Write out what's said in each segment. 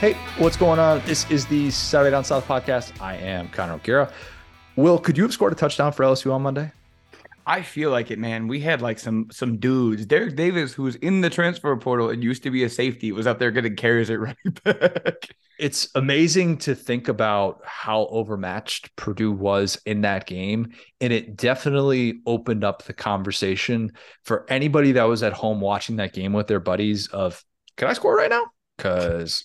Hey, what's going on? This is the Saturday Down South podcast. I am Connor O'Gara. Will, could you have scored a touchdown for LSU on Monday? I feel like it, man. We had like some some dudes. Derek Davis, who was in the transfer portal and used to be a safety, was out there getting carries at running back. It's amazing to think about how overmatched Purdue was in that game. And it definitely opened up the conversation for anybody that was at home watching that game with their buddies of, can I score right now? Because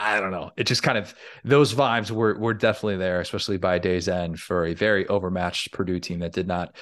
I don't know. It just kind of those vibes were were definitely there, especially by day's end for a very overmatched Purdue team that did not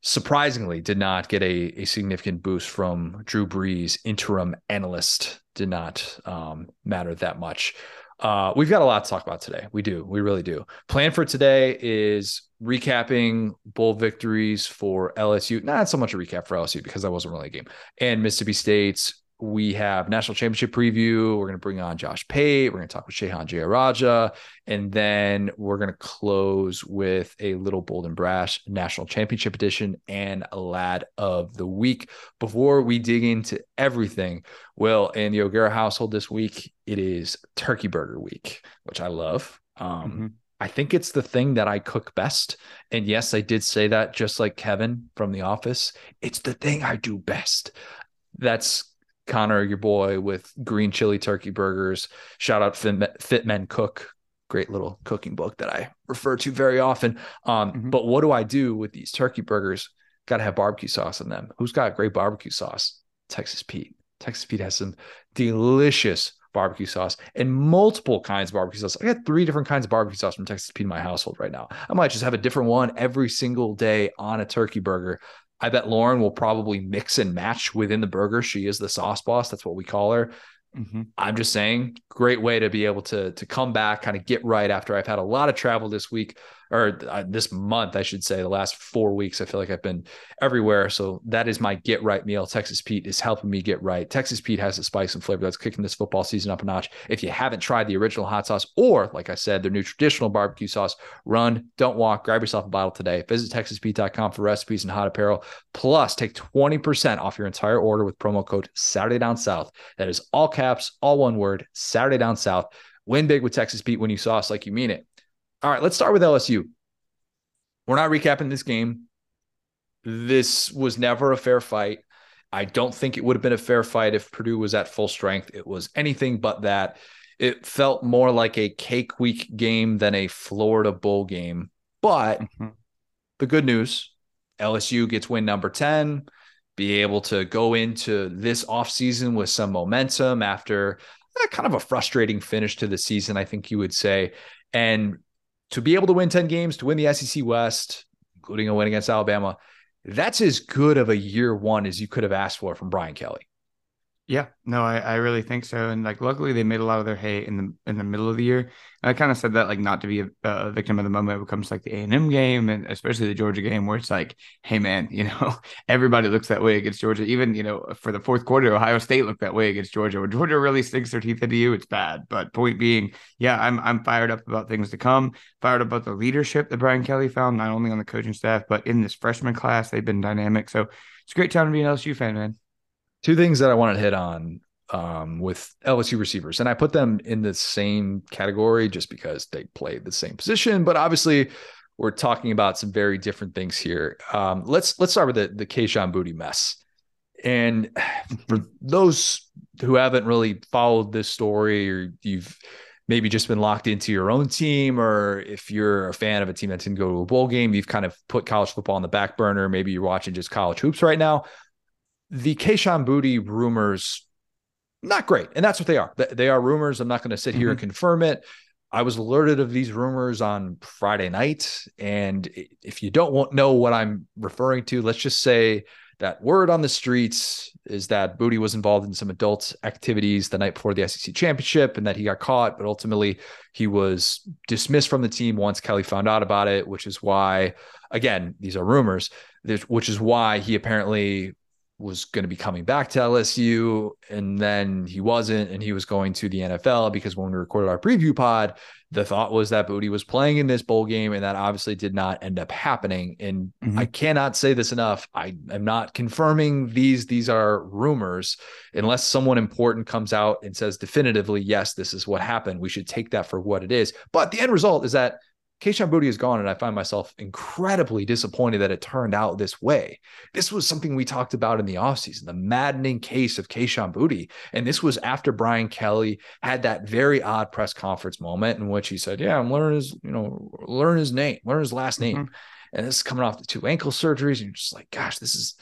surprisingly did not get a, a significant boost from Drew Brees, interim analyst, did not um, matter that much. Uh, we've got a lot to talk about today. We do. We really do. Plan for today is recapping bowl victories for LSU. Not so much a recap for LSU because that wasn't really a game. And Mississippi State's we have national championship preview. We're going to bring on Josh Pate. We're going to talk with Shehan Jeyarajah. And then we're going to close with a little bold and brash national championship edition and a lad of the week. Before we dig into everything, well, in the O'Gara household this week, it is turkey burger week, which I love. Um, mm-hmm. I think it's the thing that I cook best. And yes, I did say that just like Kevin from The Office. It's the thing I do best. That's Connor, your boy, with green chili turkey burgers. Shout out Fit, Fit Men Cook, great little cooking book that I refer to very often. Um, mm-hmm. But what do I do with these turkey burgers? Got to have barbecue sauce in them. Who's got great barbecue sauce? Texas Pete. Texas Pete has some delicious barbecue sauce and multiple kinds of barbecue sauce. I got three different kinds of barbecue sauce from Texas Pete in my household right now. I might just have a different one every single day on a turkey burger. I bet Lauren will probably mix and match within the burger. She is the sauce boss. That's what we call her. Mm-hmm. I'm just saying, great way to be able to to come back, kind of get right after I've had a lot of travel this week or uh, this month, I should say. The last four weeks, I feel like I've been everywhere. So that is my get right meal. Texas Pete is helping me get right. Texas Pete has a spice and flavor that's kicking this football season up a notch. If you haven't tried the original hot sauce, or like I said, their new traditional barbecue sauce, run, don't walk, grab yourself a bottle today. Visit TexasPete.com for recipes and hot apparel. Plus, take 20% off your entire order with promo code Saturday Down South. That is all caps, all one word, Saturday Down South. Win big with Texas Pete when you sauce like you mean it. All right, let's start with LSU. We're not recapping this game. This was never a fair fight. I don't think it would have been a fair fight if Purdue was at full strength. It was anything but that. It felt more like a cake week game than a Florida bowl game. But mm-hmm. the good news LSU gets win number 10, be able to go into this offseason with some momentum after kind of a frustrating finish to the season, I think you would say. And to be able to win 10 games, to win the SEC West, including a win against Alabama, that's as good of a year one as you could have asked for from Brian Kelly. Yeah, no, I, I really think so. And like, luckily, they made a lot of their hay in the in the middle of the year. And I kind of said that like not to be a, a victim of the moment when it comes to like the A and M game and especially the Georgia game, where it's like, hey man, you know, everybody looks that way against Georgia. Even you know, for the fourth quarter, Ohio State looked that way against Georgia. When Georgia really stinks their teeth into you, it's bad. But point being, yeah, I'm I'm fired up about things to come. Fired up about the leadership that Brian Kelly found, not only on the coaching staff but in this freshman class. They've been dynamic. So it's a great time to be an LSU fan, man two things that I wanted to hit on um, with LSU receivers, and I put them in the same category just because they played the same position. But obviously, we're talking about some very different things here. Um, let's let's start with the the Kayshon Boutte mess. And for those who haven't really followed this story, or you've maybe just been locked into your own team, or if you're a fan of a team that didn't go to a bowl game, you've kind of put college football on the back burner. Maybe you're watching just college hoops right now the Kayshon Boutte rumors, not great. And that's what they are. They are rumors. I'm not going to sit here mm-hmm. and confirm it. I was alerted of these rumors on Friday night. And if you don't know what I'm referring to, let's just say that word on the streets is that Boutte was involved in some adult activities the night before the SEC championship and that he got caught, but ultimately he was dismissed from the team once Kelly found out about it, which is why, again, these are rumors, which is why he apparently was going to be coming back to LSU and then he wasn't and he was going to the NFL because when we recorded our preview pod the thought was that Boutte was playing in this bowl game and that obviously did not end up happening. And mm-hmm. I cannot say this enough. I am not confirming these these are rumors. Unless someone important comes out and says definitively yes this is what happened. We should take that for what it is. But the end result is that Kayshon Boutte is gone, and I find myself incredibly disappointed that it turned out this way. This was something we talked about in the offseason, the maddening case of Kayshon Boutte. And this was after Brian Kelly had that very odd press conference moment in which he said, Yeah, I'm learning his, you know, learn his name, learn his last name. Mm-hmm. And this is coming off the two ankle surgeries. And you're just like, gosh, this is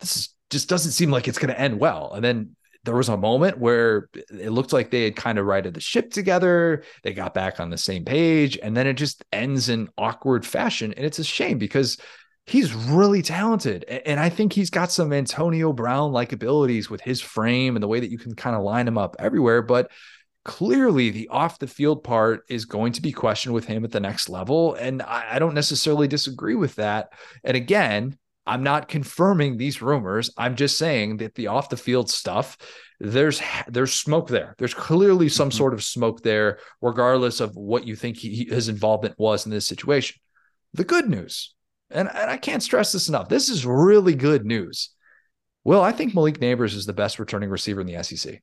this is just doesn't seem like it's going to end well. And then there was a moment where it looked like they had kind of righted the ship together. They got back on the same page, and then it just ends in awkward fashion. And it's a shame because he's really talented. And I think he's got some Antonio Brown like abilities with his frame and the way that you can kind of line him up everywhere. But clearly, the off the field part is going to be questioned with him at the next level. And I, don't necessarily disagree with that. And again, I'm not confirming these rumors. I'm just saying that the off the field stuff, there's there's smoke there. There's clearly some mm-hmm. sort of smoke there, regardless of what you think he, his involvement was in this situation. The good news, and, and I can't stress this enough. This is really good news. Well, I think Malik Nabers is the best returning receiver in the SEC.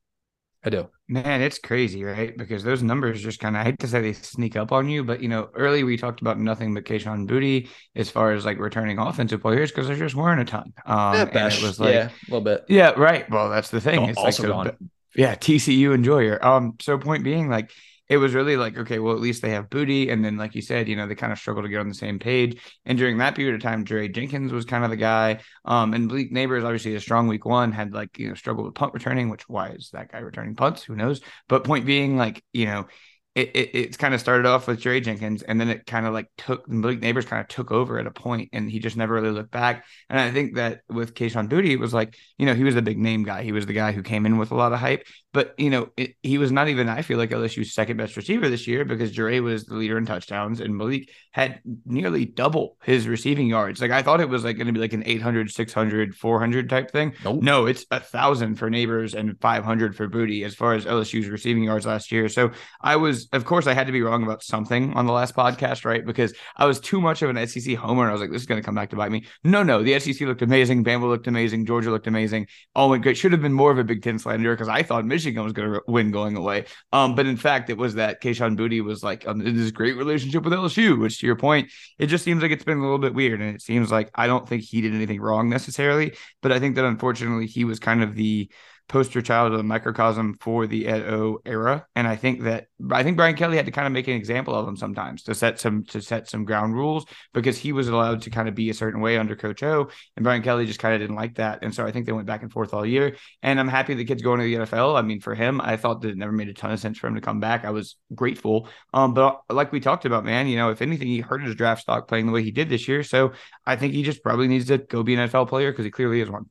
I do. Man, it's crazy, right? Because those numbers just kind of, I hate to say they sneak up on you, but you know, early we talked about nothing but Kayshon Boutte as far as like returning offensive players because there just weren't a ton. Um, yeah, and it was like, yeah, a little bit. Yeah, right. Well, that's the thing. It's also like, so, gone. yeah, TCU enjoyer. Um, so point being, like, it was really like, okay, well, at least they have Boutte. And then, like you said, you know, they kind of struggle to get on the same page. And during that period of time, Jaray Jenkins was kind of the guy. Um, and Malik Nabers, obviously a strong week one, had like, you know, struggled with punt returning, which why is that guy returning punts? Who knows? But point being, like, you know, it, it it's kind of started off with Jaray Jenkins, and then it kind of like took Malik Nabers kind of took over at a point, and he just never really looked back. And I think that with Kayshon Boutte, it was like you know he was the big name guy, he was the guy who came in with a lot of hype, but you know it, he was not even I feel like LSU's second best receiver this year because Jaray was the leader in touchdowns, and Malik had nearly double his receiving yards. Like I thought it was like going to be like an 800, 600, 400 type thing. Nope. No, it's a thousand for Nabers and 500 for Boutte as far as LSU's receiving yards last year. So I was of course, I had to be wrong about something on the last podcast, right? Because I was too much of an SEC homer, and I was like, "This is going to come back to bite me." No, no, the SEC looked amazing. Bama looked amazing. Georgia looked amazing. All went good. Should have been more of a Big Ten slander because I thought Michigan was going to win going away. Um, but in fact, it was that Kayshon Boutte was like um, in this great relationship with LSU. Which, to your point, it just seems like it's been a little bit weird, and it seems like I don't think he did anything wrong necessarily, but I think that unfortunately he was kind of the poster child of the microcosm for the Ed O era. And I think that I think Brian Kelly had to kind of make an example of him sometimes to set some to set some ground rules because he was allowed to kind of be a certain way under Coach O, and Brian Kelly just kind of didn't like that. And so I think they went back and forth all year. And I'm happy the kid's going to the NFL. I mean, for him, I thought that it never made a ton of sense for him to come back. I was grateful. Um, but like we talked about, man, you know, if anything, he hurt his draft stock playing the way he did this year. So I think he just probably needs to go be an NFL player because he clearly is one.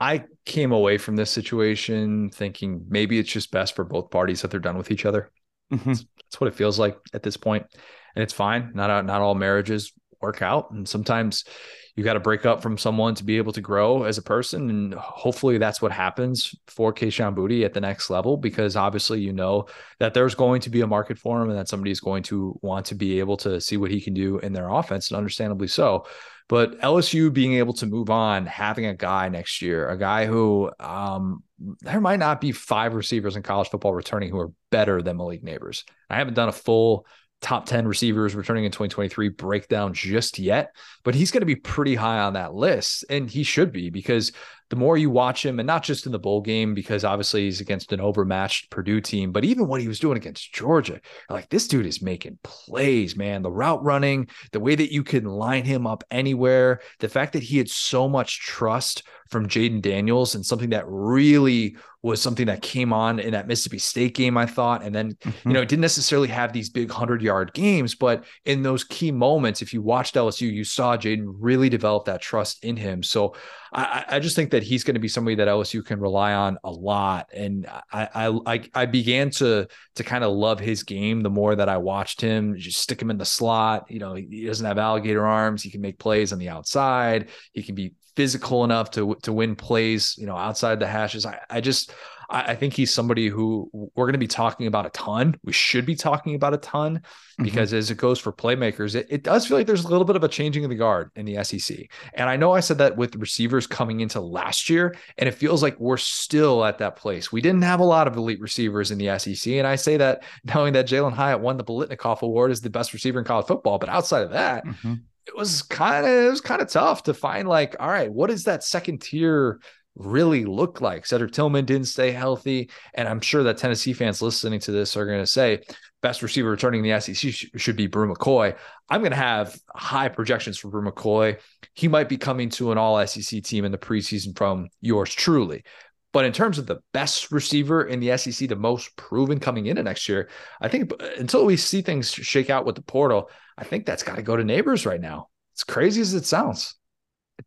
I came away from this situation thinking maybe it's just best for both parties that they're done with each other. Mm-hmm. That's, that's, what it feels like at this point, and it's fine. Not not all marriages work out, and sometimes you got to break up from someone to be able to grow as a person, and hopefully that's what happens for Kayshon Boutte at the next level. Because obviously you know that there's going to be a market for him, and that somebody's going to want to be able to see what he can do in their offense, and understandably so. But LSU being able to move on, having a guy next year, a guy who um, there might not be five receivers in college football returning who are better than Malik Nabers. I haven't done a full top 10 receivers returning in 2023 breakdown just yet, but he's going to be pretty high on that list. And he should be because the more you watch him, and not just in the bowl game, because obviously he's against an overmatched Purdue team, but even what he was doing against Georgia, like this dude is making plays, man. The route running, the way that you can line him up anywhere, the fact that he had so much trust from Jayden Daniels and something that really was something that came on in that Mississippi State game, I thought. And then, mm-hmm. you know, it didn't necessarily have these big 100 yard games, but in those key moments, if you watched LSU, you saw Jayden really develop that trust in him. So I, I just think that that he's going to be somebody that LSU can rely on a lot. And I I I began to to kind of love his game the more that I watched him. Just stick him in the slot. You know, he doesn't have alligator arms. He can make plays on the outside. He can be physical enough to to win plays. You know, outside the hashes. I I just I, I think he's somebody who we're going to be talking about a ton. We should be talking about a ton mm-hmm. because mm-hmm. as it goes for playmakers, it, it does feel like there's a little bit of a changing of the guard in the SEC. And I know I said that with receivers coming into last year, and it feels like we're still at that place. We didn't have a lot of elite receivers in the SEC. And I say that knowing that Jalen Hyatt won the Biletnikoff Award as the best receiver in college football. But outside of that, mm-hmm it was kind of it was kind of tough to find like all right what is that second tier really look like. Cedric Tillman didn't stay healthy. And I'm sure that Tennessee fans listening to this are going to say best receiver returning in the SEC should be Bru McCoy. I'm going to have high projections for Bru McCoy. He might be coming to an all SEC team in the preseason from yours truly. But in terms of the best receiver in the SEC, the most proven coming into next year, I think uh, until we see things shake out with the portal, I think that's got to go to Nabers right now. It's crazy as it sounds.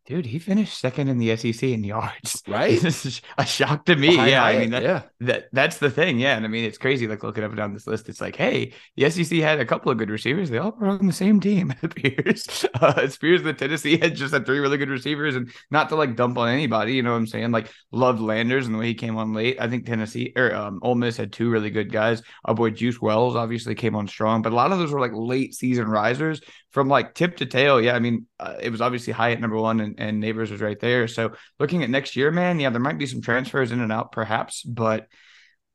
Dude, he finished second in the SEC in yards. Right. this is a shock to me. yeah. I mean, that, yeah. that that's the thing. Yeah. And I mean, it's crazy. Like looking up and down this list, it's like, hey, the SEC had a couple of good receivers. They all were on the same team. It appears. Uh, it appears that Tennessee had just had three really good receivers and not to like dump on anybody. You know what I'm saying? Like, loved Landers and the way he came on late. I think Tennessee or um, Ole Miss had two really good guys. Our boy Juice Wells obviously came on strong, but a lot of those were like late season risers from like tip to tail. Yeah. I mean, uh, it was obviously Hyatt at number one and, and Nabers was right there. So looking at next year, man, yeah, there might be some transfers in and out perhaps, but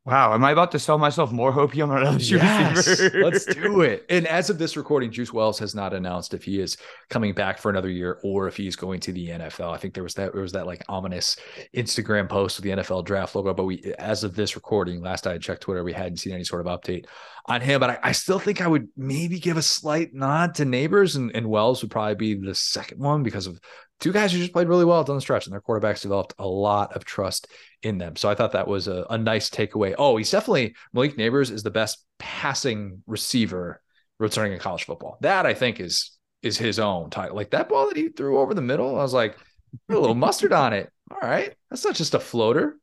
Wow, am I about to sell myself more hopium on LSU yes, receiver? let's do it. And as of this recording, Juice Wells has not announced if he is coming back for another year or if he's going to the NFL. I think there was that there was that like ominous Instagram post with the NFL draft logo, but we as of this recording, last I checked Twitter, we hadn't seen any sort of update on him. But I, I still think I would maybe give a slight nod to Nabers, and, and Wells would probably be the second one because of two guys who just played really well down the stretch, and their quarterbacks developed a lot of trust in them. So I thought that was a, a nice takeaway. Oh, he's definitely Malik Nabers is the best passing receiver returning in college football. That I think is is his own title. Like that ball that he threw over the middle, I was like, a little mustard on it. All right, that's not just a floater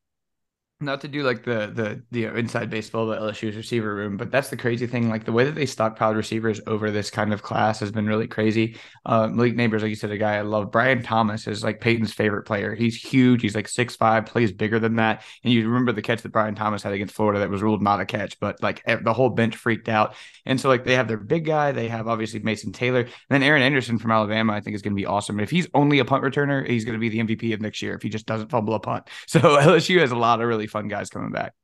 not to do like the the the inside baseball the LSU's receiver room, but that's the crazy thing. Like the way that they stockpiled receivers over this kind of class has been really crazy. Uh, Malik Nabers, like you said, a guy I love. Brian Thomas is like Peyton's favorite player. He's huge. He's like six five, plays bigger than that. And you remember the catch that Brian Thomas had against Florida that was ruled not a catch, but like the whole bench freaked out. And so like they have their big guy. They have obviously Mason Taylor, and then Aaron Anderson from Alabama. I think is going to be awesome. If he's only a punt returner, he's going to be the MVP of next year if he just doesn't fumble a punt. So LSU has a lot of really fun guys coming back.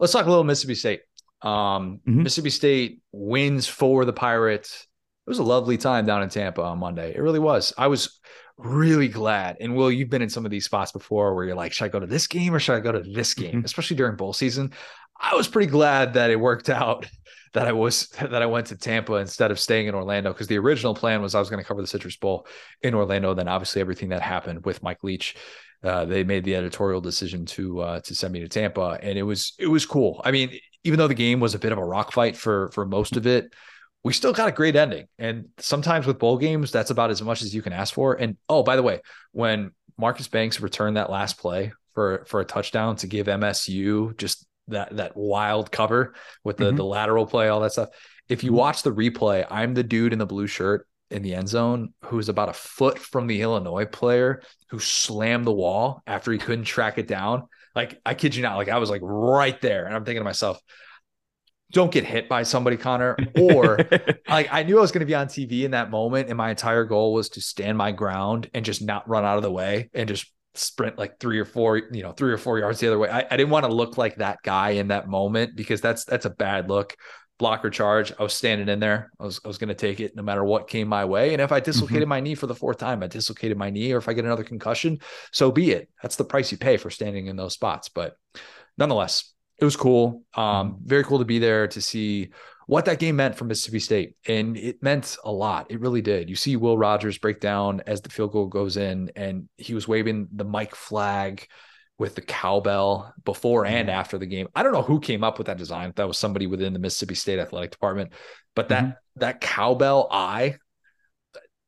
Let's talk a little Mississippi State. Um, mm-hmm. Mississippi State wins for the Pirates. It was a lovely time down in Tampa on Monday. It really was. I was really glad. And Will, you've been in some of these spots before where you're like, should I go to this game or should I go to this game? Mm-hmm. Especially during bowl season. I was pretty glad that it worked out that I was that I went to Tampa instead of staying in Orlando because the original plan was I was going to cover the Citrus Bowl in Orlando. Then obviously everything that happened with Mike Leach uh, they made the editorial decision to uh, to send me to Tampa, and it was it was cool. I mean, even though the game was a bit of a rock fight for for most of it, we still got a great ending. And sometimes with bowl games, that's about as much as you can ask for. And oh, by the way, when Marcus Banks returned that last play for for a touchdown to give MSU just that that wild cover with the mm-hmm. the lateral play, all that stuff. If you mm-hmm. watch the replay, I'm the dude in the blue shirt in the end zone who's about a foot from the Illinois player who slammed the wall after he couldn't track it down. Like, I kid you not, like I was like right there. And I'm thinking to myself, don't get hit by somebody, Connor. Or like I knew I was going to be on TV in that moment. And my entire goal was to stand my ground and just not run out of the way and just sprint like three or four, you know, three or four yards the other way. I, I didn't want to look like that guy in that moment because that's that's a bad look blocker charge. I was standing in there. I was, I was going to take it no matter what came my way. And if I dislocated mm-hmm. my knee for the fourth time, I dislocated my knee, or if I get another concussion, so be it. That's the price you pay for standing in those spots. But nonetheless, it was cool. Um, mm-hmm. very cool to be there to see what that game meant for Mississippi State. And it meant a lot. It really did. You see Will Rogers break down as the field goal goes in, and he was waving the Mike flag with the cowbell before and mm-hmm. after the game. I don't know who came up with that design. That was somebody within the Mississippi State athletic department, but that mm-hmm. that cowbell eye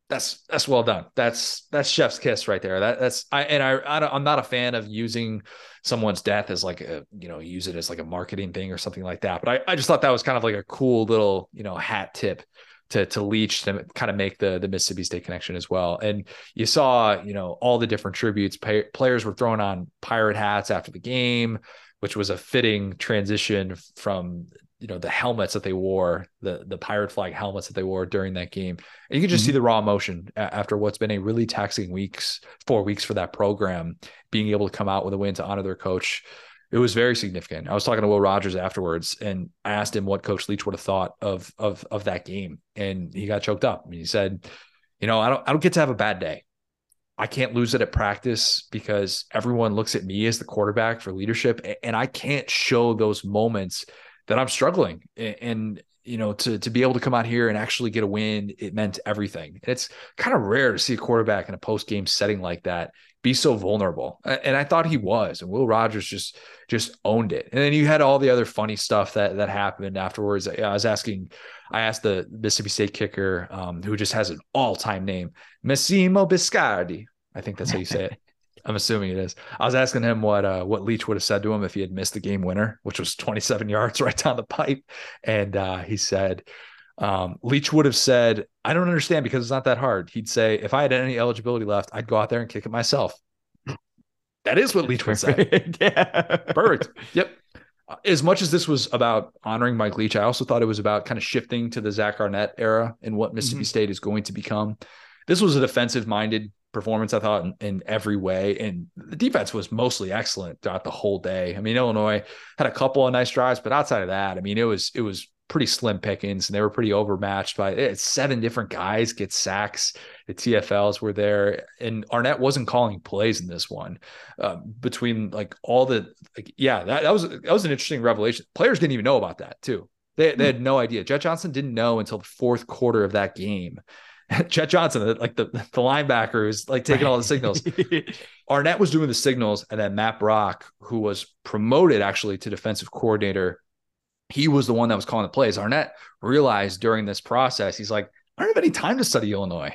that's that's well done. That's that's chef's kiss right there. That that's I and I, I am not a fan of using someone's death as like a you know use it as like a marketing thing or something like that. But I, I just thought that was kind of like a cool little you know hat tip to to Leach to kind of make the the Mississippi State connection as well. And you saw you know all the different tributes. Pay, players were throwing on pirate hats after the game, which was a fitting transition from you know the helmets that they wore the the pirate flag helmets that they wore during that game and you can just mm-hmm. see the raw emotion after what's been a really taxing weeks four weeks for that program being able to come out with a win to honor their coach it was very significant i was talking to will rogers afterwards and i asked him what coach leach would have thought of of of that game and he got choked up And he said you know i don't i don't get to have a bad day I can't lose it at practice because everyone looks at me as the quarterback for leadership and I can't show those moments that I'm struggling. And, you know, to to be able to come out here and actually get a win, it meant everything. And it's kind of rare to see a quarterback in a post game setting like that be so vulnerable. And I thought he was. And Will Rogers just just owned it. And then you had all the other funny stuff that that happened afterwards. I was asking, I asked the Mississippi State kicker, um, who just has an all time name, Massimo Biscardi. I think that's how you say it. I'm assuming it is. I was asking him what uh, what Leach would have said to him if he had missed the game winner, which was 27 yards right down the pipe, and uh, he said um, Leach would have said, "I don't understand because it's not that hard." He'd say, "If I had any eligibility left, I'd go out there and kick it myself." That is what Leach would say. yeah, perfect. Yep. As much as this was about honoring Mike Leach, I also thought it was about kind of shifting to the Zach Arnett era and what Mississippi mm-hmm. State is going to become. This was a defensive minded performance, I thought, in, in, every way. And the defense was mostly excellent throughout the whole day. I mean, Illinois had a couple of nice drives, but outside of that, I mean, it was it was pretty slim pickings and they were pretty overmatched by. Eh, seven different guys get sacks. The TFLs were there, and Arnett wasn't calling plays in this one. Uh, between like all the like, yeah, that, that was that was an interesting revelation. Players didn't even know about that too. They, they had no idea. Jett Johnson didn't know until the fourth quarter of that game Jett Johnson, like the, the linebacker who's like taking all the signals. Arnett was doing the signals, and then Matt Brock, who was promoted actually to defensive coordinator, he was the one that was calling the plays. Arnett realized during this process, he's like, I don't have any time to study Illinois.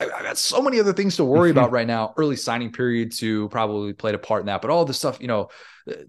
I, have got so many other things to worry about right now. Early signing period to probably played a part in that, but all the stuff, you know,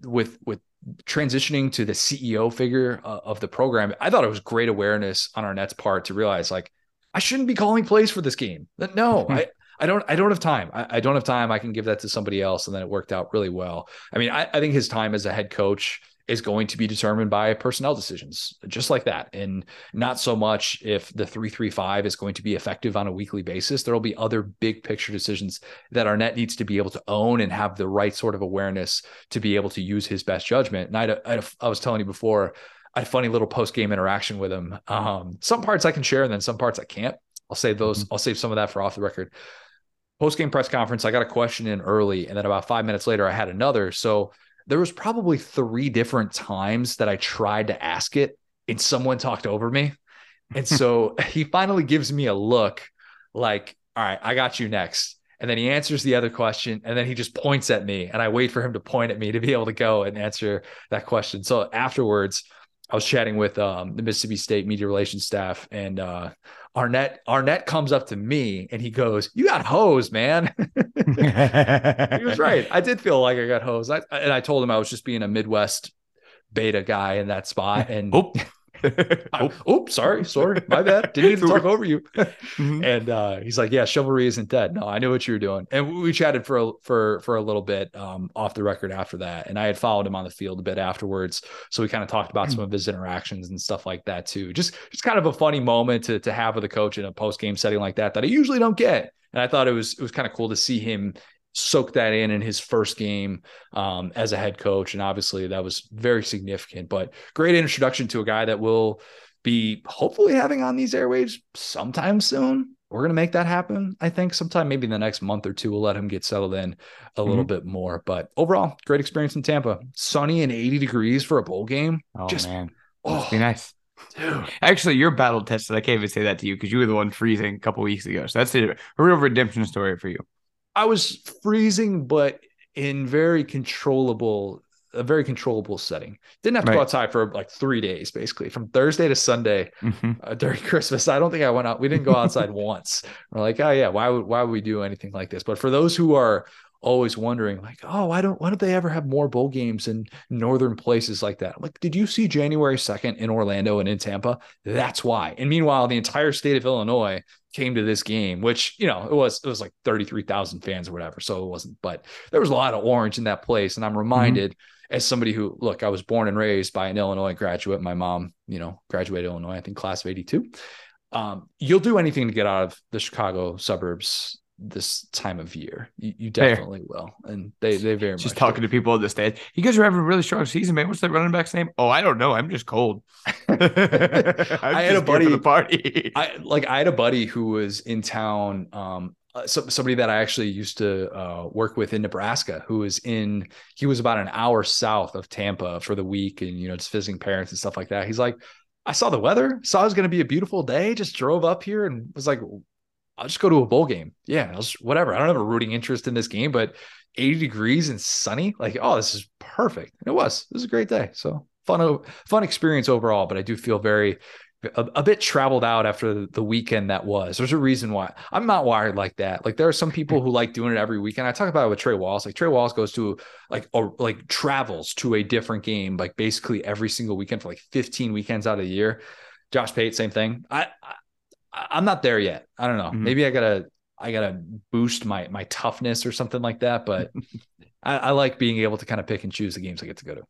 with with transitioning to the CEO figure uh, of the program, I thought it was great awareness on Arnett's part to realize like I shouldn't be calling plays for this game. No, I, I don't I don't have time. I, I, don't have time. I can give that to somebody else. And then it worked out really well. I mean, I, I think his time as a head coach is going to be determined by personnel decisions, just like that. And not so much if the 335 is going to be effective on a weekly basis. There will be other big picture decisions that Arnett needs to be able to own and have the right sort of awareness to be able to use his best judgment. And I, I, I was telling you before, I had a funny little post game interaction with him. Um, some parts I can share, and then some parts I can't. I'll save those. Mm-hmm. I'll save some of that for off the record. Post game press conference, I got a question in early, and then about five minutes later, I had another. So there was probably three different times that I tried to ask it, and someone talked over me. And so he finally gives me a look, like, "All right, I got you next." And then he answers the other question, and then he just points at me, and I wait for him to point at me to be able to go and answer that question. So afterwards I was chatting with um, the Mississippi State media relations staff, and uh, Arnett Arnett comes up to me and he goes, "You got hosed, man." he was right. I did feel like I got hosed, I, and I told him I was just being a Midwest beta guy in that spot, and. oh. oh, sorry, sorry, my bad. Didn't to talk over you. mm-hmm. And uh, he's like, "Yeah, chivalry isn't dead." No, I knew what you were doing, and we chatted for a, for for a little bit um, off the record after that. And I had followed him on the field a bit afterwards, so we kind of talked about some of his interactions and stuff like that too. Just just kind of a funny moment to to have with a coach in a post game setting like that that I usually don't get. And I thought it was it was kind of cool to see him soak that in in his first game um, as a head coach. And obviously that was very significant, but great introduction to a guy that will be hopefully having on these airwaves sometime soon. We're going to make that happen. I think sometime maybe in the next month or two, we'll let him get settled in a mm-hmm. little bit more. But overall, great experience in Tampa. Sunny and 80 degrees for a bowl game. Oh, Just, man. Oh, be nice. Dude. Actually, you're battle tested. I can't even say that to you because you were the one freezing a couple weeks ago. So that's a, a real redemption story for you. I was freezing, but in very controllable a very controllable setting. Didn't have to right. go outside for like three days, basically from Thursday to Sunday mm-hmm. uh, during Christmas. I don't think I went out. We didn't go outside once. We're like, oh yeah, why would why would we do anything like this? But for those who are always wondering, like, oh, why don't why don't they ever have more bowl games in northern places like that? I'm like, did you see January second in Orlando and in Tampa? That's why. And meanwhile, the entire state of Illinois came to this game, which you know it was it was like thirty three thousand fans or whatever, so it wasn't. But there was a lot of orange in that place, and I'm mm-hmm. reminded. Mm-hmm as somebody who look, I was born and raised by an Illinois graduate. My mom, you know, graduated Illinois, I think class of 82. Um, you'll do anything to get out of the Chicago suburbs this time of year. You, you definitely Fair. will. And they they very much just talking do. to people at the stage. You guys are having a really strong season, man. What's that running back's name? Oh, I don't know. I'm just cold. i had a buddy the party. I like I had a buddy who was in town um uh, so, somebody that I actually used to uh, work with in Nebraska, who was in, he was about an hour south of Tampa for the week and, you know, just visiting parents and stuff like that. He's like, I saw the weather, saw it was going to be a beautiful day, just drove up here and was like, I'll just go to a bowl game. Yeah, I was, whatever. I don't have a rooting interest in this game, but 80 degrees and sunny, like, oh, this is perfect. And it was. It was a great day. So fun, fun experience overall. But I do feel very a, a, bit traveled out after the weekend that was. There's a reason why I'm not wired like that. Like there are some people who like doing it every weekend. I talk about it with Trey Wallace. Like Trey Wallace goes to like or like travels to a different game like basically every single weekend for like 15 weekends out of the year. Josh Pate, same thing. I, I am not there yet. I don't know. Mm-hmm. Maybe I gotta I gotta boost my my toughness or something like that. But I, I like being able to kind of pick and choose the games I get to go to.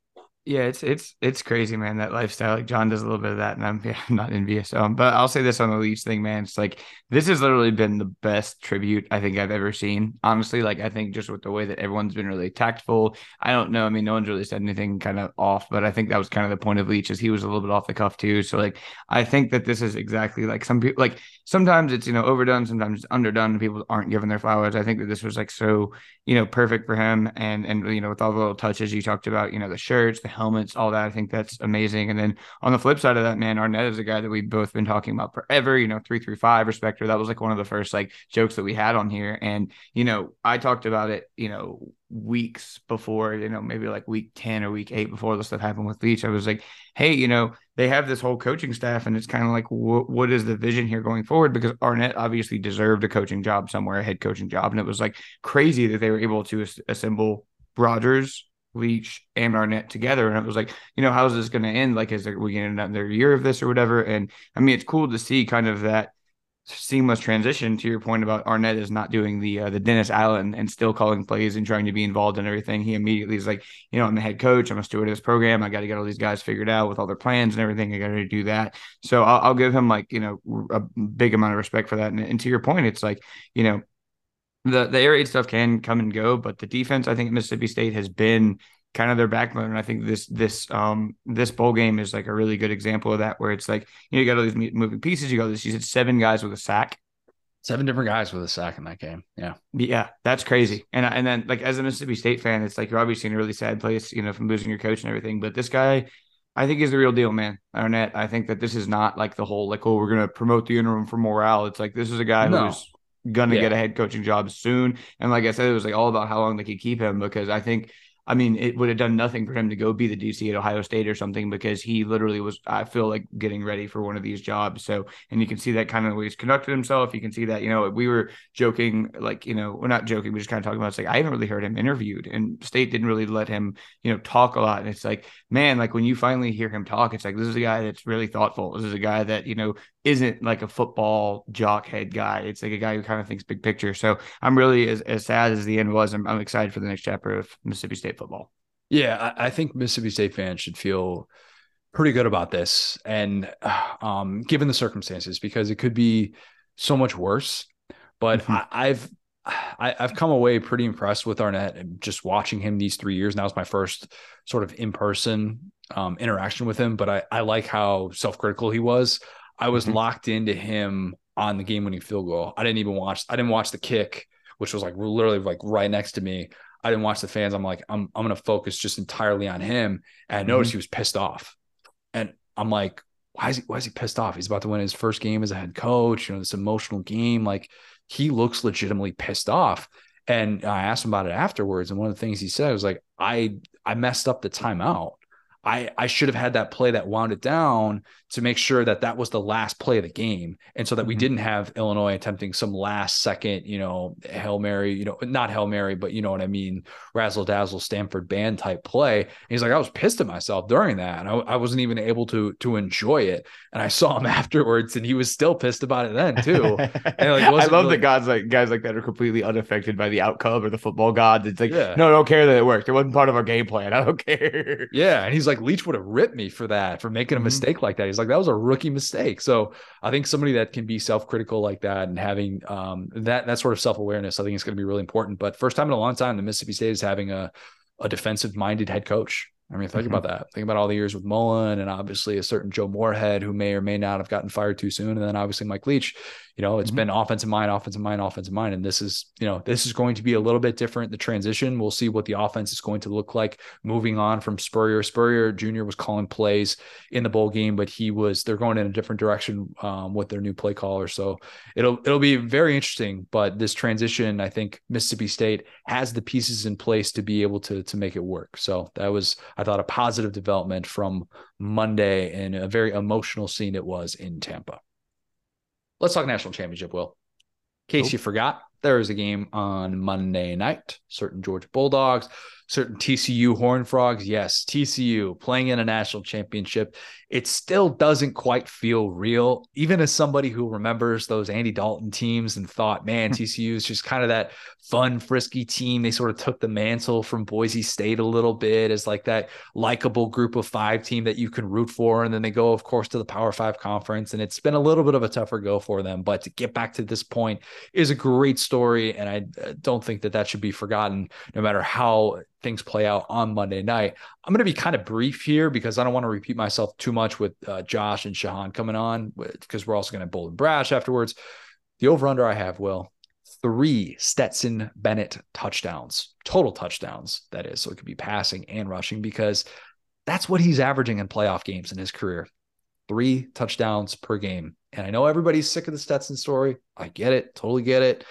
Yeah, it's it's it's crazy, man. That lifestyle. Like John does a little bit of that, and I'm, yeah, I'm not envious. Um, but I'll say this on the Leach thing, man. It's like this has literally been the best tribute I think I've ever seen. Honestly, like I think just with the way that everyone's been really tactful. I don't know. I mean, no one's really said anything kind of off, but I think that was kind of the point of Leach, is he was a little bit off the cuff too. So like, I think that this is exactly like some people like sometimes it's you know overdone, sometimes it's underdone, people aren't given their flowers. I think that this was like so you know perfect for him, and and you know with all the little touches you talked about, you know the shirts, the helmets, all that. I think that's amazing. And then on the flip side of that, man, Arnett is a guy that we've both been talking about forever. You know, three three five respecter. That was like one of the first like jokes that we had on here. And you know, I talked about it. You know, weeks before, you know, maybe like week 10 or week eight before the stuff happened with Leach, I was like, hey, you know, they have this whole coaching staff, and it's kind of like, wh- what is the vision here going forward? Because Arnett obviously deserved a coaching job somewhere, a head coaching job. And it was like crazy that they were able to as- assemble Rogers, Leach and Arnett together. And it was like, you know, how's this going to end? Like, is there, we getting another year of this or whatever? And I mean, it's cool to see kind of that seamless transition to your point about Arnett is not doing the uh, the Dennis Allen and still calling plays and trying to be involved in everything. He immediately is like, you know, I'm the head coach. I'm a steward of this program. I got to get all these guys figured out with all their plans and everything. I got to do that. So I'll, I'll, give him like you know a big amount of respect for that. And, and to your point, it's like you know the the air raid stuff can come and go, but the defense I think Mississippi State has been kind of their backbone. And I think this this um this bowl game is like a really good example of that, where it's like you, know, you got all these moving pieces. You got this. You said seven guys with a sack. Seven different guys with a sack in that game. Yeah, yeah, that's crazy. And and then like as a Mississippi State fan, it's like you're obviously in a really sad place, you know, from losing your coach and everything. But this guy, I think is the real deal, man. Arnett. I think that this is not like the whole like oh we're gonna promote the interim for morale. It's like this is a guy no. who's gonna yeah. get a head coaching job soon. And like I said, it was like all about how long they could keep him because I think I mean, it would have done nothing for him to go be the DC at Ohio State or something because he literally was, I feel like, getting ready for one of these jobs. So, and you can see that kind of the way he's conducted himself. You can see that, you know, we were joking, like, you know, we're not joking, we're just kind of talking about it's like, I haven't really heard him interviewed, and State didn't really let him, you know, talk a lot. And it's like, man, like when you finally hear him talk, it's like, this is a guy that's really thoughtful. This is a guy that, you know, isn't like a football jock head guy. It's like a guy who kind of thinks big picture. So I'm really as, as sad as the end was. I'm, I'm excited for the next chapter of Mississippi State football. Yeah, I, I think Mississippi State fans should feel pretty good about this, and um, given the circumstances, because it could be so much worse. But mm-hmm. I, I've I, have come away pretty impressed with Arnett and just watching him these three years. Now it's my first sort of in person um, interaction with him, but I, I like how self critical he was. I was mm-hmm. locked into him on the game winning field goal. I didn't even watch. I didn't watch the kick, which was like literally like right next to me. I didn't watch the fans. I'm like, I'm I'm gonna focus just entirely on him. And I noticed mm-hmm. he was pissed off, and I'm like, why is he why is he pissed off? He's about to win his first game as a head coach. You know, this emotional game. Like he looks legitimately pissed off. And I asked him about it afterwards, and one of the things he said was like, I I messed up the timeout. I, I should have had that play that wound it down to make sure that that was the last play of the game. And so that we mm-hmm. didn't have Illinois attempting some last second, you know, Hail Mary, you know, not Hail Mary, but you know what I mean, razzle dazzle Stanford band type play. And he's like, I was pissed at myself during that. And I, I wasn't even able to, to enjoy it. And I saw him afterwards and he was still pissed about it then too. And like, I love really... that guys like guys like that are completely unaffected by the outcome or the football gods. It's like, yeah. no, I don't care that it worked. It wasn't part of our game plan. I don't care. Yeah. And he's like, Leach would have ripped me for that, for making a mm-hmm. mistake like that. He's like, that was a rookie mistake mistake. So I think somebody that can be self-critical like that and having um, that that sort of self-awareness, I think is going to be really important. But first time in a long time, the Mississippi State is having a a defensive-minded head coach. I mean, think mm-hmm. about that. Think about all the years with Mullen and obviously a certain Joe Moorhead who may or may not have gotten fired too soon. And then obviously Mike Leach, you know, it's mm-hmm. been offensive mind, offensive mind, offensive mind. And this is, you know, this is going to be a little bit different. The transition, we'll see what the offense is going to look like moving on from Spurrier. Spurrier Jr. was calling plays in the bowl game, but he was, they're going in a different direction um, with their new play caller. So it'll, it'll be very interesting. But this transition, I think Mississippi State has the pieces in place to be able to, to make it work. So that was, I thought, a positive development from Monday and a very emotional scene it was in Tampa. Let's talk national championship, Will. In case nope. you forgot, there is a game on Monday night. Certain Georgia Bulldogs certain TCU Horn Frogs. Yes, TCU playing in a national championship. It still doesn't quite feel real. Even as somebody who remembers those Andy Dalton teams and thought, man, hmm. TCU is just kind of that fun, frisky team. They sort of took the mantle from Boise State a little bit as like that likable group of five team that you can root for. And then they go, of course, to the Power Five conference. And it's been a little bit of a tougher go for them. But to get back to this point is a great story. And I uh, don't think that that should be forgotten, no matter how things play out on Monday night. I'm going to be kind of brief here because I don't want to repeat myself too much with uh, Josh and Shehan coming on because we're also going to bold and brash afterwards. The over under I have, Will, three Stetson Bennett touchdowns, total touchdowns, that is. So it could be passing and rushing because that's what he's averaging in playoff games in his career three touchdowns per game. And I know everybody's sick of the Stetson story. I get it, totally get it.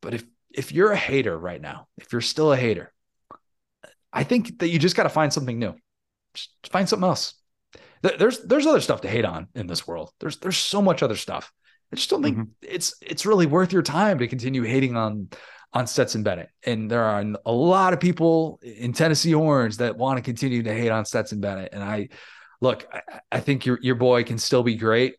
But if if you're a hater right now, if you're still a hater, I think that you just got to find something new. Just find something else. There's there's other stuff to hate on in this world. There's there's so much other stuff. I just don't think mm-hmm. it's it's really worth your time to continue hating on on Stetson Bennett. And there are a lot of people in Tennessee Orange that want to continue to hate on Stetson Bennett. And I look, I, I think your your boy can still be great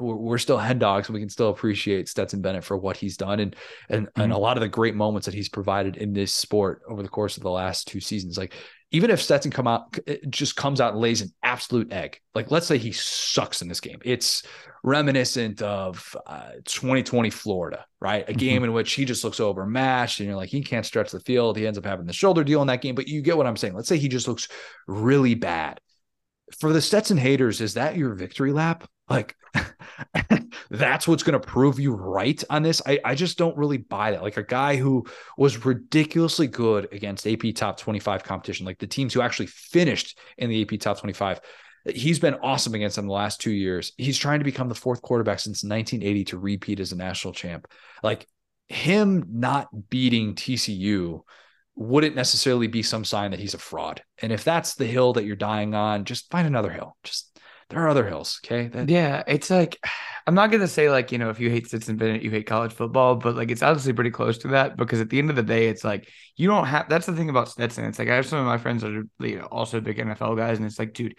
we're still head dogs and we can still appreciate Stetson Bennett for what he's done and and mm-hmm. and a lot of the great moments that he's provided in this sport over the course of the last two seasons. Like even if Stetson come out just comes out and lays an absolute egg, like let's say he sucks in this game, it's reminiscent of uh, 2020 Florida, right? A mm-hmm. game in which he just looks overmatched and you're like he can't stretch the field. He ends up having the shoulder deal in that game, but you get what I'm saying. Let's say he just looks really bad. For the Stetson haters, is that your victory lap? Like that's what's going to prove you right on this. I, I just don't really buy that. Like a guy who was ridiculously good against AP top 25 competition, like the teams who actually finished in the AP top 25. He's been awesome against them the last two years. He's trying to become the fourth quarterback since 1980 to repeat as a national champ. Like him not beating TCU wouldn't necessarily be some sign that he's a fraud. And if that's the hill that you're dying on, just find another hill. Just there are other hills. Okay. That- yeah. It's like, I'm not going to say like, you know, if you hate Stetson Bennett, you hate college football, but like it's obviously pretty close to that because at the end of the day, it's like, you don't have, that's the thing about Stetson. It's like, I have some of my friends that are you know, also big NFL guys, and it's like, dude,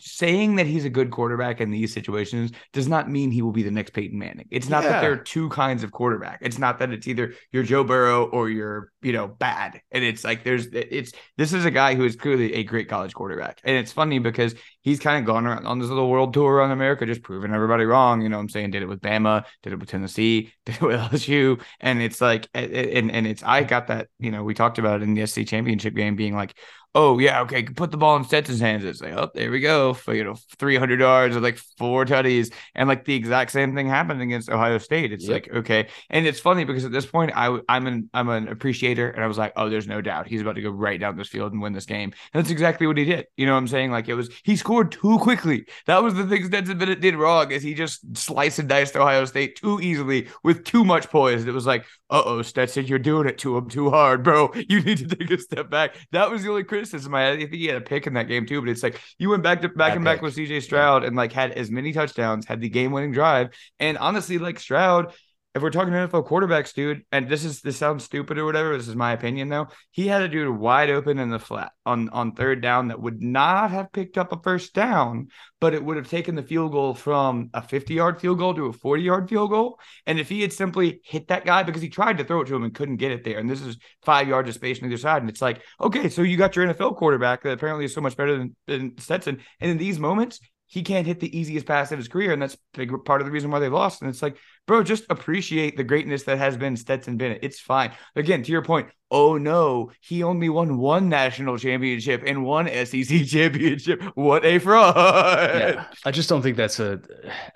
saying that he's a good quarterback in these situations does not mean he will be the next Peyton Manning. It's not yeah. that there are two kinds of quarterback. It's not that it's either you're Joe Burrow or you're, you know, bad. And it's like there's it's this is a guy who is clearly a great college quarterback. And it's funny because he's kind of gone around on this little world tour around America, just proving everybody wrong. You know I'm saying? Did it with Bama, did it with Tennessee, did it with LSU. And it's like and and it's I got that, you know, we talked about it in the SC championship game being like, oh yeah, okay, put the ball in Stetson's hands. It's like, oh, there we go. For, you know, 300 yards or like four tutties. And like the exact same thing happened against Ohio State. It's yep. like, okay. And it's funny because at this point, I, I'm an I'm an appreciator. And I was like, oh, there's no doubt he's about to go right down this field and win this game. And that's exactly what he did. You know what I'm saying? Like it was, he scored too quickly. That was the thing Stetson Bennett did wrong is he just sliced and diced Ohio State too easily with too much poise. It was like, uh oh, Stetson, you're doing it to him too hard, bro. You need to take a step back. That was the only criticism. I, I think he had a pick in that game too, but it's like you went back to back and back with CJ Stroud and like had as many touchdowns, had the game winning drive, and honestly, like Stroud if we're talking NFL quarterbacks, dude, and this is this sounds stupid or whatever, this is my opinion though. He had a dude wide open in the flat on on third down that would not have picked up a first down, but it would have taken the field goal from a 50 yard field goal to a 40 yard field goal. And if he had simply hit that guy because he tried to throw it to him and couldn't get it there, and this is five yards of space on either side, and it's like, okay, so you got your NFL quarterback that apparently is so much better than, than Stetson, and in these moments, he can't hit the easiest pass of his career, and that's big part of the reason why they lost. And it's like, bro, just appreciate the greatness that has been Stetson Bennett. It's fine. Again, to your point, oh no, he only won one national championship and one SEC championship. What a fraud! Yeah, I just don't think that's a.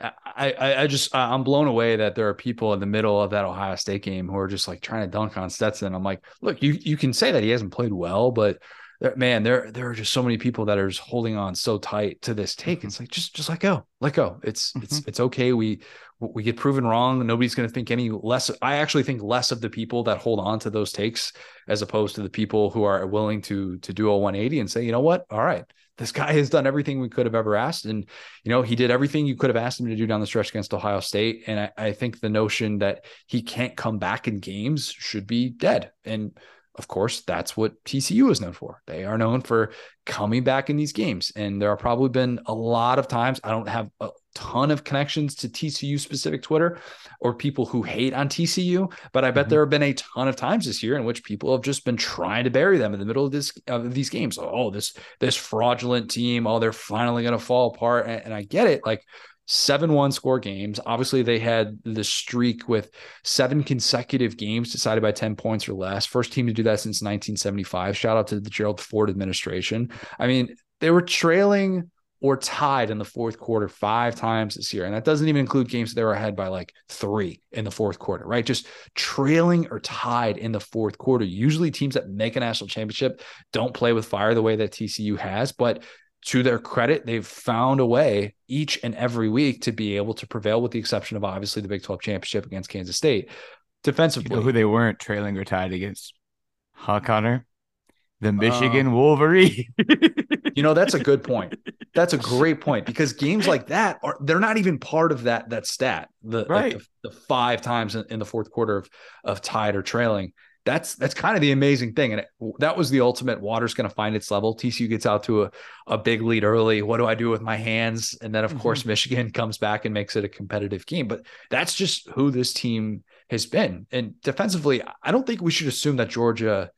I I, I just I'm blown away that there are people in the middle of that Ohio State game who are just like trying to dunk on Stetson. I'm like, look, you you can say that he hasn't played well, but man, there there are just so many people that are just holding on so tight to this take. Mm-hmm. It's like just just let go, let go. It's mm-hmm. it's it's okay. We we get proven wrong. Nobody's going to think any less. I actually think less of the people that hold on to those takes as opposed to the people who are willing to to do a 180 and say, you know what, all right, this guy has done everything we could have ever asked, and you know he did everything you could have asked him to do down the stretch against Ohio State. And I, I think the notion that he can't come back in games should be dead. And of course, that's what TCU is known for. They are known for coming back in these games. And there have probably been a lot of times, I don't have a ton of connections to TCU specific Twitter or people who hate on TCU, but I bet mm-hmm. there have been a ton of times this year in which people have just been trying to bury them in the middle of this of these games. Oh, this this fraudulent team, oh, they're finally going to fall apart. And, and I get it. Like seven one score games. Obviously, they had the streak with seven consecutive games decided by 10 points or less. First team to do that since 1975. Shout out to the Gerald Ford administration. I mean, they were trailing or tied in the fourth quarter five times this year. And that doesn't even include games that they were ahead by like three in the fourth quarter, right? Just trailing or tied in the fourth quarter. Usually teams that make a national championship don't play with fire the way that TCU has, but to their credit, they've found a way each and every week to be able to prevail, with the exception of obviously the Big 12 championship against Kansas State. Defensively, you know who they weren't trailing or tied against? Huh, Connor? The Michigan uh, Wolverine. you know, that's a good point. That's a great point because games like that are they're not even part of that that stat. The right. Like the, the, five times in, in the fourth quarter of of tied or trailing that's that's kind of the amazing thing. And it, that was the ultimate water's going to find its level. TCU gets out to a, a big lead early. What do I do with my hands? And then, of mm-hmm. course, Michigan comes back and makes it a competitive game. But that's just who this team has been. And defensively, I don't think we should assume that Georgia,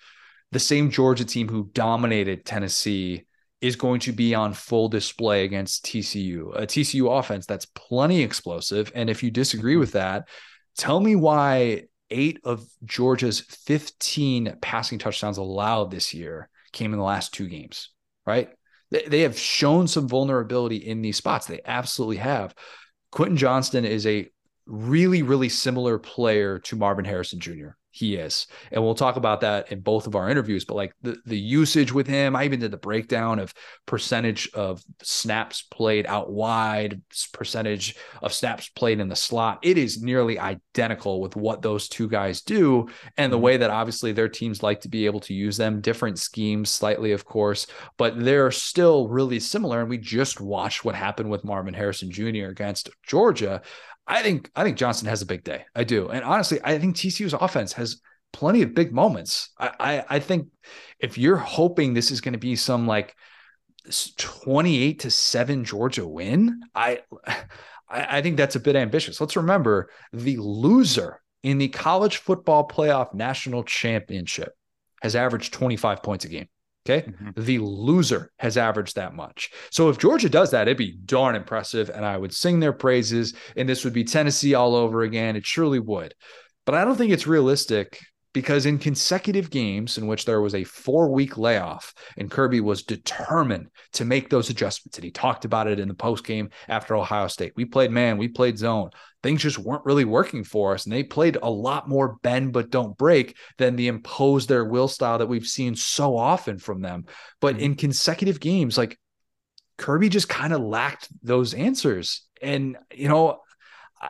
the same Georgia team who dominated Tennessee, is going to be on full display against TCU, a TCU offense that's plenty explosive. And if you disagree mm-hmm. with that, tell me why eight of Georgia's 15 passing touchdowns allowed this year came in the last two games, right? They, have shown some vulnerability in these spots. They absolutely have. Quentin Johnston is a really, really similar player to Marvin Harrison Jr he is. And we'll talk about that in both of our interviews. But like the, the usage with him, I even did the breakdown of percentage of snaps played out wide, percentage of snaps played in the slot. It is nearly identical with what those two guys do. And the mm-hmm. way that obviously their teams like to be able to use them, different schemes, slightly, of course, but they're still really similar. And we just watched what happened with Marvin Harrison Jr. against Georgia. I think I think Johnston has a big day. I do, and honestly, I think TCU's offense has plenty of big moments. I I, I think if you're hoping this is going to be some like 28 to 7 Georgia win, I I think that's a bit ambitious. Let's remember the loser in the college football playoff national championship has averaged 25 points a game. Okay. Mm-hmm. The loser has averaged that much. So if Georgia does that, it'd be darn impressive. And I would sing their praises. And this would be Tennessee all over again. It surely would. But I don't think it's realistic because in consecutive games in which there was a four week layoff and Kirby was determined to make those adjustments, and he talked about it in the post game after Ohio State. We played man, we played zone. Things just weren't really working for us, and they played a lot more bend but don't break than the impose their will style that we've seen so often from them. But mm-hmm. in consecutive games, like Kirby just kind of lacked those answers. And, you know,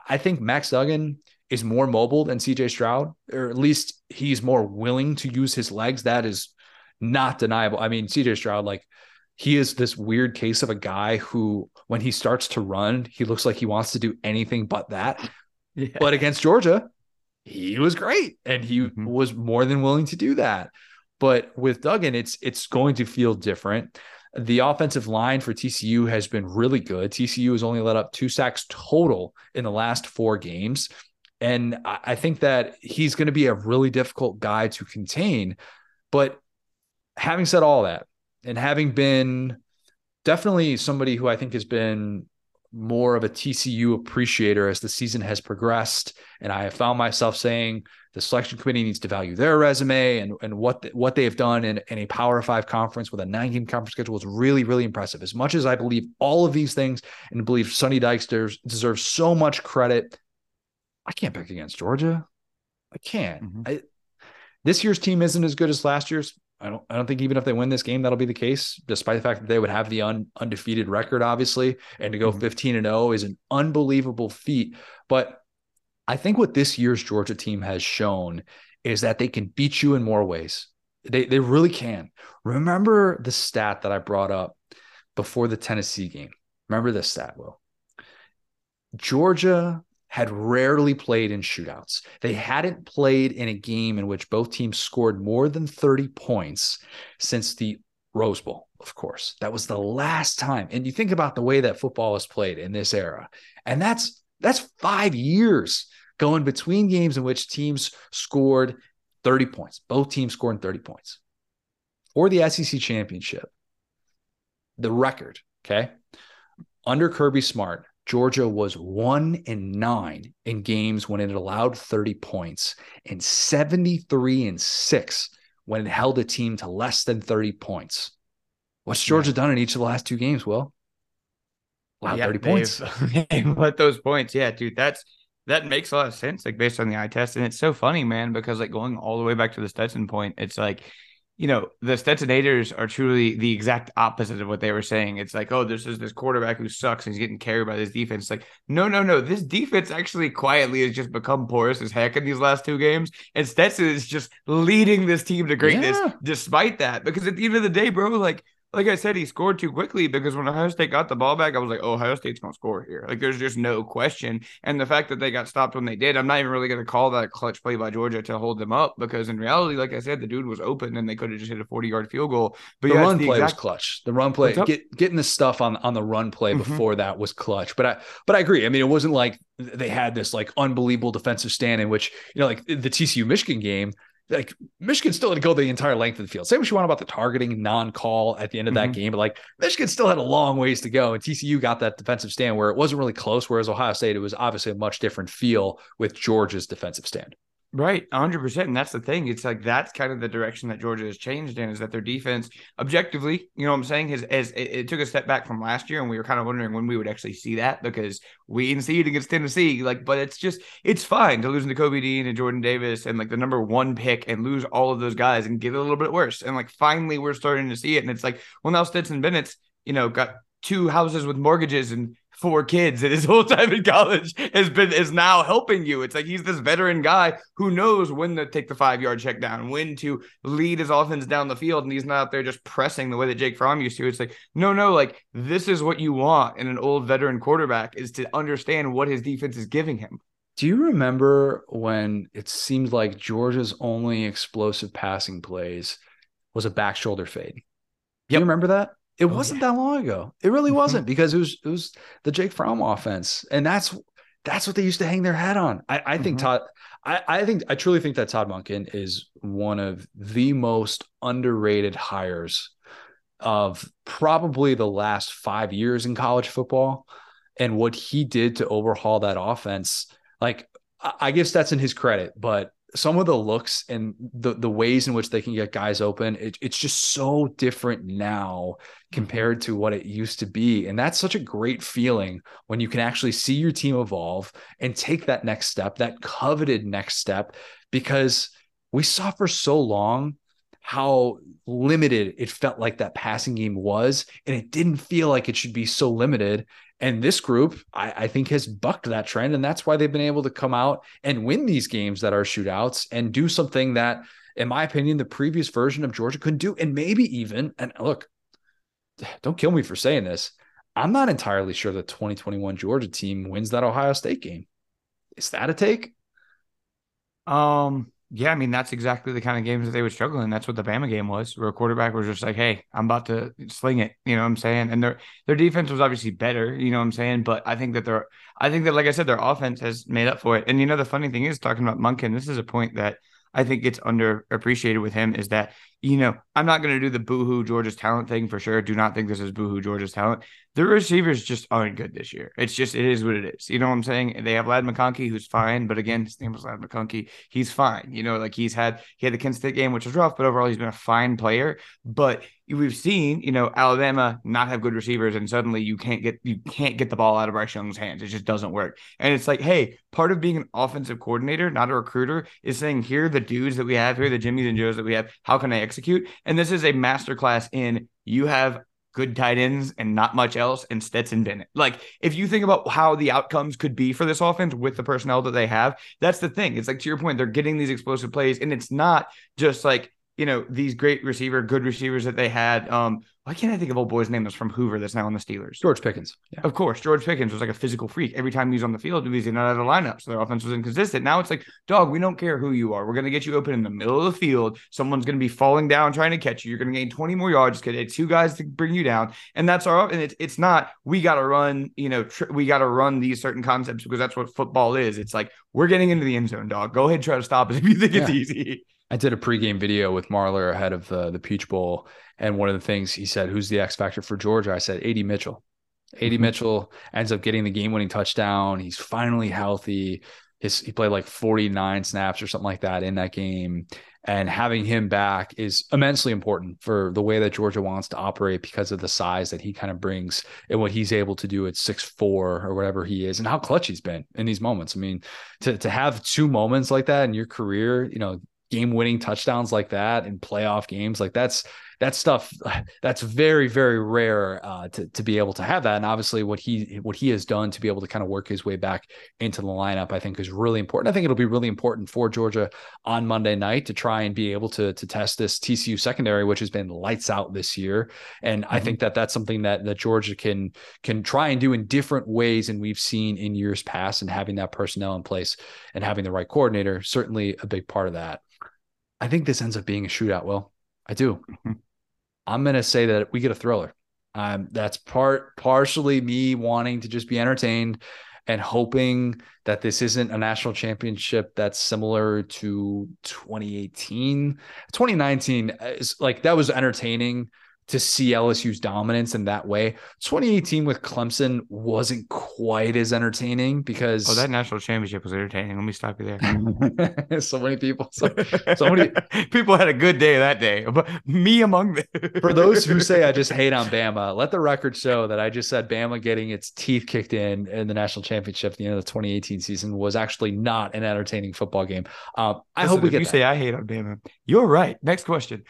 I think Max Duggan is more mobile than CJ Stroud, or at least he's more willing to use his legs. That is not deniable. I mean, CJ Stroud, like he is this weird case of a guy who, when he starts to run, he looks like he wants to do anything but that. Yeah. But against Georgia, he was great and he mm-hmm. was more than willing to do that. But with Duggan, it's it's going to feel different. The offensive line for TCU has been really good. TCU has only let up two sacks total in the last four games. And I think that he's going to be a really difficult guy to contain. But having said all that, and having been definitely somebody who I think has been more of a TCU appreciator as the season has progressed, and I have found myself saying the selection committee needs to value their resume and, and what the, what they have done in, in a Power Five conference with a nine game conference schedule is really really impressive. As much as I believe all of these things and believe Sonny Dykes deserves so much credit, I can't pick against Georgia. I can't. Mm-hmm. I, this year's team isn't as good as last year's. I don't. I don't think even if they win this game, that'll be the case. Despite the fact that they would have the un, undefeated record, obviously, and to go mm-hmm. 15 and 0 is an unbelievable feat. But I think what this year's Georgia team has shown is that they can beat you in more ways. They they really can. Remember the stat that I brought up before the Tennessee game. Remember this stat, Will. Georgia had rarely played in shootouts. They hadn't played in a game in which both teams scored more than 30 points since the Rose Bowl, of course. That was the last time. And you think about the way that football is played in this era. And that's that's 5 years going between games in which teams scored 30 points. Both teams scored 30 points. For the SEC championship, the record, okay? Under Kirby Smart, Georgia was one and nine in games when it allowed 30 points and 73 and six when it held a team to less than 30 points. What's Georgia yeah. done in each of the last two games, Will? Wow, yeah, 30 points. Let those points. Yeah, dude, that's that makes a lot of sense, like based on the eye test. And it's so funny, man, because like going all the way back to the Stetson point, it's like you know, the Stetsonators are truly the exact opposite of what they were saying. It's like, oh, this is this quarterback who sucks and he's getting carried by this defense. It's like, no, no, no. This defense actually quietly has just become porous as heck in these last two games. And Stetson is just leading this team to greatness yeah. despite that. Because at the end of the day, bro, like like I said, he scored too quickly because when Ohio State got the ball back, I was like, oh, Ohio State's going to score here. Like, there's just no question. And the fact that they got stopped when they did, I'm not even really going to call that a clutch play by Georgia to hold them up because in reality, like I said, the dude was open and they could have just hit a 40 yard field goal. But the yeah, run the play exact... was clutch. The run play, get, getting the stuff on, on the run play mm-hmm. before that was clutch. But I, but I agree. I mean, it wasn't like they had this like unbelievable defensive stand in which, you know, like the TCU Michigan game, like Michigan still had to go the entire length of the field. Say what you want about the targeting non-call at the end of that mm-hmm. game, but like Michigan still had a long ways to go. And TCU got that defensive stand where it wasn't really close. Whereas Ohio State, it was obviously a much different feel with Georgia's defensive stand. Right, 100%. And that's the thing. It's like that's kind of the direction that Georgia has changed in is that their defense, objectively, you know what I'm saying, has, has it, it, took a step back from last year. And we were kind of wondering when we would actually see that because we didn't see it against Tennessee. Like, but it's just, it's fine to lose to Kobe Dean and Jordan Davis and like the number one pick and lose all of those guys and get a little bit worse. And like finally, we're starting to see it. And it's like, well, now Stetson Bennett's, you know, got two houses with mortgages and four kids and his whole time in college has been is now helping you. It's like he's this veteran guy who knows when to take the five yard check down, when to lead his offense down the field, and he's not out there just pressing the way that Jake Fromm used to. It's like, no, no, like this is what you want in an old veteran quarterback is to understand what his defense is giving him. Do you remember when it seemed like Georgia's only explosive passing plays was a back shoulder fade? Do you remember that? It oh, wasn't yeah. that long ago. It really mm-hmm. wasn't because it was it was the Jake Fromm offense, and that's that's what they used to hang their hat on. I, I think mm-hmm. Todd. I, I think I truly think that Todd Monken is one of the most underrated hires of probably the last five years in college football, and what he did to overhaul that offense. Like I give Stetson his credit, but some of the looks and the the ways in which they can get guys open, it, it's just so different now mm-hmm. compared to what it used to be. And that's such a great feeling when you can actually see your team evolve and take that next step, that coveted next step, because we saw for so long how limited it felt like that passing game was. And it didn't feel like it should be so limited. And this group, I, I, think, has bucked that trend. And that's why they've been able to come out and win these games that are shootouts and do something that in my opinion, the previous version of Georgia couldn't do. And maybe even, and look, don't kill me for saying this. I'm not entirely sure the 2021 Georgia team wins that Ohio State game. Is that a take? Um, yeah, I mean that's exactly the kind of games that they would struggle in. That's what the Bama game was, where a quarterback was just like, "Hey, I'm about to sling it," you know what I'm saying? And their their defense was obviously better, you know what I'm saying? But I think that their I think that like I said, their offense has made up for it. And you know the funny thing is talking about Monken, this is a point that I think gets underappreciated with him is that you know, I'm not going to do the boohoo Georgia's talent thing for sure. Do not think this is boohoo Georgia's talent. The receivers just aren't good this year. It's just, it is what it is. You know what I'm saying? They have Ladd McConkey, who's fine, but again, his name was Ladd McConkey. He's fine. You know, like he's had, he had the Kent State game, which was rough, but overall, he's been a fine player. But we've seen, you know, Alabama not have good receivers, and suddenly you can't get, you can't get the ball out of Bryce Young's hands. It just doesn't work. And it's like, hey, part of being an offensive coordinator, not a recruiter, is saying, here are the dudes that we have, here the Jimmys and Joes that we have. How can I execute? And this is a masterclass in you have good tight ends and not much else and Stetson Bennett. Like if you think about how the outcomes could be for this offense with the personnel that they have, that's the thing. It's like to your point, they're getting these explosive plays and it's not just like you know these great receiver, good receivers that they had. Um, why can't I think of old boy's name that's from Hoover that's now on the Steelers? George Pickens. Yeah. Of course, George Pickens was like a physical freak. Every time he was on the field, he was not out of the lineup, so their offense was inconsistent. Now it's like, dog, we don't care who you are. We're gonna get you open in the middle of the field. Someone's gonna be falling down trying to catch you. You're gonna gain 20 more yards. Get two guys to bring you down, and that's our. And it's it's not we got to run. You know, tr- we got to run these certain concepts because that's what football is. It's like we're getting into the end zone, dog. Go ahead, try to stop us if you think yeah. it's easy. I did a pregame video with Marlar ahead of the, the Peach Bowl. And one of the things he said, Who's the X factor for Georgia? I said, AD Mitchell. AD mm-hmm. Mitchell ends up getting the game winning touchdown. He's finally healthy. His, he played like 49 snaps or something like that in that game. And having him back is immensely important for the way that Georgia wants to operate because of the size that he kind of brings and what he's able to do at six four or whatever he is and how clutch he's been in these moments. I mean, to to have two moments like that in your career, you know, game winning touchdowns like that in playoff games like that's that stuff that's very very rare uh, to to be able to have that. And obviously what he what he has done to be able to kind of work his way back into the lineup I think is really important. I think it'll be really important for Georgia on Monday night to try and be able to to test this TCU secondary which has been lights out this year. And mm-hmm. I think that that's something that that Georgia can can try and do in different ways and we've seen in years past and having that personnel in place and having the right coordinator certainly a big part of that I think this ends up being a shootout. Well, I do? Mm-hmm. I'm going to say that we get a thriller. Um, that's part partially me wanting to just be entertained and hoping that this isn't a national championship that's similar to 2018. 2019 is like that was entertaining to see LSU's dominance in that way. 2018 with Clemson wasn't quite as entertaining because oh, that national championship was entertaining. Let me stop you there. so many people, so, so many people had a good day that day, but me among them. For those who say I just hate on Bama, let the record show that I just said Bama getting its teeth kicked in in the national championship at the end of the 2018 season was actually not an entertaining football game. Um, I Listen, hope we get. You that. say I hate on Bama. You're right. Next question.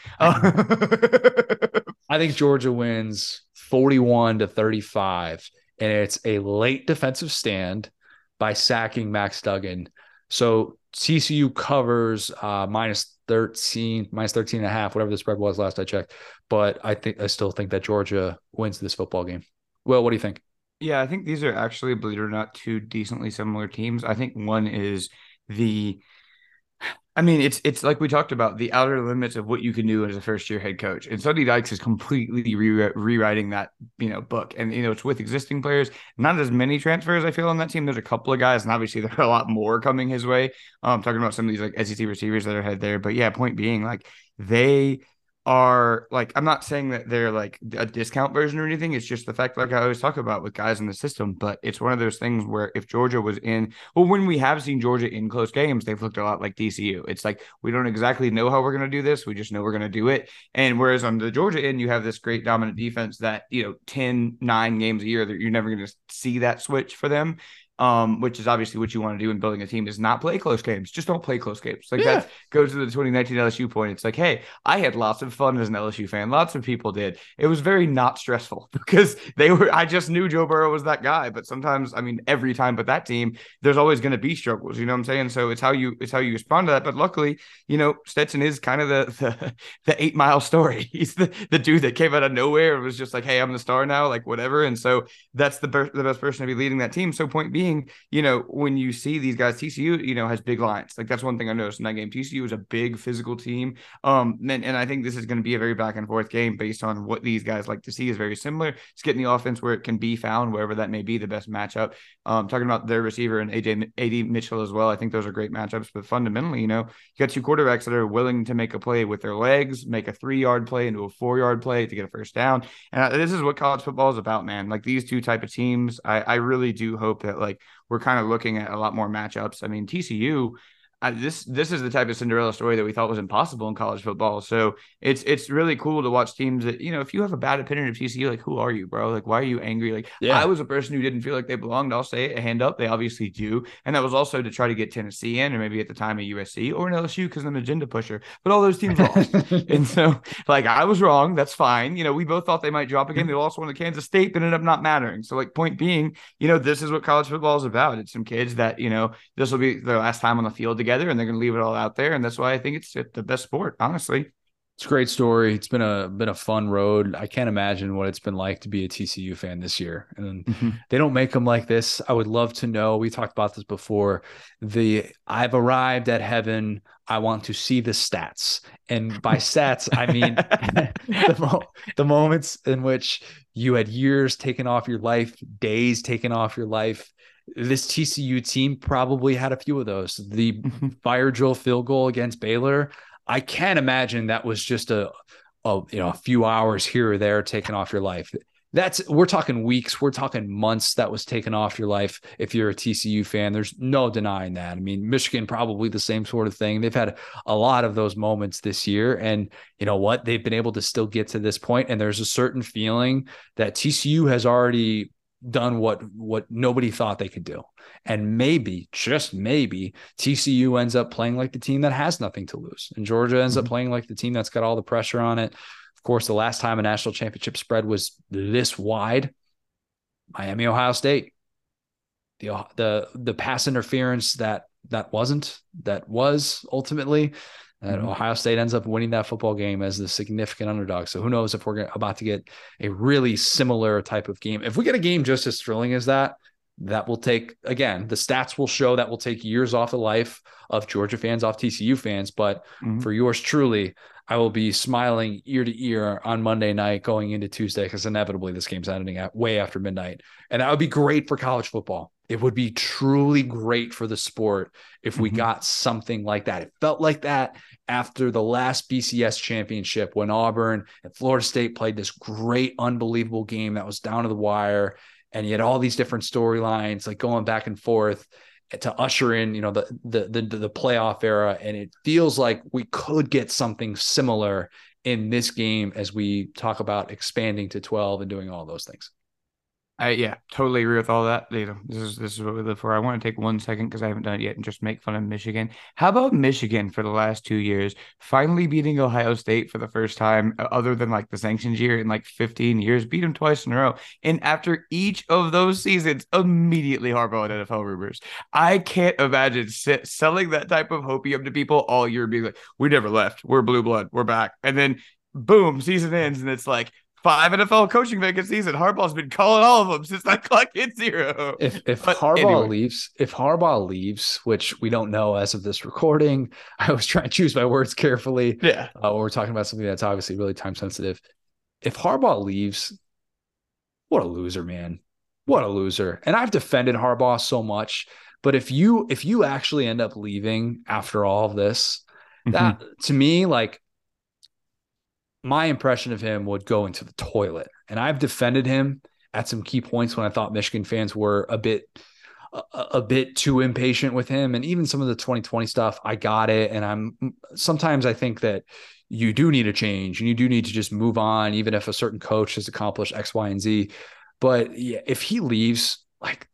I think Georgia wins 41 to 35, and it's a late defensive stand by sacking Max Duggan. So TCU covers uh, minus 13, minus 13 and a half, whatever the spread was last I checked. But I think I still think that Georgia wins this football game. Well, what do you think? Yeah, I think these are actually, believe it or not, two decently similar teams. I think one is the I mean, it's it's like we talked about the outer limits of what you can do as a first year head coach, and Sonny Dykes is completely re- rewriting that you know book, and you know it's with existing players, not as many transfers I feel on that team. There's a couple of guys, and obviously there are a lot more coming his way. I'm um, talking about some of these like SEC receivers that are head there, but yeah, point being like they are like I'm not saying that they're like a discount version or anything. It's just the fact, like I always talk about with guys in the system. But it's one of those things where if Georgia was in, well, when we have seen Georgia in close games, they've looked a lot like TCU. It's like we don't exactly know how we're going to do this. We just know we're going to do it. And whereas on the Georgia end, you have this great dominant defense that you know 10, 9 games a year that you're never going to see that switch for them um, which is obviously what you want to do in building a team is not play close games. Just don't play close games. Like yeah. that goes to the 2019 LSU point. It's like, hey, I had lots of fun as an LSU fan. Lots of people did. It was very not stressful because they were. I just knew Joe Burrow was that guy. But sometimes, I mean, every time, but that team, there's always going to be struggles. You know what I'm saying? So it's how you it's how you respond to that. But luckily, you know, Stetson is kind of the the, the eight mile story. He's the the dude that came out of nowhere and was just like, hey, I'm the star now, like whatever. And so that's the the best person to be leading that team. So point being, you know, when you see these guys, TCU, you know, has big lines. Like that's one thing I noticed in that game. TCU is a big physical team. Um, and, and I think this is going to be a very back and forth game based on what these guys like to see is very similar. It's getting the offense where it can be found, wherever that may be, the best matchup. Um, talking about their receiver and AJ AD Mitchell as well. I think those are great matchups. But fundamentally, you know, you got two quarterbacks that are willing to make a play with their legs, make a three yard play into a four yard play to get a first down. And this is what college football is about, man. Like these two type of teams, I, I really do hope that like we're kind of looking at a lot more matchups. I mean, TCU I, this this is the type of Cinderella story that we thought was impossible in college football. So it's it's really cool to watch teams that you know if you have a bad opinion of TCU, like who are you, bro? Like why are you angry? Like yeah. I was a person who didn't feel like they belonged. I'll say it, a hand up. They obviously do, and that was also to try to get Tennessee in, or maybe at the time a USC or an LSU because I'm an agenda pusher. But all those teams lost, and so like I was wrong. That's fine. You know we both thought they might drop again. They lost one to Kansas State, but ended up not mattering. So like point being, you know this is what college football is about. It's some kids that you know this will be their last time on the field together, and they're going to leave it all out there, and that's why I think it's the best sport, honestly. It's a great story. It's been a been a fun road. I can't imagine what it's been like to be a TCU fan this year. And mm-hmm. they don't make them like this. I would love to know. We talked about this before. The I've arrived at heaven. I want to see the stats. And by stats, I mean the, mo- the moments in which you had years taken off your life, days taken off your life, this TCU team probably had a few of those. The mm-hmm. fire drill field goal against Baylor, I can't imagine that was just a, a you know a few hours here or there taken off your life. That's we're talking weeks, we're talking months that was taken off your life. If you're a TCU fan, there's no denying that. I mean, Michigan probably the same sort of thing. They've had a lot of those moments this year, and you know what? They've been able to still get to this point, and there's a certain feeling that TCU has already done what what nobody thought they could do. And maybe, just maybe, TCU ends up playing like the team that has nothing to lose. And Georgia ends mm-hmm. up playing like the team that's got all the pressure on it. Of course, the last time a national championship spread was this wide, Miami, Ohio State. The the the pass interference that that wasn't, that was ultimately and mm-hmm. Ohio State ends up winning that football game as the significant underdog. So who knows if we're about to get a really similar type of game. If we get a game just as thrilling as that, that will take again the stats will show that will take years off the life of Georgia fans, off TCU fans. But mm-hmm. for yours truly, I will be smiling ear to ear on Monday night going into Tuesday because inevitably this game's ending at way after midnight, and that would be great for college football. It would be truly great for the sport if we mm-hmm. got something like that. It felt like that after the last BCS championship when Auburn and Florida State played this great, unbelievable game that was down to the wire. And you had all these different storylines like going back and forth to usher in, you know, the, the the the playoff era. And it feels like we could get something similar in this game as we talk about expanding to 12 and doing all those things. I, yeah, totally agree with all that. You know, this is this is what we live for. I want to take one second because I haven't done it yet and just make fun of Michigan. How about Michigan for the last two years finally beating Ohio State for the first time, uh, other than like the sanctions year in like 15 years, beat them twice in a row. And after each of those seasons, immediately Harbaugh NFL rumors. I can't imagine sit, selling that type of hopium to people all year, being like, "We never left. We're blue blood. We're back." And then boom, season ends, and it's like five NFL coaching vacancies, and Harbaugh's been calling all of them since that clock hit zero. If if but Harbaugh anyway. leaves, if Harbaugh leaves, which we don't know as of this recording, I was trying to choose my words carefully. Yeah, uh, we're talking about something that's obviously really time sensitive. If Harbaugh leaves, what a loser, man! What a loser! And I've defended Harbaugh so much, but if you if you actually end up leaving after all of this, mm-hmm. that to me like my impression of him would go into the toilet. And I've defended him at some key points when I thought Michigan fans were a bit a, a, bit too impatient with him. And even some of the 2020 stuff I got it. And I'm sometimes I think that you do need a change and you do need to just move on even if a certain coach has accomplished x y and z. But yeah, if he leaves like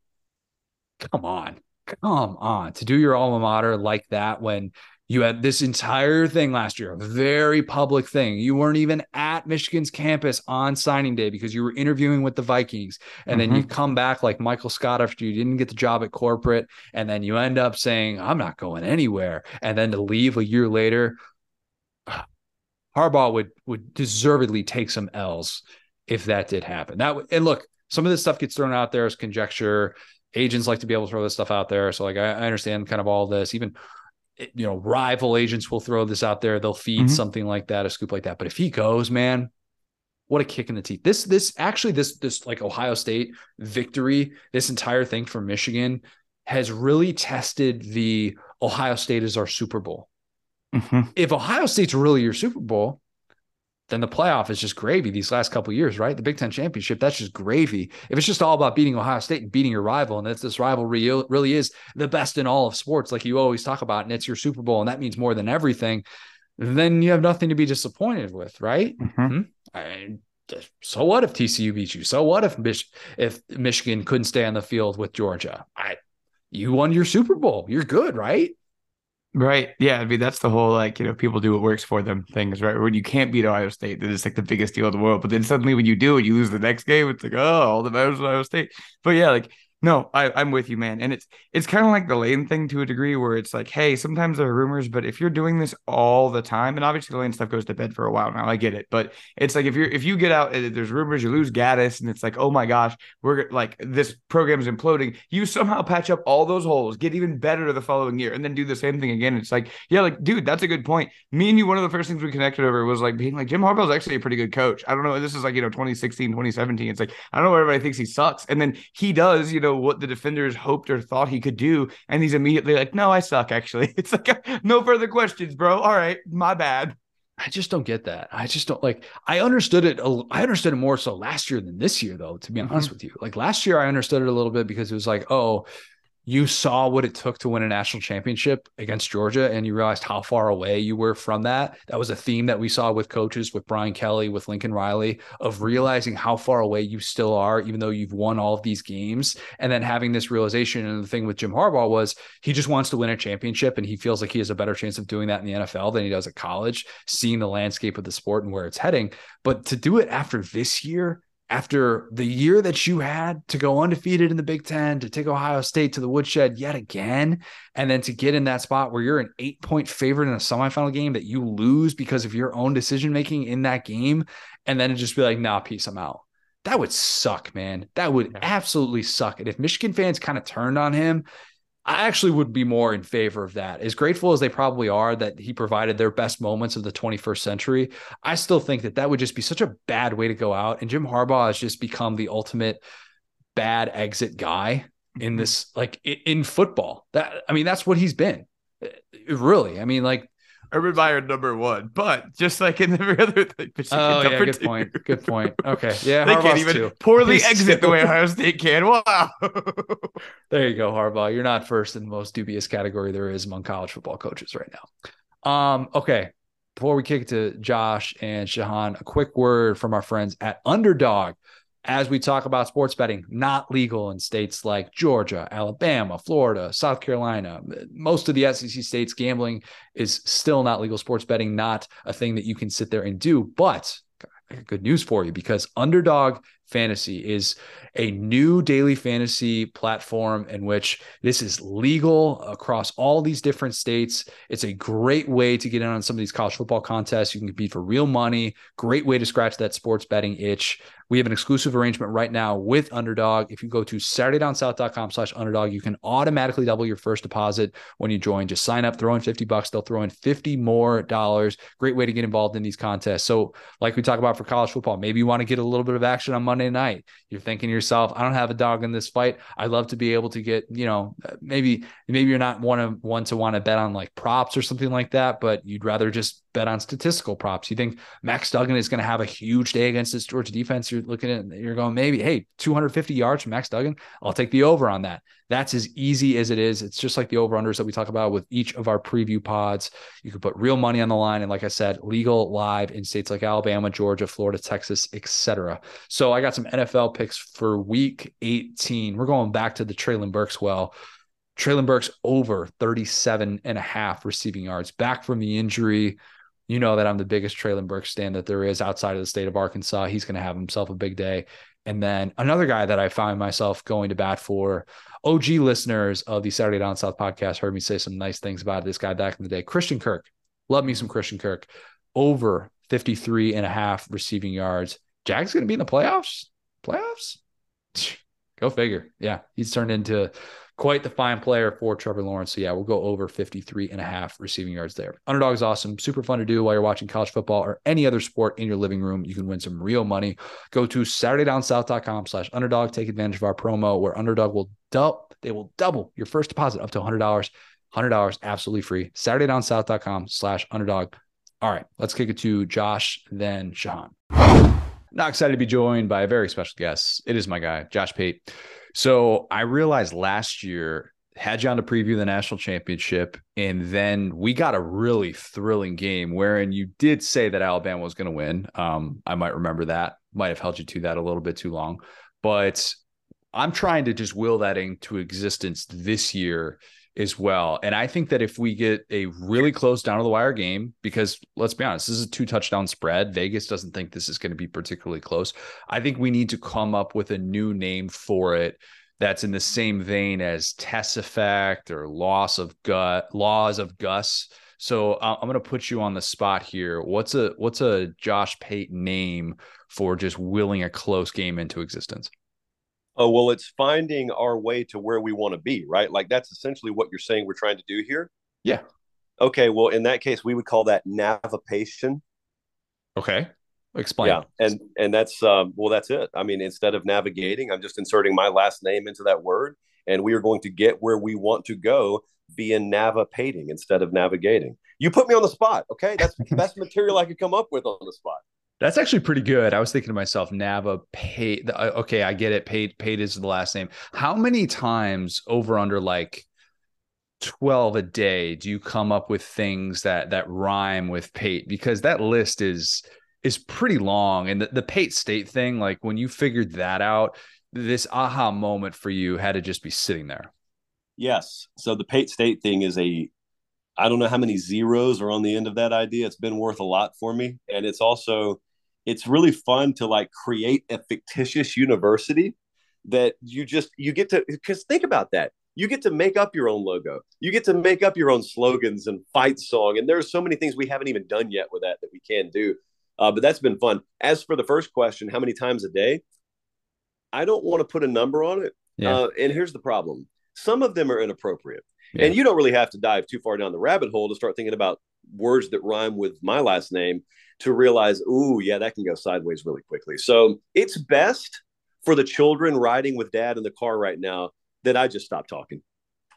come on, come on, to do your alma mater like that when you had this entire thing last year, a very public thing. You weren't even at Michigan's campus on signing day because you were interviewing with the Vikings. And mm-hmm. then you mm-hmm. come back like Michael Scott after you didn't get the job at corporate. And then you end up saying, I'm not going anywhere. And then to leave a year later, Harbaugh would would deservedly take some L's if that did happen. That and look, some of this stuff gets thrown out there as conjecture. Agents like to be able to throw this stuff out there. So like I, I understand kind of all this. Even you know, rival agents will throw this out there. They'll feed mm-hmm. something like that, a scoop like that. But if he goes, man, what a kick in the teeth. This, this actually, this, this like Ohio State victory, this entire thing for Michigan has really tested the Ohio State is our Super Bowl. Mm-hmm. If Ohio State's really your Super Bowl, then the playoff is just gravy these last couple years, right? The Big Ten championship, that's just gravy. If it's just all about beating Ohio State and beating your rival, and that this rivalry really is the best in all of sports, like you always talk about, and it's your Super Bowl, and that means more than everything, then you have nothing to be disappointed with, right? Mm-hmm. I, so what if TCU beats you? So what if Mich- if Michigan couldn't stay on the field with Georgia? I, you won your Super Bowl. You're good, right? Right. Yeah. I mean, that's the whole like, you know, people do what works for them things, right? When you can't beat Ohio State, then it's like the biggest deal in the world. But then suddenly when you do it, you lose the next game. It's like, oh, all the matters in Ohio State. But yeah, like no, I, I'm with you, man. And it's it's kind of like the Lane thing to a degree, where it's like, hey, sometimes there are rumors, but if you're doing this all the time, and obviously the Lane stuff goes to bed for a while now, I get it. But it's like if you're if you get out, there's rumors, you lose Gattis, and it's like, oh my gosh, we're like this program is imploding. You somehow patch up all those holes, get even better the following year, and then do the same thing again. It's like, yeah, like dude, that's a good point. Me and you, one of the first things we connected over was like being like Jim Harbaugh's actually a pretty good coach. I don't know, this is like you know 2016, 2017. It's like I don't know, everybody thinks he sucks, and then he does, you know, what the defenders hoped or thought he could do. And he's immediately like, no, I suck, actually. It's like, no further questions, bro. All right, my bad. I just don't get that. I just don't like. I understood it. I understood it more so last year than this year, though. To be honest mm-hmm. with you, like last year, I understood it a little bit because it was like, oh, you saw what it took to win a national championship against Georgia and you realized how far away you were from that. That was a theme that we saw with coaches, with Brian Kelly, with Lincoln Riley, of realizing how far away you still are, even though you've won all of these games. And then having this realization. And the thing with Jim Harbaugh was he just wants to win a championship and he feels like he has a better chance of doing that in the NFL than he does at college, seeing the landscape of the sport and where it's heading. But to do it after this year, after the year that you had to go undefeated in the Big Ten, to take Ohio State to the woodshed yet again, and then to get in that spot where you're an eight point favorite in a semifinal game that you lose because of your own decision making in that game, and then just be like, nah, peace, I'm out. That would suck, man. That would absolutely suck. And if Michigan fans kind of turned on him, I actually would be more in favor of that. As grateful as they probably are that he provided their best moments of the 21st century, I still think that that would just be such a bad way to go out. And Jim Harbaugh has just become the ultimate bad exit guy in mm-hmm. this, like in football. That I mean, that's what he's been. Really, I mean, like Urban Meyer number one, but just like in every other thing. Oh yeah, good two. point. Good point. Okay, yeah, they Harbaugh's can't even too. poorly He's exit the way Ohio State can. Wow. there you go, Harbaugh. You're not first in the most dubious category there is among college football coaches right now. Um, okay. Before we kick it to Josh and Shehan, a quick word from our friends at Underdog as we talk about sports betting, not legal in states like Georgia, Alabama, Florida, South Carolina. Most of the SEC states, gambling is still not legal. Sports betting, not a thing that you can sit there and do. But good news for you because Underdog Fantasy is a new daily fantasy platform in which this is legal across all these different states. It's a great way to get in on some of these college football contests. You can compete for real money. Great way to scratch that sports betting itch. We have an exclusive arrangement right now with Underdog. If you go to SaturdayDownSouth.com slash underdog, you can automatically double your first deposit when you join. Just sign up, throw in 50 bucks. They'll throw in 50 more dollars. Great way to get involved in these contests. So, like we talk about for college football, maybe you want to get a little bit of action on Monday night. You're thinking to yourself, I don't have a dog in this fight. I'd love to be able to get, you know, uh, maybe, maybe you're not one of one to want to bet on like props or something like that, but you'd rather just bet on statistical props. You think Max Duggan is going to have a huge day against this Georgia defense? You're looking at, you're going, maybe, hey, 250 yards from Max Duggan. I'll take the over on that. That's as easy as it is. It's just like the over unders that we talk about with each of our preview pods. You can put real money on the line. And like I said, legal live in states like Alabama, Georgia, Florida, Texas, etc. So I got some NFL picks for week 18. We're going back to the Treylon Burks well. Treylon Burks over 37 and a half receiving yards back from the injury. You know that I'm the biggest Treylon Burks stand that there is outside of the state of Arkansas. He's going to have himself a big day. And then another guy that I find myself going to bat for, OG listeners of the Saturday Down South podcast heard me say some nice things about this guy back in the day. Christian Kirk. Love me some Christian Kirk. Over 53 and a half receiving yards. Jack's going to be in the playoffs. Playoffs? Go figure. Yeah, he's turned into quite the fine player for Trevor Lawrence. So yeah, we'll go over 53 and a half receiving yards there. Underdog is awesome. Super fun to do while you're watching college football or any other sport in your living room. You can win some real money. Go to SaturdayDownSouth.com slash underdog. Take advantage of our promo where underdog will double, they will double your first deposit up to $100. $100 absolutely free. SaturdayDownSouth.com slash underdog. All right, let's kick it to Josh, then Shehan. Not excited to be joined by a very special guest. It is my guy, Josh Pate. So I realized last year had you on to preview the national championship, and then we got a really thrilling game wherein you did say that Alabama was going to win. Um, I might remember that. Might have held you to that a little bit too long, but I'm trying to just will that into existence this year as well. And I think that if we get a really close down to the wire game, because let's be honest, this is a two touchdown spread. Vegas doesn't think this is going to be particularly close. I think we need to come up with a new name for it that's in the same vein as Tess effect or loss of gut laws of Gus. So uh, I'm going to put you on the spot here. What's a what's a Josh Payton name for just willing a close game into existence? Oh, well, it's finding our way to where we want to be, right? Like that's essentially what you're saying we're trying to do here. Yeah. Okay. Well, in that case, we would call that navigation. Okay. Explain. Yeah. And and that's um well, that's it. I mean, instead of navigating, I'm just inserting my last name into that word, and we are going to get where we want to go via navigating instead of navigating. You put me on the spot. Okay. That's the best material I could come up with on the spot. That's actually pretty good. I was thinking to myself, Nava paid. Uh, okay, I get it. Paid paid is the last name. How many times over under like 12 a day do you come up with things that that rhyme with Pate? Because that list is is pretty long. And the, the Pate State thing, like when you figured that out, this aha moment for you had to just be sitting there. Yes. So the Pate State thing is a I don't know how many zeros are on the end of that idea. It's been worth a lot for me. And it's also it's really fun to like create a fictitious university that you just you get to because think about that. You get to make up your own logo. You get to make up your own slogans and fight song. And there's so many things we haven't even done yet with that that we can do. Uh, but that's been fun. As for the first question how many times a day? I don't want to put a number on it. Yeah. uh, and here's the problem. Some of them are inappropriate yeah. and you don't really have to dive too far down the rabbit hole to start thinking about words that rhyme with my last name to realize, ooh, yeah, that can go sideways really quickly. So it's best for the children riding with dad in the car right now that I just stop talking.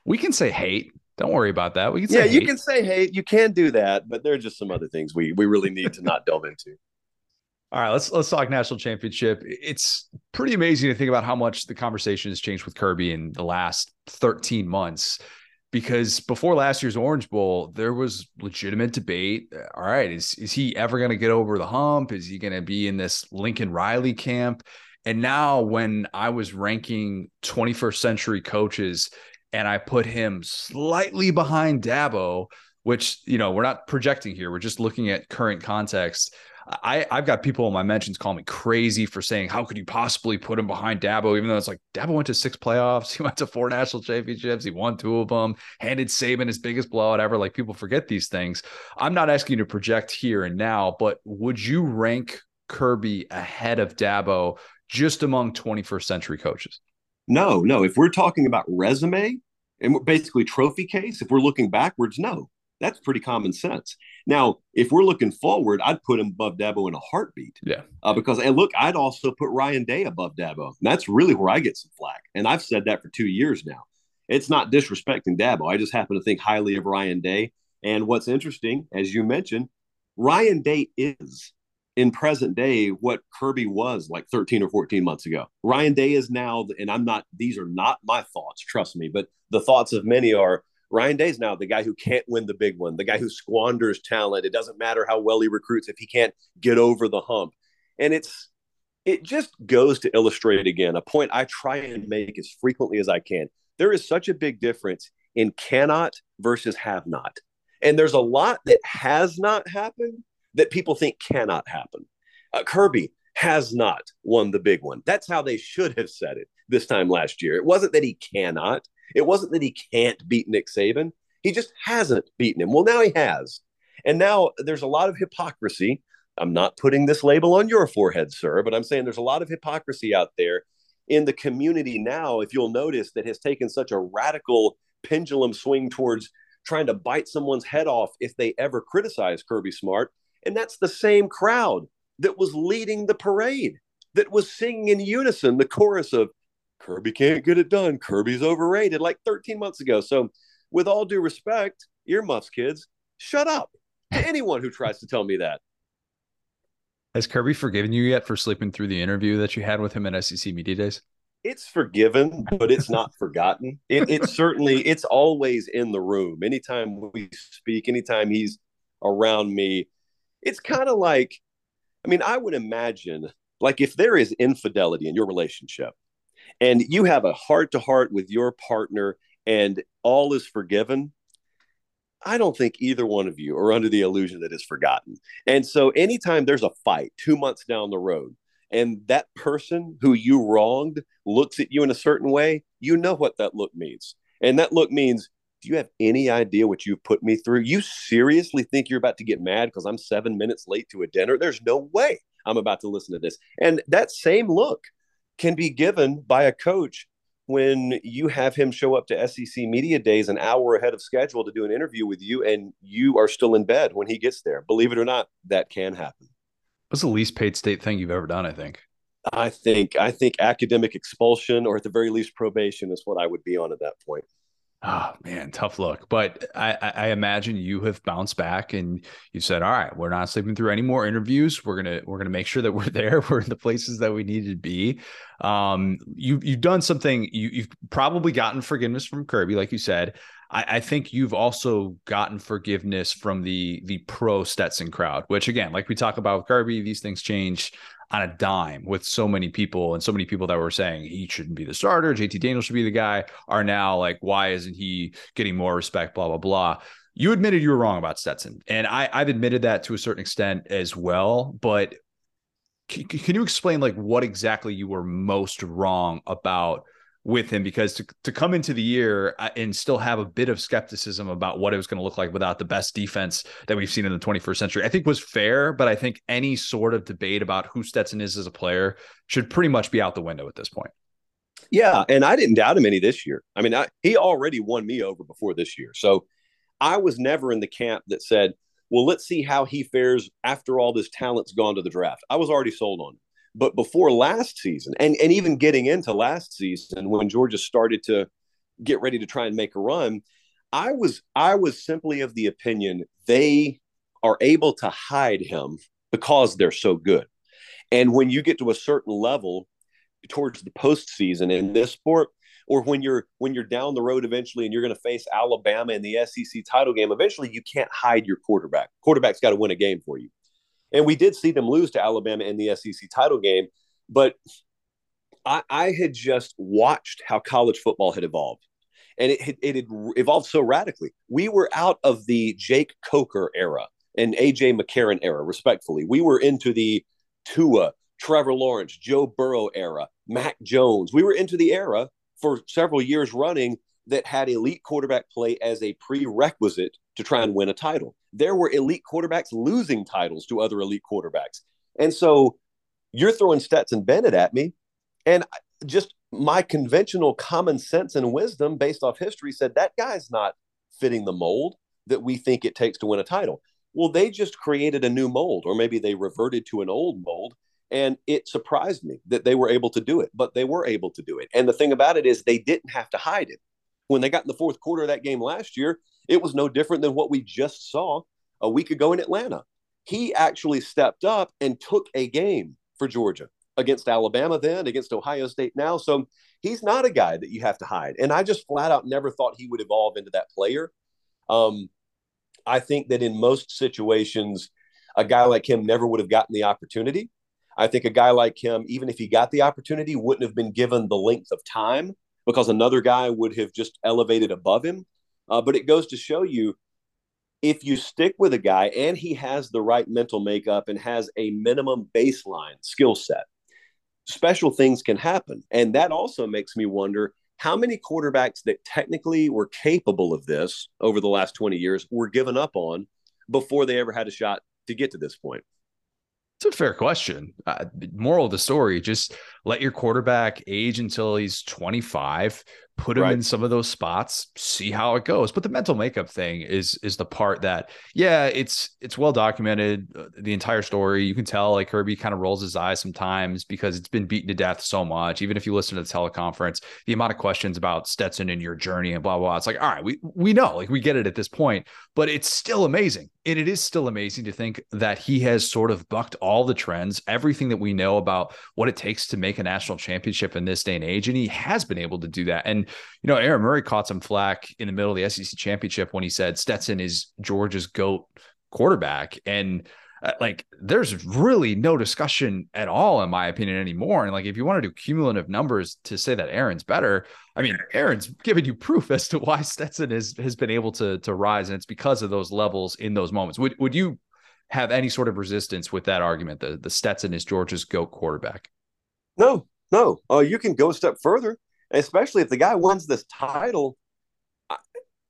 We can say hate. Don't worry about that. We can yeah, hate. you can say hate. You can do that, but there are just some other things we we really need to not delve into. All right, let's let's talk national championship. It's pretty amazing to think about how much the conversation has changed with Kirby in the last 13 months because before last year's Orange Bowl, there was legitimate debate. Uh, all right, is is he ever going to get over the hump? Is he going to be in this Lincoln Riley camp? And now, when I was ranking 21st century coaches, and I put him slightly behind Dabo, which you know we're not projecting here, we're just looking at current context. I, I've got people in my mentions call me crazy for saying, how could you possibly put him behind Dabo? Even though it's like Dabo went to six playoffs, he went to four national championships, he won two of them, handed Saban his biggest blowout ever. Like people forget these things. I'm not asking you to project here and now, but would you rank Kirby ahead of Dabo just among 21st century coaches? No, no. If we're talking about resume and basically trophy case, if we're looking backwards, no. That's pretty common sense. Now, if we're looking forward, I'd put him above Dabo in a heartbeat. Yeah. Uh, because, and look, I'd also put Ryan Day above Dabo. And that's really where I get some flack. And I've said that for two years now. It's not disrespecting Dabo. I just happen to think highly of Ryan Day. And what's interesting, as you mentioned, Ryan Day is in present day what Kirby was like 13 or 14 months ago. Ryan Day is now, and I'm not, these are not my thoughts, trust me, but the thoughts of many are Ryan Day's now the guy who can't win the big one, the guy who squanders talent. It doesn't matter how well he recruits if he can't get over the hump. And it's, it just goes to illustrate again a point I try and make as frequently as I can. There is such a big difference in cannot versus have not. And there's a lot that has not happened that people think cannot happen. Uh, Kirby has not won the big one. That's how they should have said it this time last year. It wasn't that he cannot, it wasn't that he can't beat Nick Saban. He just hasn't beaten him. Well, now he has. And now there's a lot of hypocrisy. I'm not putting this label on your forehead, sir, but I'm saying there's a lot of hypocrisy out there in the community now, if you'll notice, that has taken such a radical pendulum swing towards trying to bite someone's head off if they ever criticize Kirby Smart. And that's the same crowd that was leading the parade, that was singing in unison the chorus of Kirby can't get it done. Kirby's overrated like 13 months ago. So, with all due respect, earmuffs, kids, shut up to anyone who tries to tell me that. Has Kirby forgiven you yet for sleeping through the interview that you had with him at SEC Media Days? it's forgiven, but it's not forgotten. It, it's certainly it's always in the room. Anytime we speak, anytime he's around me, it's kind of like, I mean, I would imagine like if there is infidelity in your relationship, and you have a heart to heart with your partner, and all is forgiven. I don't think either one of you are under the illusion that it's forgotten. And so, anytime there's a fight two months down the road, and that person who you wronged looks at you in a certain way, you know what that look means. And that look means, do you have any idea what you've put me through? You seriously think you're about to get mad because I'm seven minutes late to a dinner? There's no way I'm about to listen to this. And that same look can be given by a coach when you have him show up to SEC media days an hour ahead of schedule to do an interview with you and you are still in bed when he gets there. Believe it or not, that can happen. What's the least paid state thing you've ever done? I think. I think I think academic expulsion or at the very least probation is what I would be on at that point. Oh man, tough look. But I, I imagine you have bounced back and you said, "All right, we're not sleeping through any more interviews. We're gonna we're gonna make sure that we're there. We're in the places that we need to be." Um, you you've done something. You you've probably gotten forgiveness from Kirby, like you said. I, I, think you've also gotten forgiveness from the the pro Stetson crowd, which again, like we talk about with Kirby, these things change on a dime with so many people and so many people that were saying he shouldn't be the starter, JT Daniel should be the guy, are now like, why isn't he getting more respect? Blah blah blah. You admitted you were wrong about Stetson, and I, I've admitted that to a certain extent as well. But can you explain like what exactly you were most wrong about? With him because to, to come into the year uh, and still have a bit of skepticism about what it was going to look like without the best defense that we've seen in the 21st century, I think was fair. But I think any sort of debate about who Stetson is as a player should pretty much be out the window at this point. Yeah. And I didn't doubt him any this year. I mean, I, he already won me over before this year. So I was never in the camp that said, well, let's see how he fares after all this talent's gone to the draft. I was already sold on him. But before last season, and, and even getting into last season when Georgia started to get ready to try and make a run, I was I was simply of the opinion they are able to hide him because they're so good. And when you get to a certain level towards the postseason in this sport, or when you're when you're down the road eventually and you're going to face Alabama in the SEC title game, eventually you can't hide your quarterback. Quarterback's got to win a game for you. And we did see them lose to Alabama in the SEC title game, but I, I had just watched how college football had evolved. And it, it had evolved so radically. We were out of the Jake Coker era and AJ McCarron era, respectfully. We were into the Tua, Trevor Lawrence, Joe Burrow era, Mac Jones. We were into the era for several years running that had elite quarterback play as a prerequisite to try and win a title. There were elite quarterbacks losing titles to other elite quarterbacks. And so you're throwing Stetson Bennett at me. And just my conventional common sense and wisdom based off history said that guy's not fitting the mold that we think it takes to win a title. Well, they just created a new mold, or maybe they reverted to an old mold. And it surprised me that they were able to do it, but they were able to do it. And the thing about it is, they didn't have to hide it when they got in the fourth quarter of that game last year, it was no different than what we just saw a week ago in Atlanta. he actually stepped up and took a game for Georgia against Alabama then, against Ohio State now. So he's not a guy that you have to hide. And I just flat out never thought he would evolve into that player. Um, I think that in most situations, a guy like him never would have gotten the opportunity. I think a guy like him, even if he got the opportunity, wouldn't have been given the length of time because another guy would have just elevated above him. Uh, but it goes to show you if you stick with a guy and he has the right mental makeup and has a minimum baseline skill set, special things can happen. And that also makes me wonder how many quarterbacks that technically were capable of this over the last 20 years were given up on before they ever had a shot to get to this point. It's a fair question. Uh, moral of the story: just let your quarterback age until he's 25 put him right. in some of those spots, see how it goes. But the mental makeup thing is is the part that, yeah, it's it's well documented. Uh, the entire story, you can tell like Kirby kind of rolls his eyes sometimes because it's been beaten to death so much. Even if you listen to the teleconference, the amount of questions about Stetson and your journey and blah blah. blah it's like, all right, we we know, like we get it at this point, but it's still amazing. And it is still amazing to think that he has sort of bucked all the trends, everything that we know about what it takes to make a national championship in this day and age, and he has been able to do that. And you know, Aaron Murray caught some flack in the middle of the SEC championship when he said Stetson is Georgia's GOAT quarterback. And uh, like, there's really no discussion at all, in my opinion, anymore. And like, if you want to do cumulative numbers to say that Aaron's better, I mean, Aaron's given you proof as to why Stetson has, has been able to, to rise. And it's because of those levels in those moments. Would, would you have any sort of resistance with that argument? The, the Stetson is Georgia's GOAT quarterback? No, no. Uh, you can go a step further especially if the guy wins this title. I,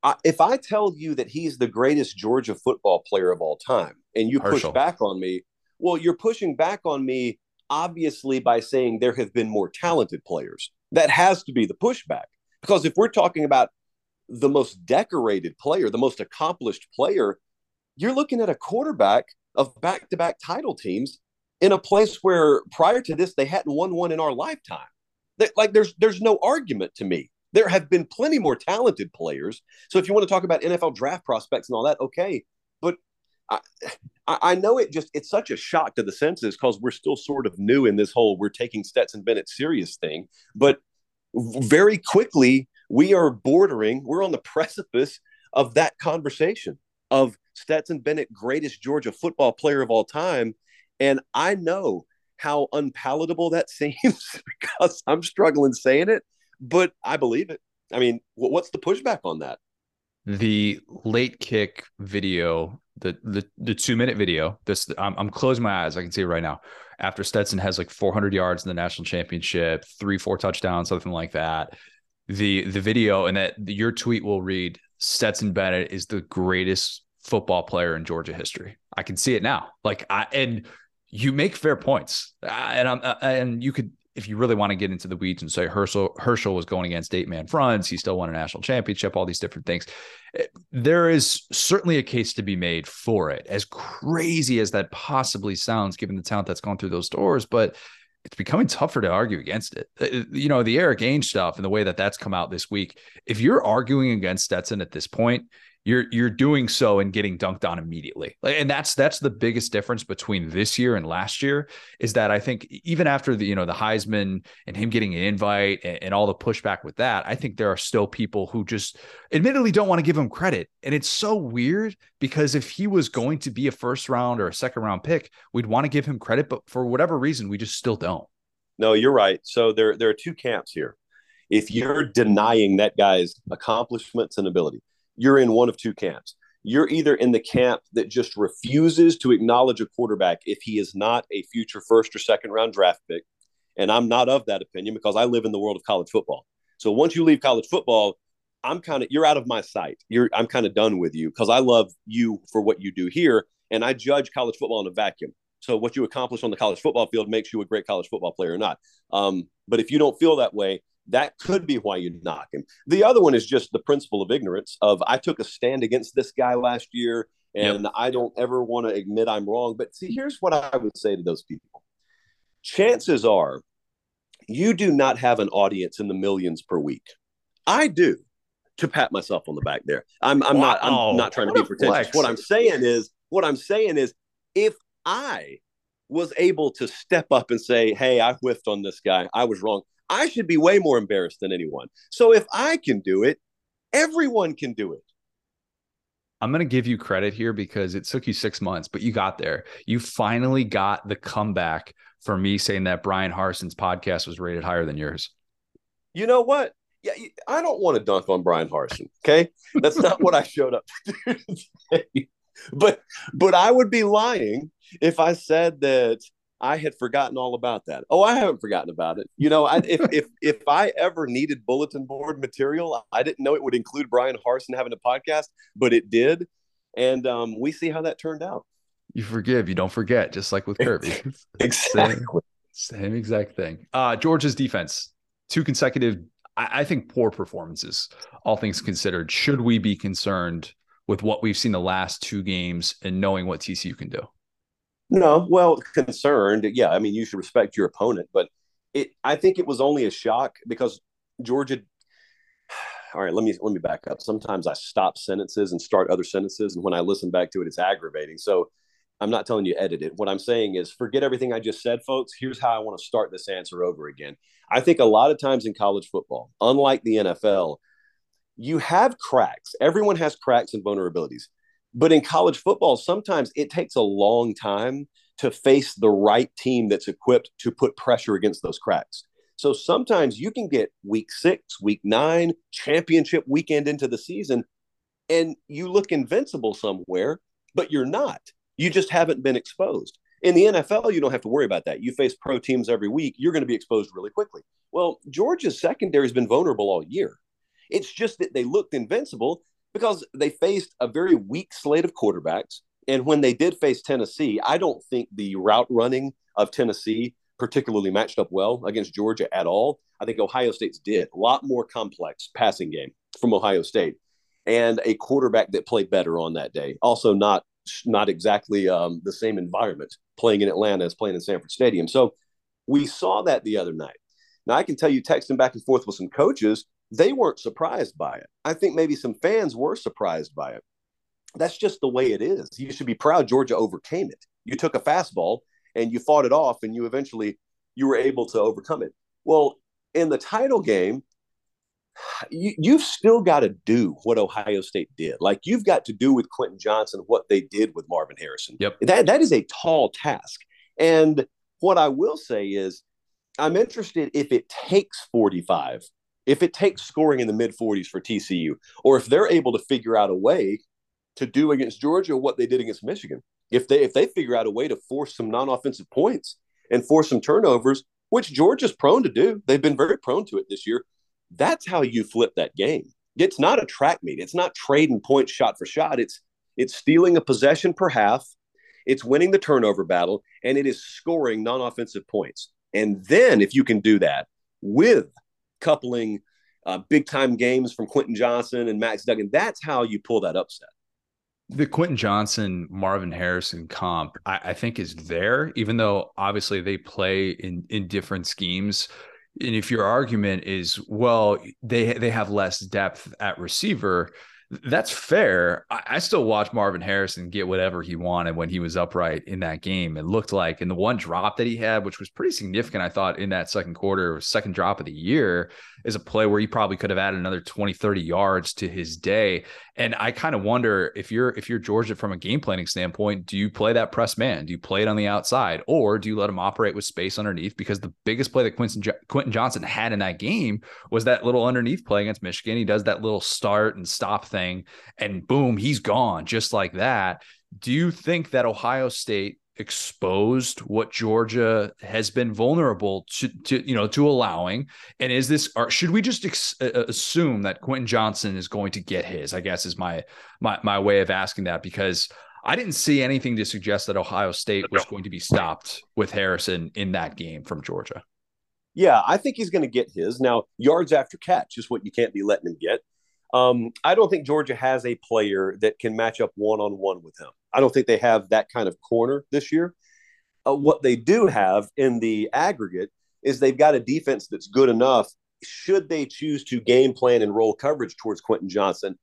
I, if I tell you that he's the greatest Georgia football player of all time, and you Herschel. push back on me, well, you're pushing back on me obviously by saying there have been more talented players. That has to be the pushback. Because if we're talking about the most decorated player, the most accomplished player, you're looking at a quarterback of back to back title teams in a place where prior to this, they hadn't won one in our lifetime. That, like there's there's no argument to me. There have been plenty more talented players. So if you want to talk about NFL draft prospects and all that, okay. But I, I know it just it's such a shock to the senses because we're still sort of new in this whole we're taking Stetson Bennett serious thing. But very quickly we are bordering, we're on the precipice of that conversation of Stetson Bennett, greatest Georgia football player of all time. And I know how unpalatable that seems because I'm struggling saying it, but I believe it. I mean, what's the pushback on that? The late kick video, the the, the two minute video. This I'm, I'm closing my eyes. I can see it right now. After Stetson has like 400 yards in the national championship, three four touchdowns, something like that. The the video and that your tweet will read Stetson Bennett is the greatest football player in Georgia history. I can see it now. Like I and you make fair points, uh, and I'm uh, and you could if you really want to get into the weeds and say Herschel Herschel was going against eight man fronts, he still won a national championship, all these different things. Eh, there is certainly a case to be made for it, as crazy as that possibly sounds, given the talent that's gone through those doors. But it's becoming tougher to argue against it. Eh, eh, you know, the Eric Ainge stuff and the way that that's come out this week. If you're arguing against Stetson at this point, you're you're doing so and getting dunked on immediately. And that's that's the biggest difference between this year and last year is that I think even after the you know the Heisman and him getting an invite and, and all the pushback with that, I think there are still people who just admittedly don't want to give him credit. And it's so weird because if he was going to be a first round or a second round pick, we'd want to give him credit, but for whatever reason, we just still don't. No, you're right. So there there are two camps here. If you're denying that guy's accomplishments and ability, you're in one of two camps. You're either in the camp that just refuses to acknowledge a quarterback if he is not a future first or second round draft pick. And I'm not of that opinion because I live in the world of college football. So once you leave college football, I'm kind of you're out of my sight. You're I'm kind of done with you because I love you for what you do here, and I judge college football in a vacuum. So what you accomplish on the college football field makes you a great college football player or not. Um, but if you don't feel that way, that could be why you knock him. The other one is just the principle of ignorance of I took a stand against this guy last year and yep. I don't ever want to admit I'm wrong. But see, here's what I would say to those people. Chances are you do not have an audience in the millions per week. I do to pat myself on the back there. I'm I'm wow. not I'm not trying to be pretentious. What I'm saying is what I'm saying is if I was able to step up and say, Hey, I whiffed on this guy, I was wrong, I should be way more embarrassed than anyone. So if I can do it, everyone can do it. I'm going to give you credit here because it took you six months, but you got there. You finally got the comeback for me saying that Bryan Harsin's podcast was rated higher than yours. You know what? Yeah, I don't want to dunk on Bryan Harsin. Okay, that's not what I showed up to do today. But but I would be lying if I said that I had forgotten all about that. Oh, I haven't forgotten about it. You know, I, if if if I ever needed bulletin board material, I didn't know it would include Bryan Harsin having a podcast, but it did, and um, we see how that turned out. You forgive, you don't forget, just like with Kirby. exactly. Same, same, exact thing. Uh, Georgia's defense, two consecutive, I, I think, poor performances. All things considered, should we be concerned with what we've seen the last two games and knowing what TCU can do? No, well, concerned. Yeah, I mean, you should respect your opponent, but it. I think it was only a shock because Georgia. All right, let me let me back up. Sometimes I stop sentences and start other sentences, and when I listen back to it, it's aggravating. So I'm not telling you edit it. What I'm saying is forget everything I just said, folks. Here's how I want to start this answer over again. I think a lot of times in college football, unlike the NFL, you have cracks. Everyone has cracks and vulnerabilities. But in college football, sometimes it takes a long time to face the right team that's equipped to put pressure against those cracks. So sometimes you can get week six, week nine, championship weekend into the season, and you look invincible somewhere, but you're not. You just haven't been exposed. In the NFL, you don't have to worry about that. You face pro teams every week, you're going to be exposed really quickly. Well, Georgia's secondary has been vulnerable all year. It's just that they looked invincible because they faced a very weak slate of quarterbacks. And when they did face Tennessee, I don't think the route running of Tennessee particularly matched up well against Georgia at all. I think Ohio State's did a lot more complex passing game from Ohio State and a quarterback that played better on that day. Also, not not exactly um, the same environment playing in Atlanta as playing in Sanford Stadium. So we saw that the other night. Now I can tell you, texting back and forth with some coaches, they weren't surprised by it. I think maybe some fans were surprised by it. That's just the way it is. You should be proud Georgia overcame it. You took a fastball and you fought it off and you eventually you were able to overcome it. Well, in the title game, you, you've still got to do what Ohio State did. Like you've got to do with Quentin Johnston what they did with Marvin Harrison. Yep. That that is a tall task. And what I will say is I'm interested if it takes 45 if it takes scoring in the mid 40s for TCU, or if they're able to figure out a way to do against Georgia what they did against Michigan, if they if they figure out a way to force some non-offensive points and force some turnovers, which Georgia's prone to do, they've been very prone to it this year. That's how you flip that game. It's not a track meet. It's not trading points shot for shot. It's it's stealing a possession per half. It's winning the turnover battle, and it is scoring non-offensive points. And then if you can do that with coupling uh, big time games from Quentin Johnston and Max Duggan. That's how you pull that upset. The Quentin Johnston, Marvin Harrison comp, I, I think, is there, even though obviously they play in in different schemes. And if your argument is, well, they they have less depth at receiver, that's fair. I, I, still watch Marvin Harrison get whatever he wanted when he was upright in that game. It looked like, in the one drop that he had, which was pretty significant, I thought, in that second quarter, second drop of the year, is a play where he probably could have added another 20, 30 yards to his day. And I kind of wonder if you're if you're Georgia from a game planning standpoint, do you play that press man? Do you play it on the outside, or do you let him operate with space underneath? Because the biggest play that Quentin, Quentin Johnston had in that game was that little underneath play against Michigan. He does that little start and stop thing, and boom, he's gone just like that. Do you think that Ohio State exposed what Georgia has been vulnerable to, to, you know to allowing and is this or should we just ex- assume that Quentin Johnston is going to get his I guess is my my my way of asking that because I didn't see anything to suggest that Ohio State was going to be stopped with Harrison in that game from Georgia. Yeah, I think he's going to get his. Now, yards after catch is what you can't be letting him get. Um, I don't think Georgia has a player that can match up one on one with him. I don't think they have that kind of corner this year. Uh, what they do have in the aggregate is they've got a defense that's good enough, should they choose to game plan and roll coverage towards Quentin Johnston,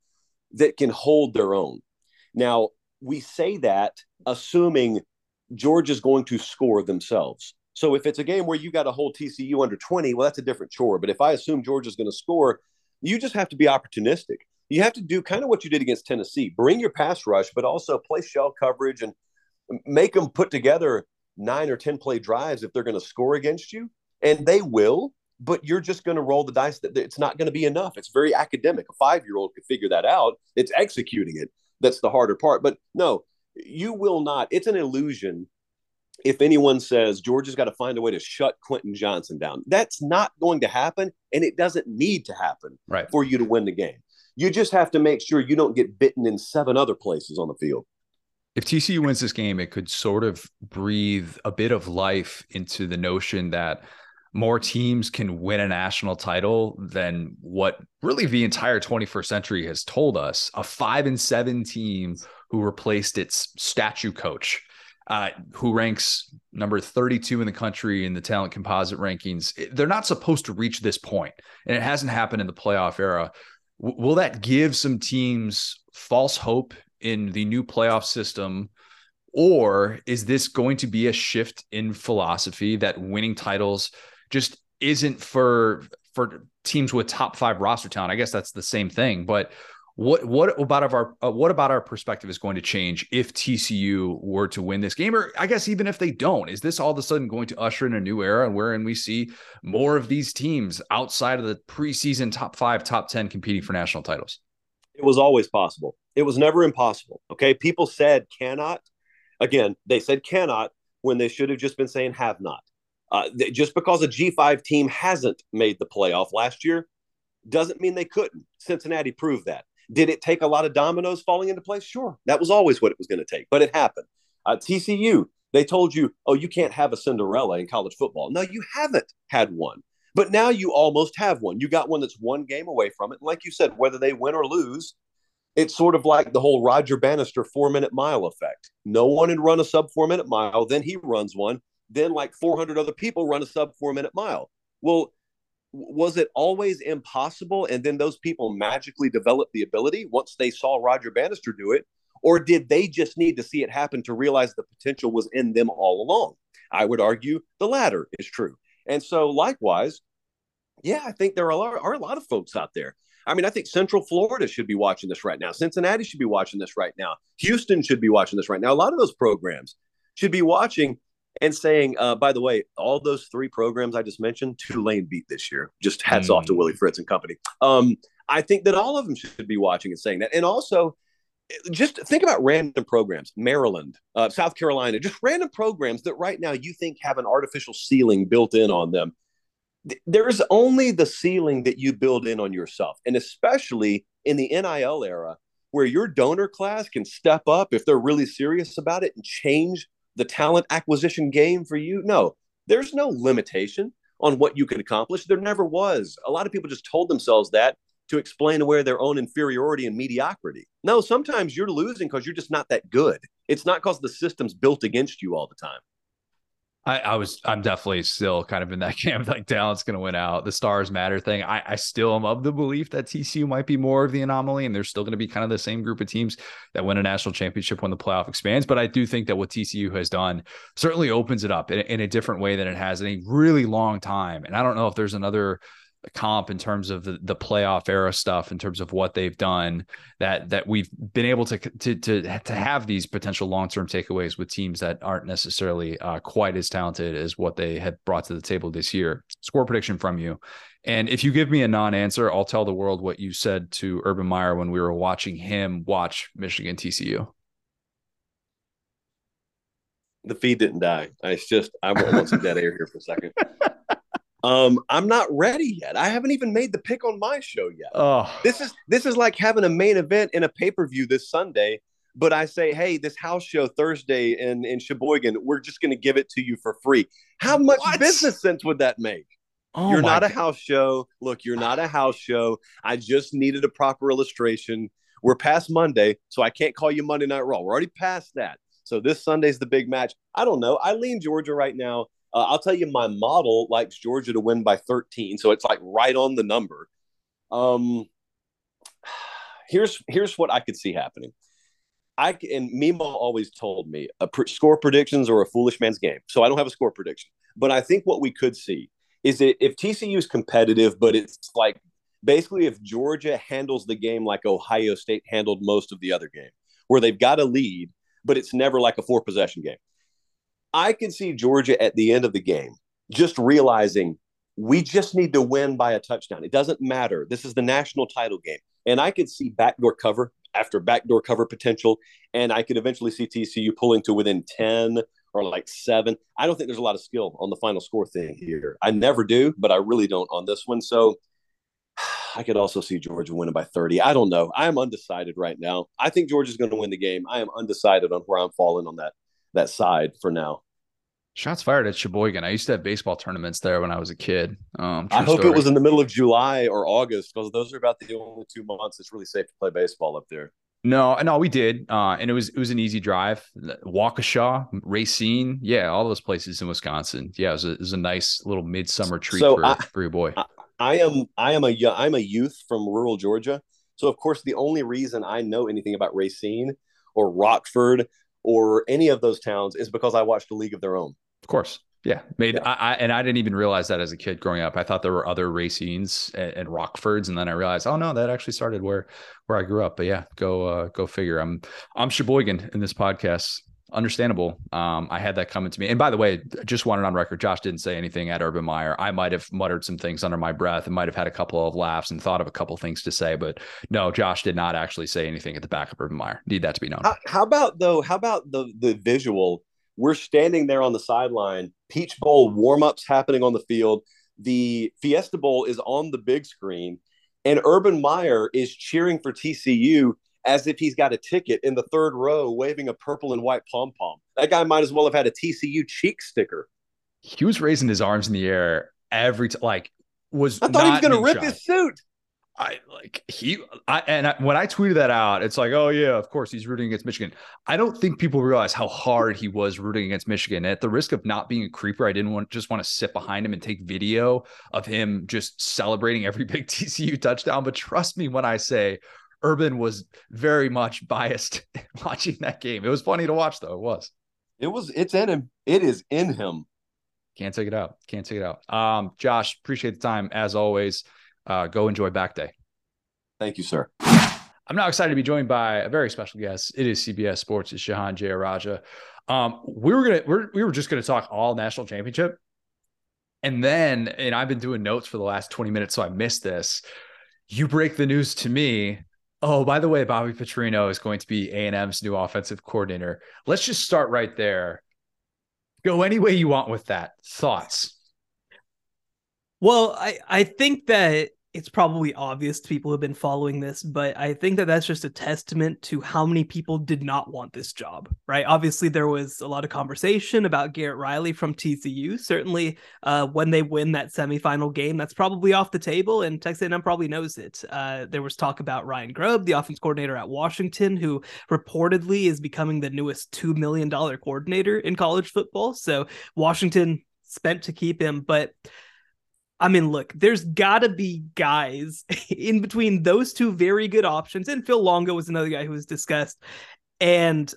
that can hold their own. Now, we say that assuming George is going to score themselves. So if it's a game where you got to hold TCU under 20, well, that's a different chore. But if I assume George is going to score, you just have to be opportunistic. You have to do kind of what you did against Tennessee bring your pass rush, but also play shell coverage and make them put together nine or 10 play drives if they're going to score against you. And they will, but you're just going to roll the dice that it's not going to be enough. It's very academic. A five year old could figure that out. It's executing it that's the harder part. But no, you will not. It's an illusion if anyone says Georgia's got to find a way to shut Quentin Johnston down. That's not going to happen, and it doesn't need to happen right. for you to win the game. You just have to make sure you don't get bitten in seven other places on the field. If TCU wins this game, it could sort of breathe a bit of life into the notion that more teams can win a national title than what really the entire 21st century has told us. A five and seven team who replaced its statue coach, uh, who ranks number 32 in the country in the talent composite rankings. They're not supposed to reach this point, and it hasn't happened in the playoff era. Will that give some teams false hope in the new playoff system? Or is this going to be a shift in philosophy that winning titles just isn't for for teams with top five roster talent. I guess that's the same thing, but what what about our uh, what about our perspective is going to change if TCU were to win this game, or I guess even if they don't? Is this all of a sudden going to usher in a new era and wherein we see more of these teams outside of the preseason top five, top ten competing for national titles? It was always possible. It was never impossible. Okay, people said cannot. Again, they said cannot when they should have just been saying have not. Uh, just because a G5 team hasn't made the playoff last year doesn't mean they couldn't. Cincinnati proved that. Did it take a lot of dominoes falling into place? Sure. That was always what it was going to take, but it happened. Uh, TCU, they told you, oh, you can't have a Cinderella in college football. No, you haven't had one. But now you almost have one. You got one that's one game away from it. And like you said, whether they win or lose, it's sort of like the whole Roger Bannister four minute mile effect. No one had run a sub four minute mile. Then he runs one then like 400 other people run a sub four minute mile. Well, was it always impossible? And then those people magically developed the ability once they saw Roger Bannister do it? Or did they just need to see it happen to realize the potential was in them all along? I would argue the latter is true. And so, likewise, yeah, I think there are a lot, are a lot of folks out there. I mean, I think Central Florida should be watching this right now. Cincinnati should be watching this right now. Houston should be watching this right now. A lot of those programs should be watching and saying, uh, by the way, all those three programs I just mentioned, Tulane beat this year. Just hats mm. off to mm. Willie Fritz and company. Um, I think that all of them should be watching and saying that. And also, just think about random programs Maryland, uh, South Carolina, just random programs that right now you think have an artificial ceiling built in on them. There's only the ceiling that you build in on yourself. And especially in the NIL era, where your donor class can step up if they're really serious about it and change the talent acquisition game for you? No, there's no limitation on what you can accomplish. There never was. A lot of people just told themselves that to explain away their own inferiority and mediocrity. No, sometimes you're losing because you're just not that good. It's not because the system's built against you all the time. I, I, was I'm definitely still kind of in that camp like talent's gonna win out. The stars matter thing. I, I still am of the belief that TCU might be more of the anomaly, and there's still gonna be kind of the same group of teams that win a national championship when the playoff expands. But I do think that what TCU has done certainly opens it up in, in a different way than it has in a really long time. And I don't know if there's another comp in terms of the, the playoff era stuff in terms of what they've done that that we've been able to to to, to have these potential long-term takeaways with teams that aren't necessarily uh, quite as talented as what they have brought to the table this year. Score prediction from you. And if you give me a non-answer i'll tell the world what you said to urban meyer when we were watching him watch michigan tcu the feed didn't die. It's just i want some dead air here for a second Um, I'm not ready yet. I haven't even made the pick on my show yet. Oh. This is this is like having a main event in a pay per view this Sunday, but I say, hey, this house show Thursday in in Sheboygan, we're just going to give it to you for free. How much what? business sense would that make? Oh you're not God. a house show. Look, you're not a house show. I just needed a proper illustration. We're past Monday, so I can't call you Monday Night Raw. We're already past that. So this Sunday's the big match. I don't know. I lean Georgia right now. Uh, I'll tell you, my model likes Georgia to win by 13, so it's like right on the number. Um, here's here's what I could see happening. I and Mimo always told me a pr- score predictions are a foolish man's game. So I don't have a score prediction. But I think what we could see is that if TCU is competitive, but it's like basically if Georgia handles the game like Ohio State handled most of the other game, where they've got a lead, but it's never like a four possession game. I can see Georgia at the end of the game just realizing we just need to win by a touchdown. It doesn't matter. This is the national title game. And I could see backdoor cover after backdoor cover potential. And I could eventually see TCU pulling to within 10 or like seven. I don't think there's a lot of skill on the final score thing here. I never do, but I really don't on this one. So I could also see Georgia winning by 30. I don't know. I am undecided right now. I think Georgia's going to win the game. I am undecided on where I'm falling on that that side for now. Shots fired at Sheboygan. I used to have baseball tournaments there when I was a kid. Um, I hope story. it was in the middle of July or August because those are about the only two months it's really safe to play baseball up there. No, no, we did, uh, and it was it was an easy drive. Waukesha, Racine, yeah, all those places in Wisconsin. Yeah, it was a, it was a nice little midsummer treat so for, I, for your boy. I, I am I am a I'm a youth from rural Georgia, so of course the only reason I know anything about Racine or Rockford or any of those towns is because I watched a League of Their Own. Of course. Yeah, made yeah. I, I, and I didn't even realize that as a kid growing up. I thought there were other Racines and, and, Rockfords, and then I realized, oh no, that actually started where where I grew up. But yeah, go uh, go figure. I'm I'm Sheboygan in this podcast understandable. Um, I had that coming to me. And by the way, just wanted on record, Josh didn't say anything at Urban Meyer. I might have muttered some things under my breath and might have had a couple of laughs and thought of a couple things to say, but no, Josh did not actually say anything at the back of Urban Meyer. Need that to be known. How, how about though? How about the the visual? We're standing there on the sideline. Peach Bowl warm ups happening on the field. The Fiesta Bowl is on the big screen, and Urban Meyer is cheering for TCU as if he's got a ticket in the third row waving a purple and white pom pom. That guy might as well have had a TCU cheek sticker. He was raising his arms in the air every time, like, was I thought he was going to rip shy. his suit. I like he I and I, when I tweeted that out, it's like, oh yeah, of course he's rooting against Michigan. I don't think people realize how hard he was rooting against Michigan. At the risk of not being a creeper, I didn't want just want to sit behind him and take video of him just celebrating every big TCU touchdown. But trust me when I say Urban was very much biased watching that game. It was funny to watch, though. It was. It was. It's in him. It is in him. Can't take it out. Can't take it out. Um, Josh, appreciate the time as always. Uh, go enjoy back day. Thank you, sir. I'm now excited to be joined by a very special guest. It is CBS Sports. It's Shehan Jeyarajah. Um, we were gonna we're, we were just gonna talk all national championship, and then and I've been doing notes for the last 20 minutes, so I missed this. You break the news to me Oh, by the way, Bobby Petrino is going to be A&M's new offensive coordinator. Let's just start right there. Go any way you want with that. Thoughts? Well, I, I think that it's probably obvious to people who've been following this, but I think that that's just a testament to how many people did not want this job, right? Obviously, there was a lot of conversation about Garrett Riley from TCU. Certainly, uh, when they win that semifinal game, that's probably off the table, and Texas A&M probably knows it. Uh, there was talk about Ryan Grubb, the offense coordinator at Washington, who reportedly is becoming the newest two million dollar coordinator in college football. So Washington spent to keep him, but I mean, look, there's got to be guys in between those two very good options. And Phil Longo was another guy who was discussed, and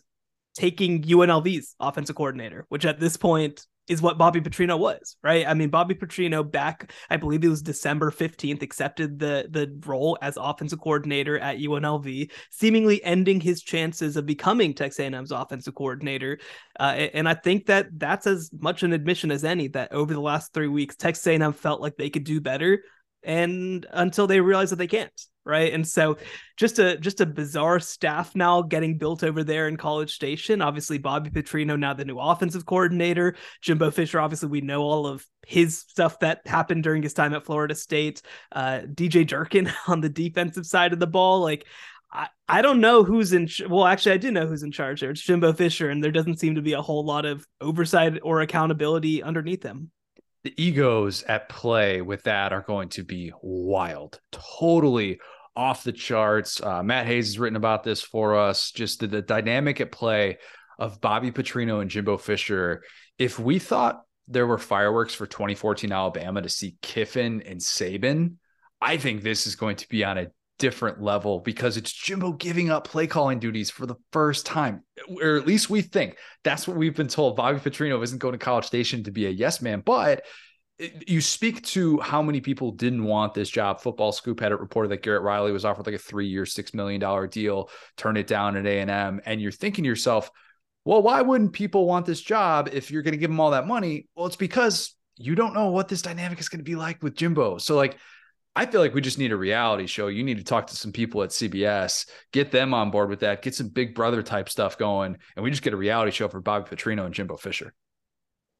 taking UNLV's offensive coordinator, which at this point is what Bobby Petrino was, right? I mean, Bobby Petrino back, I believe it was December 15th, accepted the the role as offensive coordinator at UNLV, seemingly ending his chances of becoming Texas A&M's offensive coordinator. Uh, and I think that that's as much an admission as any that over the last three weeks, Texas A&M felt like they could do better, and until they realize that they can't right? And so just a just a bizarre staff now getting built over there in college station. Obviously bobby petrino now the new offensive coordinator. Jimbo fisher obviously we know all of his stuff that happened during his time at florida state. Uh, dj durkin on the defensive side of the ball. Like I, I don't know who's in well actually I do know who's in charge there. It's Jimbo Fisher and there doesn't seem to be a whole lot of oversight or accountability underneath him. The egos at play with that are going to be wild, totally off the charts. Uh, Matt Hayes has written about this for us. Just the, the dynamic at play of Bobby Petrino and Jimbo Fisher. If we thought there were fireworks for 2014 Alabama to see Kiffin and Saban, I think this is going to be on a different level because it's Jimbo giving up play calling duties for the first time, or at least we think that's what we've been told. Bobby Petrino isn't going to College Station to be a yes man, but you speak to how many people didn't want this job. Football Scoop had it reported that Garrett Riley was offered like a three-year, six million dollar deal, turn it down at A and M, and you're thinking to yourself, well, why wouldn't people want this job if you're going to give them all that money? Well, it's because you don't know what this dynamic is going to be like with Jimbo. So, like, I feel like we just need a reality show. You need to talk to some people at CBS, get them on board with that, get some Big Brother type stuff going, and we just get a reality show for Bobby Petrino and Jimbo Fisher.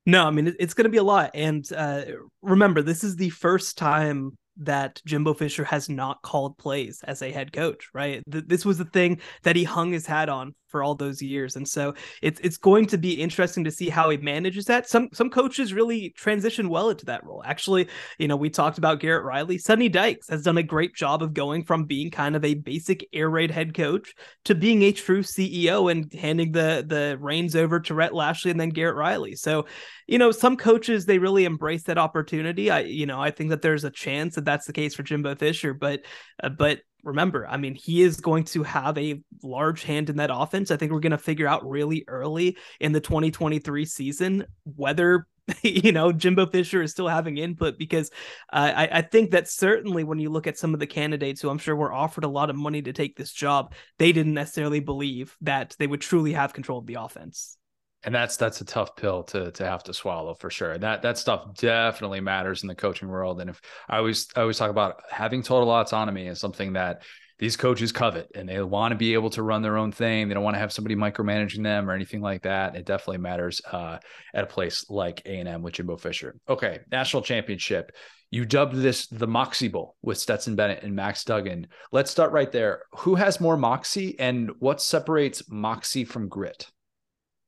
No, I mean it's going to be a lot, and uh, remember, this is the first time that Jimbo Fisher has not called plays as a head coach, right? Th- this was the thing that he hung his hat on for all those years. And so it's it's going to be interesting to see how he manages that. Some some coaches really transition well into that role. Actually, you know, we talked about Garrett Riley. Sonny Dykes has done a great job of going from being kind of a basic air raid head coach to being a true CEO and handing the the reins over to Rhett Lashlee and then Garrett Riley. So, you know, some coaches they really embrace that opportunity. I you know, I think that there's a chance that that's the case for Jimbo Fisher, but uh, but remember, I mean, he is going to have a large hand in that offense. I think we're going to figure out really early in the 2023 season whether you know Jimbo Fisher is still having input because uh, I, I think that certainly when you look at some of the candidates who I'm sure were offered a lot of money to take this job, they didn't necessarily believe that they would truly have control of the offense and that's that's a tough pill to to have to swallow for sure. That that stuff definitely matters in the coaching world. And if I always I always talk about having total autonomy is something that these coaches covet and they want to be able to run their own thing. They don't want to have somebody micromanaging them or anything like that. It definitely matters uh, at a place like A&M with Jimbo Fisher. Okay, national championship. You dubbed this the Moxie Bowl with Stetson Bennett and Max Duggan. Let's start right there. Who has more moxie and what separates moxie from grit?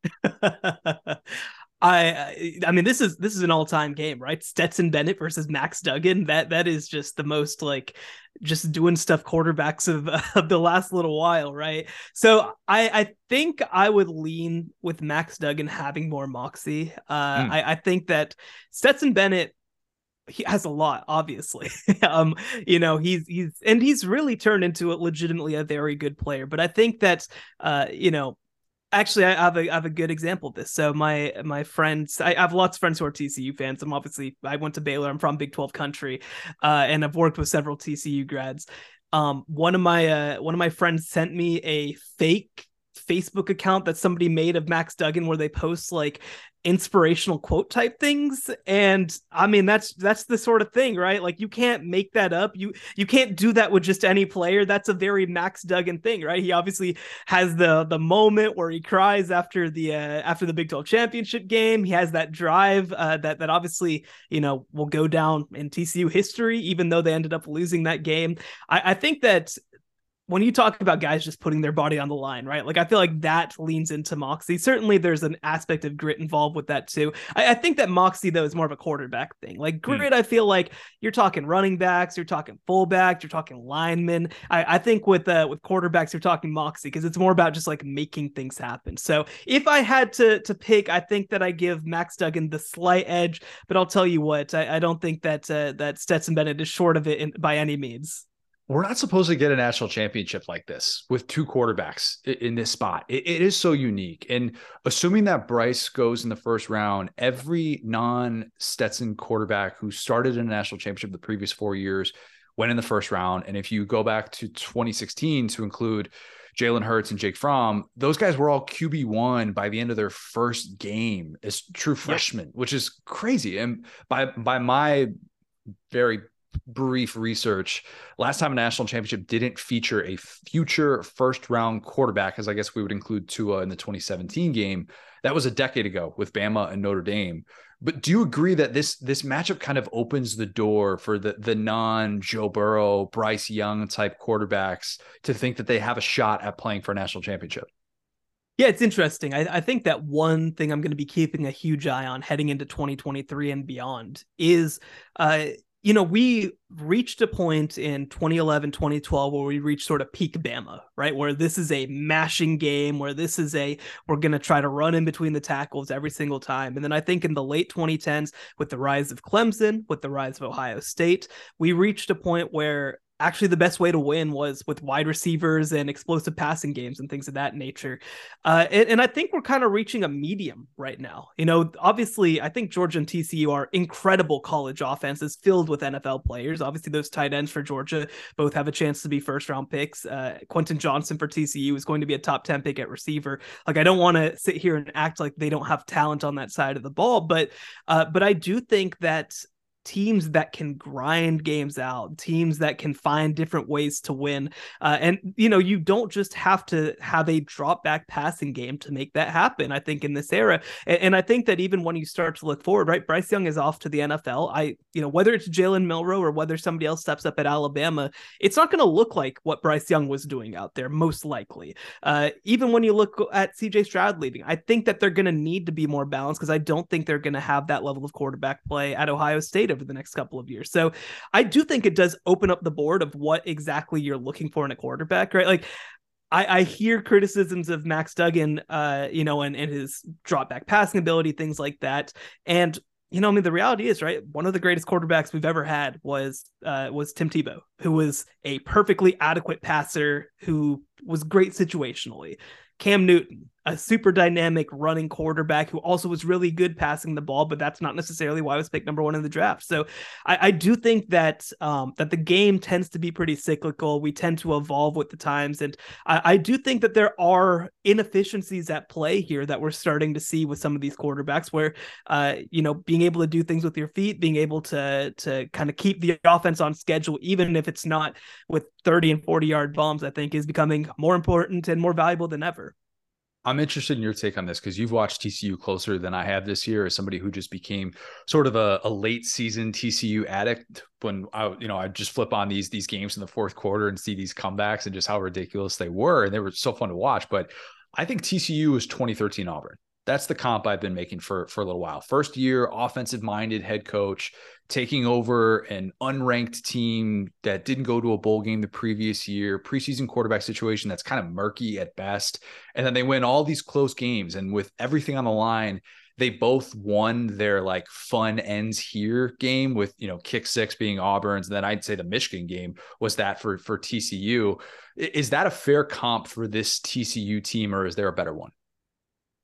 I I mean this is this is an all-time game, right? Stetson Bennett versus Max Duggan. That that is just the most like just doing stuff quarterbacks of, of the last little while, right? So I I think I would lean with Max Duggan having more moxie. Uh mm. I, I think that Stetson Bennett he has a lot obviously um you know he's he's and he's really turned into a legitimately a very good player but i think that uh you know actually I have a I have a good example of this. So my my friends, I have lots of friends who are TCU fans. I'm obviously I went to Baylor. I'm from Big 12 country, uh, and I've worked with several TCU grads. Um, one of my uh, one of my friends sent me a fake Facebook account that somebody made of Max Duggan where they post like inspirational quote type things. And i mean that's that's the sort of thing right? Like you can't make that up. You you can't do that with just any player. That's a very max duggan thing right? He obviously has the the moment where he cries after the uh, after the big 12 championship game. He has that drive uh, that that obviously you know will go down in tcu history even though they ended up losing that game. I, I think that when you talk about guys just putting their body on the line, right? Like I feel like that leans into Moxie. Certainly, there's an aspect of grit involved with that too. I, I think that Moxie though is more of a quarterback thing. Like hmm. grit, mm. I feel like you're talking running backs, you're talking fullbacks, you're talking linemen. I, I think with uh, with quarterbacks, you're talking Moxie because it's more about just like making things happen. So if I had to to pick, I think that I give Max Duggan the slight edge. But I'll tell you what, I, I don't think that uh, that Stetson Bennett is short of it in, by any means we're not supposed to get a national championship like this with two quarterbacks in this spot. it, it is so unique. And assuming that Bryce goes in the first round, every non Stetson quarterback who started in a national championship the previous four years went in the first round. And if you go back to 2016 to include Jalen Hurts and Jake Fromm, those guys were all QB1 by the end of their first game as true freshmen, which is crazy. And by by my very brief research, last time a national championship didn't feature a future first round quarterback, as I guess we would include Tua in the 2017 game. That was a decade ago with Bama and Notre Dame. But do you agree that this this matchup kind of opens the door for the the non Joe Burrow, Bryce Young type quarterbacks to think that they have a shot at playing for a national championship? Yeah, it's interesting. I, I, think that one thing I'm going to be keeping a huge eye on heading into 2023 and beyond is uh, you know, we reached a point in 2011, 2012 where we reached sort of peak Bama, right? Where this is a mashing game, where this is a, we're going to try to run in between the tackles every single time. And then I think in the late 2010s, with the rise of Clemson, with the rise of Ohio State, we reached a point where actually the best way to win was with wide receivers and explosive passing games and things of that nature. Uh, and, and, I think we're kind of reaching a medium right now. You know, obviously, I think Georgia and TCU are incredible college offenses filled with NFL players. Obviously, those tight ends for Georgia both have a chance to be first round picks. Uh, Quentin Johnston for TCU is going to be a top 10 pick at receiver. Like, I don't want to sit here and act like they don't have talent on that side of the ball, but, uh, but I do think that teams that can grind games out, teams that can find different ways to win. Uh, and, you know, you don't just have to have a drop back passing game to make that happen, I think, in this era. And, and, I think that even when you start to look forward, right, Bryce Young is off to the NFL. I, you know, whether it's Jalen Milroe or whether somebody else steps up at Alabama, it's not going to look like what Bryce Young was doing out there, most likely. Uh, even when you look at CJ Stroud leaving, I think that they're going to need to be more balanced because I don't think they're going to have that level of quarterback play at Ohio State over the next couple of years. So I do think it does open up the board of what exactly you're looking for in a quarterback, right? Like I, I hear criticisms of Max Duggan, uh, you know, and, and his drop back passing ability, things like that. And you know, I mean, the reality is, right? One of the greatest quarterbacks we've ever had was uh, was Tim Tebow, who was a perfectly adequate passer, who was great situationally. Cam Newton, a super dynamic running quarterback who also was really good passing the ball, but that's not necessarily why I was picked number one in the draft. So I, I do think that um, that the game tends to be pretty cyclical. We tend to evolve with the times, and I, I do think that there are inefficiencies at play here that we're starting to see with some of these quarterbacks, where uh, you know being able to do things with your feet, being able to to kind of keep the offense on schedule, even if it's not with 30 and 40 yard bombs, I think is becoming more important and more valuable than ever. I'm interested in your take on this because you've watched TCU closer than I have this year as somebody who just became sort of a, a, late season TCU addict when I, you know, I just flip on these these games in the fourth quarter and see these comebacks and just how ridiculous they were. And they were so fun to watch. But I think TCU is 2013 Auburn. That's the comp I've been making for for a little while. First year, offensive minded head coach taking over an unranked team that didn't go to a bowl game the previous year, preseason quarterback situation that's kind of murky at best, and then they win all these close games and with everything on the line, they both won their like fun ends here game with you know kick six being Auburn's, and then I'd say the Michigan game was that for for TCU. Is that a fair comp for this TCU team, or is there a better one?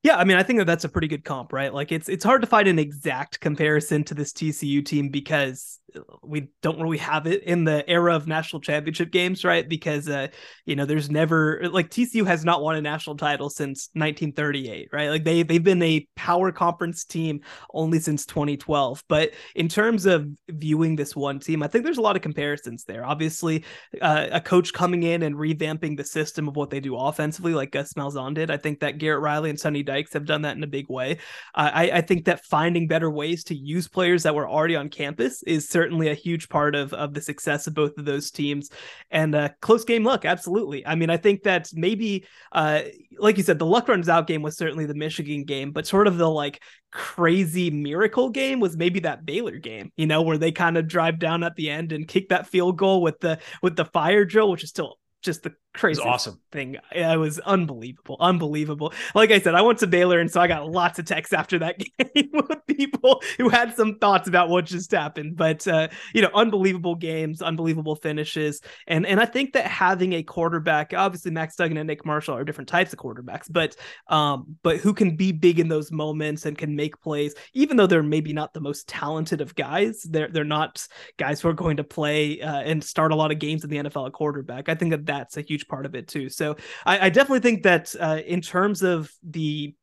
Yeah, I mean, I think that that's a pretty good comp, right? Like, it's it's hard to find an exact comparison to this TCU team because we don't really have it in the era of national championship games, right? Because uh, you know, there's never like TCU has not won a national title since 1938, right? Like they they've been a power conference team only since 2012. But in terms of viewing this one team, I think there's a lot of comparisons there. Obviously, uh, a coach coming in and revamping the system of what they do offensively, like Gus Malzahn did. I think that Garrett Riley and Sonny Dykes have done that in a big way. Uh, I, I think that finding better ways to use players that were already on campus is certainly certainly a huge part of of the success of both of those teams. And uh, close game luck, absolutely. I mean, I think that maybe, uh, like you said, the luck runs out game was certainly the Michigan game, but sort of the like crazy miracle game was maybe that Baylor game, you know, where they kind of drive down at the end and kick that field goal with the with the fire drill, which is still just the crazy awesome thing. It was unbelievable, unbelievable. Like I said, I went to Baylor, and so I got lots of texts after that game with people who had some thoughts about what just happened. But uh, you know, unbelievable games, unbelievable finishes, and and I think that having a quarterback, obviously Max Duggan and Nick Marshall are different types of quarterbacks, but um, but who can be big in those moments and can make plays, even though they're maybe not the most talented of guys. They're they're not guys who are going to play uh, and start a lot of games in the NFL at quarterback. I think that that's a huge part of it too. So I, I definitely think that uh, in terms of the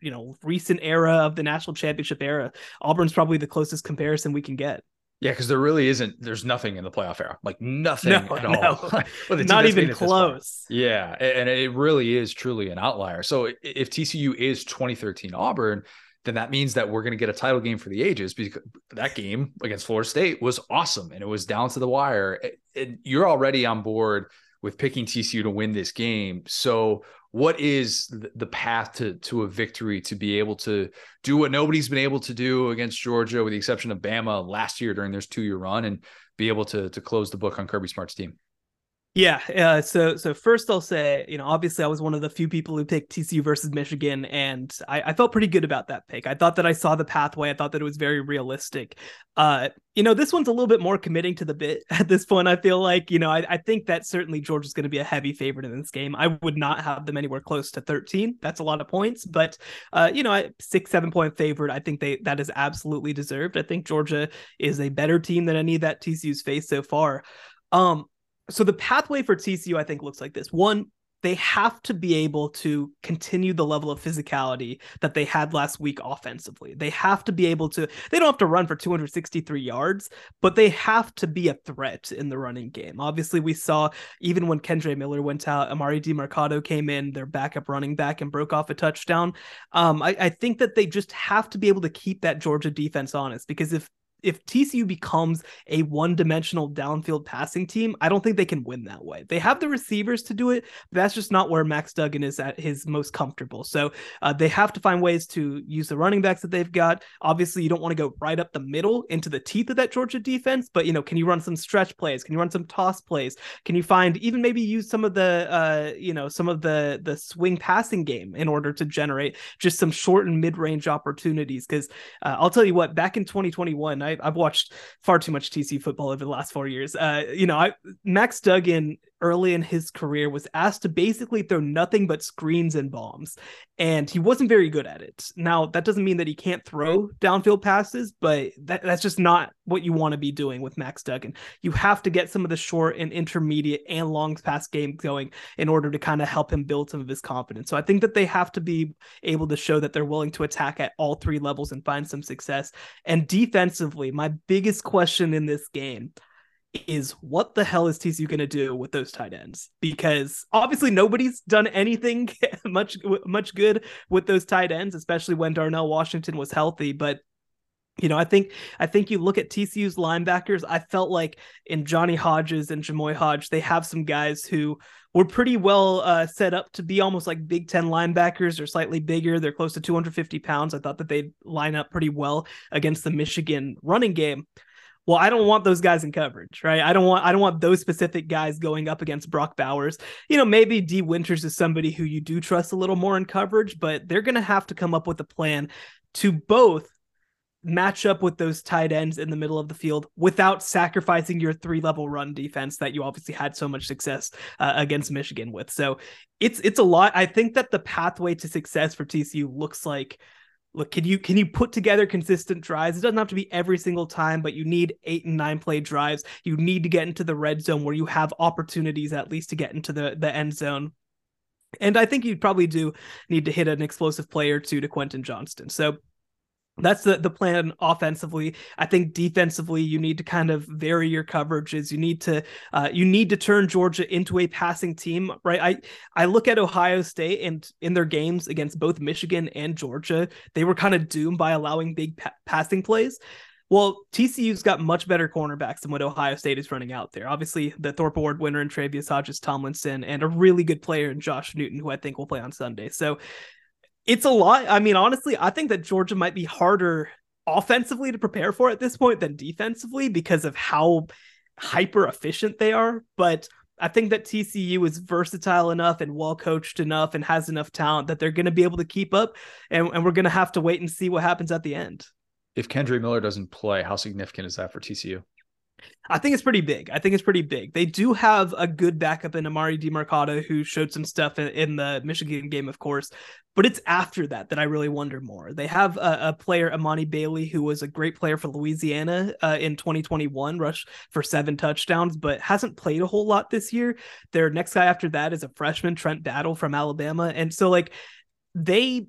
you know recent era of the national championship era, Auburn's probably the closest comparison we can get. Yeah, because there really isn't. There's nothing in the playoff era, like nothing no, at all. well, Not even close. Yeah, and it really is truly an outlier. So if TCU is 2013 Auburn, then that means that we're going to get a title game for the ages because that game against Florida State was awesome and it was down to the wire. And you're already on board with picking TCU to win this game. So, what is the path to to a victory to be able to do what nobody's been able to do against Georgia, with the exception of Bama last year during their two year run, and be able to to close the book on Kirby Smart's team? Yeah. Uh, so so first I'll say, you know, obviously I was one of the few people who picked TCU versus Michigan, and I, I, felt pretty good about that pick. I thought that I saw the pathway. I thought that it was very realistic. Uh, you know, this one's a little bit more committing to the bit at this point. I feel like, you know, I, I think that certainly Georgia's going to be a heavy favorite in this game. I would not have them anywhere close to 13. That's a lot of points, but uh, you know, six, seven point favorite. I think they that is absolutely deserved. I think Georgia is a better team than any that TCU's faced so far. Um, so the pathway for TCU, I think, looks like this. One, they have to be able to continue the level of physicality that they had last week offensively. They have to be able to, they don't have to run for 263 yards, but they have to be a threat in the running game. Obviously, we saw even when Kendre Miller went out, Emari Demercado came in, their backup running back, and broke off a touchdown. Um, I, I think that they just have to be able to keep that Georgia defense honest because if if TCU becomes a one-dimensional downfield passing team, I don't think they can win that way. They have the receivers to do it, but that's just not where Max Duggan is at his most comfortable. So uh, they have to find ways to use the running backs that they've got. Obviously, you don't want to go right up the middle into the teeth of that Georgia defense, but you know, can you run some stretch plays? Can you run some toss plays? Can you find even maybe use some of the uh, you know some of the the swing passing game in order to generate just some short and mid-range opportunities? Because uh, I'll tell you what, back in 2021, I I, have watched far too much TC football over the last four years. Uh, you know, I, Max Duggan early in his career was asked to basically throw nothing but screens and bombs, and he wasn't very good at it. Now, that doesn't mean that he can't throw downfield passes, but that, that's just not what you want to be doing with Max Duggan. You have to get some of the short and intermediate and long pass game going in order to kind of help him build some of his confidence. So I think that they have to be able to show that they're willing to attack at all three levels and find some success. And defensively, my biggest question in this game is what the hell is TCU going to do with those tight ends? Because obviously nobody's done anything much much good with those tight ends, especially when Darnell Washington was healthy. But you know, I think I think you look at TCU's linebackers. I felt like in Johnny Hodges and Jamoi Hodge, they have some guys who were pretty well uh, set up to be almost like Big Ten linebackers. They're slightly bigger. They're close to 250 pounds. I thought that they'd line up pretty well against the Michigan running game well, I don't want those guys in coverage, right? I don't want I don't want those specific guys going up against Brock Bowers. You know, maybe Dee Winters is somebody who you do trust a little more in coverage, but they're going to have to come up with a plan to both match up with those tight ends in the middle of the field without sacrificing your three level run defense that you obviously had so much success uh, against Michigan with. So it's it's a lot. I think that the pathway to success for TCU looks like look can you can you put together consistent drives? It doesn't have to be every single time but you need eight and nine play drives. You need to get into the red zone where you have opportunities at least to get into the the end zone. And i think you probably do need to hit an explosive play or two to quentin johnston. So that's the, the plan offensively. I think defensively, you need to kind of vary your coverages. You need to uh, you need to turn Georgia into a passing team, right? I I look at Ohio State and in their games against both Michigan and Georgia, they were kind of doomed by allowing big pa- passing plays. Well, TCU's got much better cornerbacks than what Ohio State is running out there. Obviously, the Thorpe Award winner in Tre'Vius Hodges Tomlinson and a really good player in Josh Newton, who I think will play on Sunday. So it's a lot. I mean, honestly, I think that Georgia might be harder offensively to prepare for at this point than defensively because of how hyper efficient they are. But I think that TCU is versatile enough and well coached enough and has enough talent that they're going to be able to keep up. And, and we're going to have to wait and see what happens at the end. If Kendre Miller doesn't play, how significant is that for TCU? I think it's pretty big. I think it's pretty big. They do have a good backup in Emari Demercado, who showed some stuff in, in, the Michigan game, of course. But it's after that that I really wonder more. They have a, a player, Emani Bailey, who was a great player for Louisiana uh, in 2021, rushed for seven touchdowns, but hasn't played a whole lot this year. Their next guy after that is a freshman, Trent Battle from Alabama. And so, like, they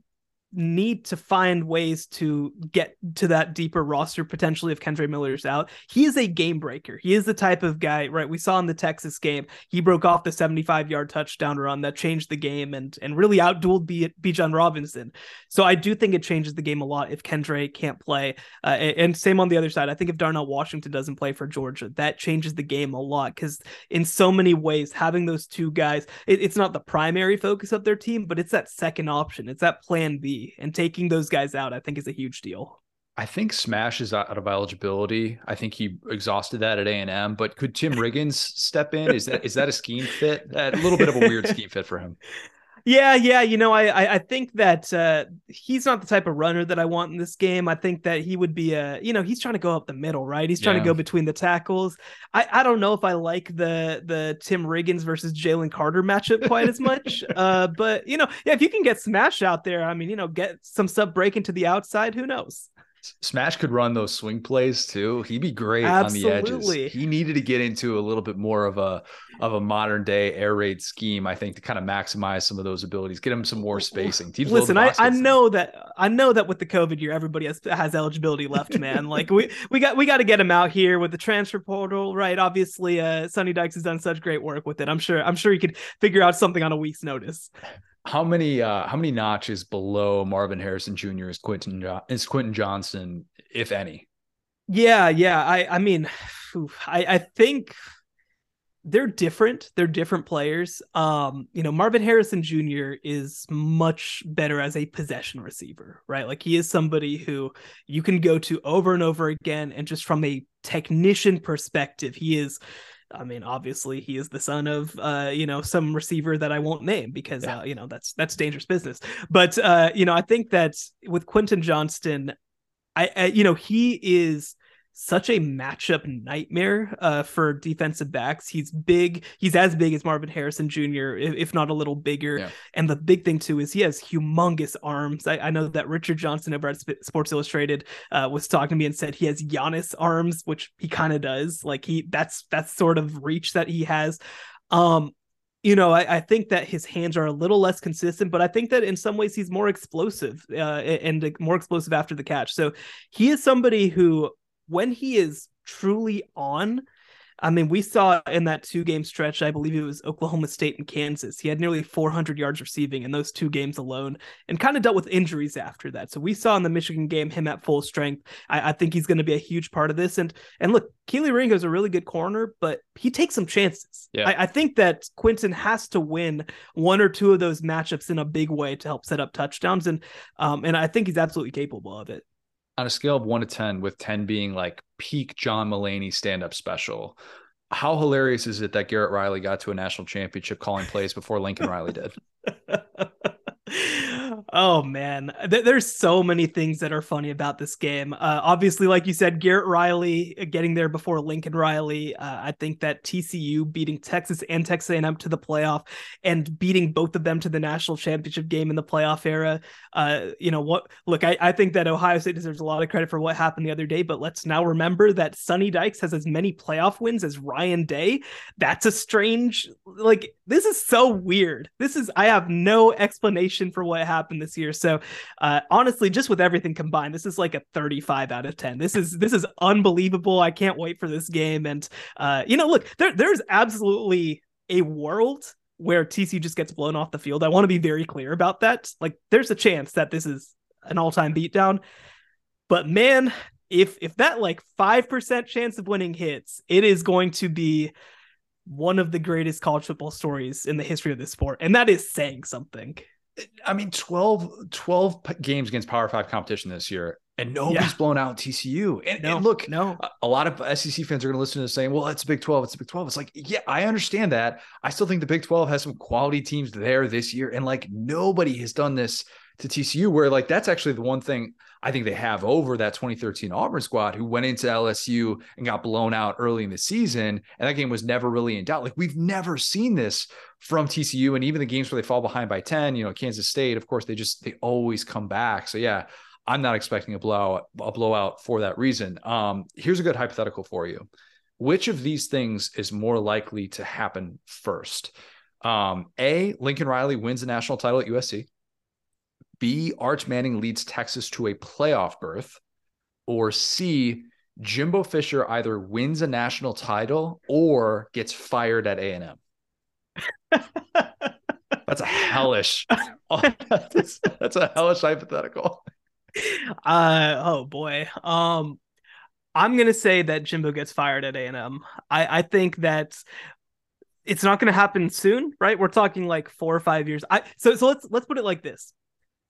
need to find ways to get to that deeper roster potentially if Kendre Miller's out. He is a game breaker. He is the type of guy, right? We saw in the Texas game, he broke off the 75 yard touchdown run that changed the game and and really outdueled B- Bijan Robinson. So I do think it changes the game a lot if Kendre can't play. Uh, and same on the other side. I think if Darnell Washington doesn't play for Georgia, that changes the game a lot because in so many ways, having those two guys, it, it's not the primary focus of their team, but it's that second option. It's that plan B and taking those guys out, I think, is a huge deal. I think Smash is out of eligibility. I think he exhausted that at A and M. But could Tim Riggins step in? Is that is that a scheme fit? A little bit of a weird scheme fit for him. Yeah, yeah. You know, I I think that uh, he's not the type of runner that I want in this game. I think that he would be a, you know, he's trying to go up the middle, right? He's trying yeah. to go between the tackles. I I don't know if I like the the Tim Riggins versus Jalen Carter matchup quite as much. uh, but you know, yeah, if you can get Smash out there, I mean, you know, get some stuff breaking to the outside, who knows? Smash could run those swing plays too. He'd be great Absolutely. on the edges. He needed to get into a little bit more of a of a modern day air raid scheme, I think, to kind of maximize some of those abilities, get him some more spacing. Teams Listen, I, I know that I know that with the COVID year, everybody has has eligibility left, man. like we we got we got to get him out here with the transfer portal, right? Obviously, uh, Sonny Dykes has done such great work with it. I'm sure I'm sure he could figure out something on a week's notice how many uh how many notches below Marvin Harrison Jr. is Quentin jo- is Quentin Johnston, if any? Yeah, yeah. I I mean, I I think they're different. They're different players. Um, you know, Marvin Harrison Jr. is much better as a possession receiver, right? Like he is somebody who you can go to over and over again, and just from a technician perspective, he is I mean, obviously he is the son of uh, you know, some receiver that I won't name because yeah. uh, you know, that's that's dangerous business. But uh, you know, I think that with Quentin Johnston, I, I you know, he is such a matchup nightmare uh, for defensive backs. He's big. He's as big as Marvin Harrison Jr., if, not a little bigger. Yeah. And the big thing too is he has humongous arms. I, I know that Richard Johnson over at Sports Illustrated uh, was talking to me and said he has Giannis arms, which he kind of does. Like he, that's that's sort of reach that he has. Um, you know, I, I, think that his hands are a little less consistent, but I think that in some ways he's more explosive uh, and more explosive after the catch. So he is somebody who when he is truly on, I mean, we saw in that two game stretch, I believe it was Oklahoma State and Kansas. He had nearly 400 yards receiving in those two games alone and kind of dealt with injuries after that. So we saw in the Michigan game him at full strength. I, I think he's going to be a huge part of this. And and look, Kelee Ringo is a really good corner, but he takes some chances. Yeah. I, I think that Quentin has to win one or two of those matchups in a big way to help set up touchdowns. And um, and I think he's absolutely capable of it on a scale of one to 10, with 10 being like peak John Mulaney stand up special, how hilarious is it that Garrett Riley got to a national championship calling plays before Lincoln Riley did? oh man, there's so many things that are funny about this game. Uh, obviously, like you said, Garrett Riley uh, getting there before Lincoln Riley. Uh, I think that TCU beating Texas and Texas A&M to the playoff and beating both of them to the national championship game in the playoff era. Uh, you know what? Look, I, I think that Ohio State deserves a lot of credit for what happened the other day, but let's now remember that Sonny Dykes has as many playoff wins as Ryan Day. That's a strange, like, this is so weird. This is, I have no explanation for what happened this year. So uh, honestly, just with everything combined, this is like a 35 out of 10. This is this is unbelievable. I can't wait for this game. And uh, you know, look, there there's absolutely a world where TCU just gets blown off the field. I want to be very clear about that. Like, there's a chance that this is an all-time beatdown. But man, if if that like five percent chance of winning hits, it is going to be one of the greatest college football stories in the history of this sport, and that is saying something. I mean, 12, 12 games against Power Five competition this year, and nobody's yeah. blown out TCU. And, no, and look, no, a, lot of SEC fans are going to listen to this saying, "Well, it's Big Twelve. It's a Big 12. It's like, yeah, I understand that. I still think the Big Twelve has some quality teams there this year, and like nobody has done this to TCU. Where like that's actually the one thing I think they have over that 2013 Auburn squad who went into LSU and got blown out early in the season. And that game was never really in doubt. Like we've never seen this from TCU. And even the games where they fall behind by 10, you know, Kansas State, of course, they just, they always come back. So yeah, I'm not expecting a blowout, a blowout for that reason. Um, here's a good hypothetical for you. Which of these things is more likely to happen first? Um, a, Lincoln Riley wins the national title at USC. B, Arch Manning leads Texas to a playoff berth, or C, Jimbo Fisher either wins a national title or gets fired at A&M. that's a hellish. that's, that's a hellish hypothetical. Uh oh boy. Um I'm gonna say that Jimbo gets fired at A&M. I I think that it's not gonna happen soon, right? We're talking like four or five years. I so so let's let's put it like this.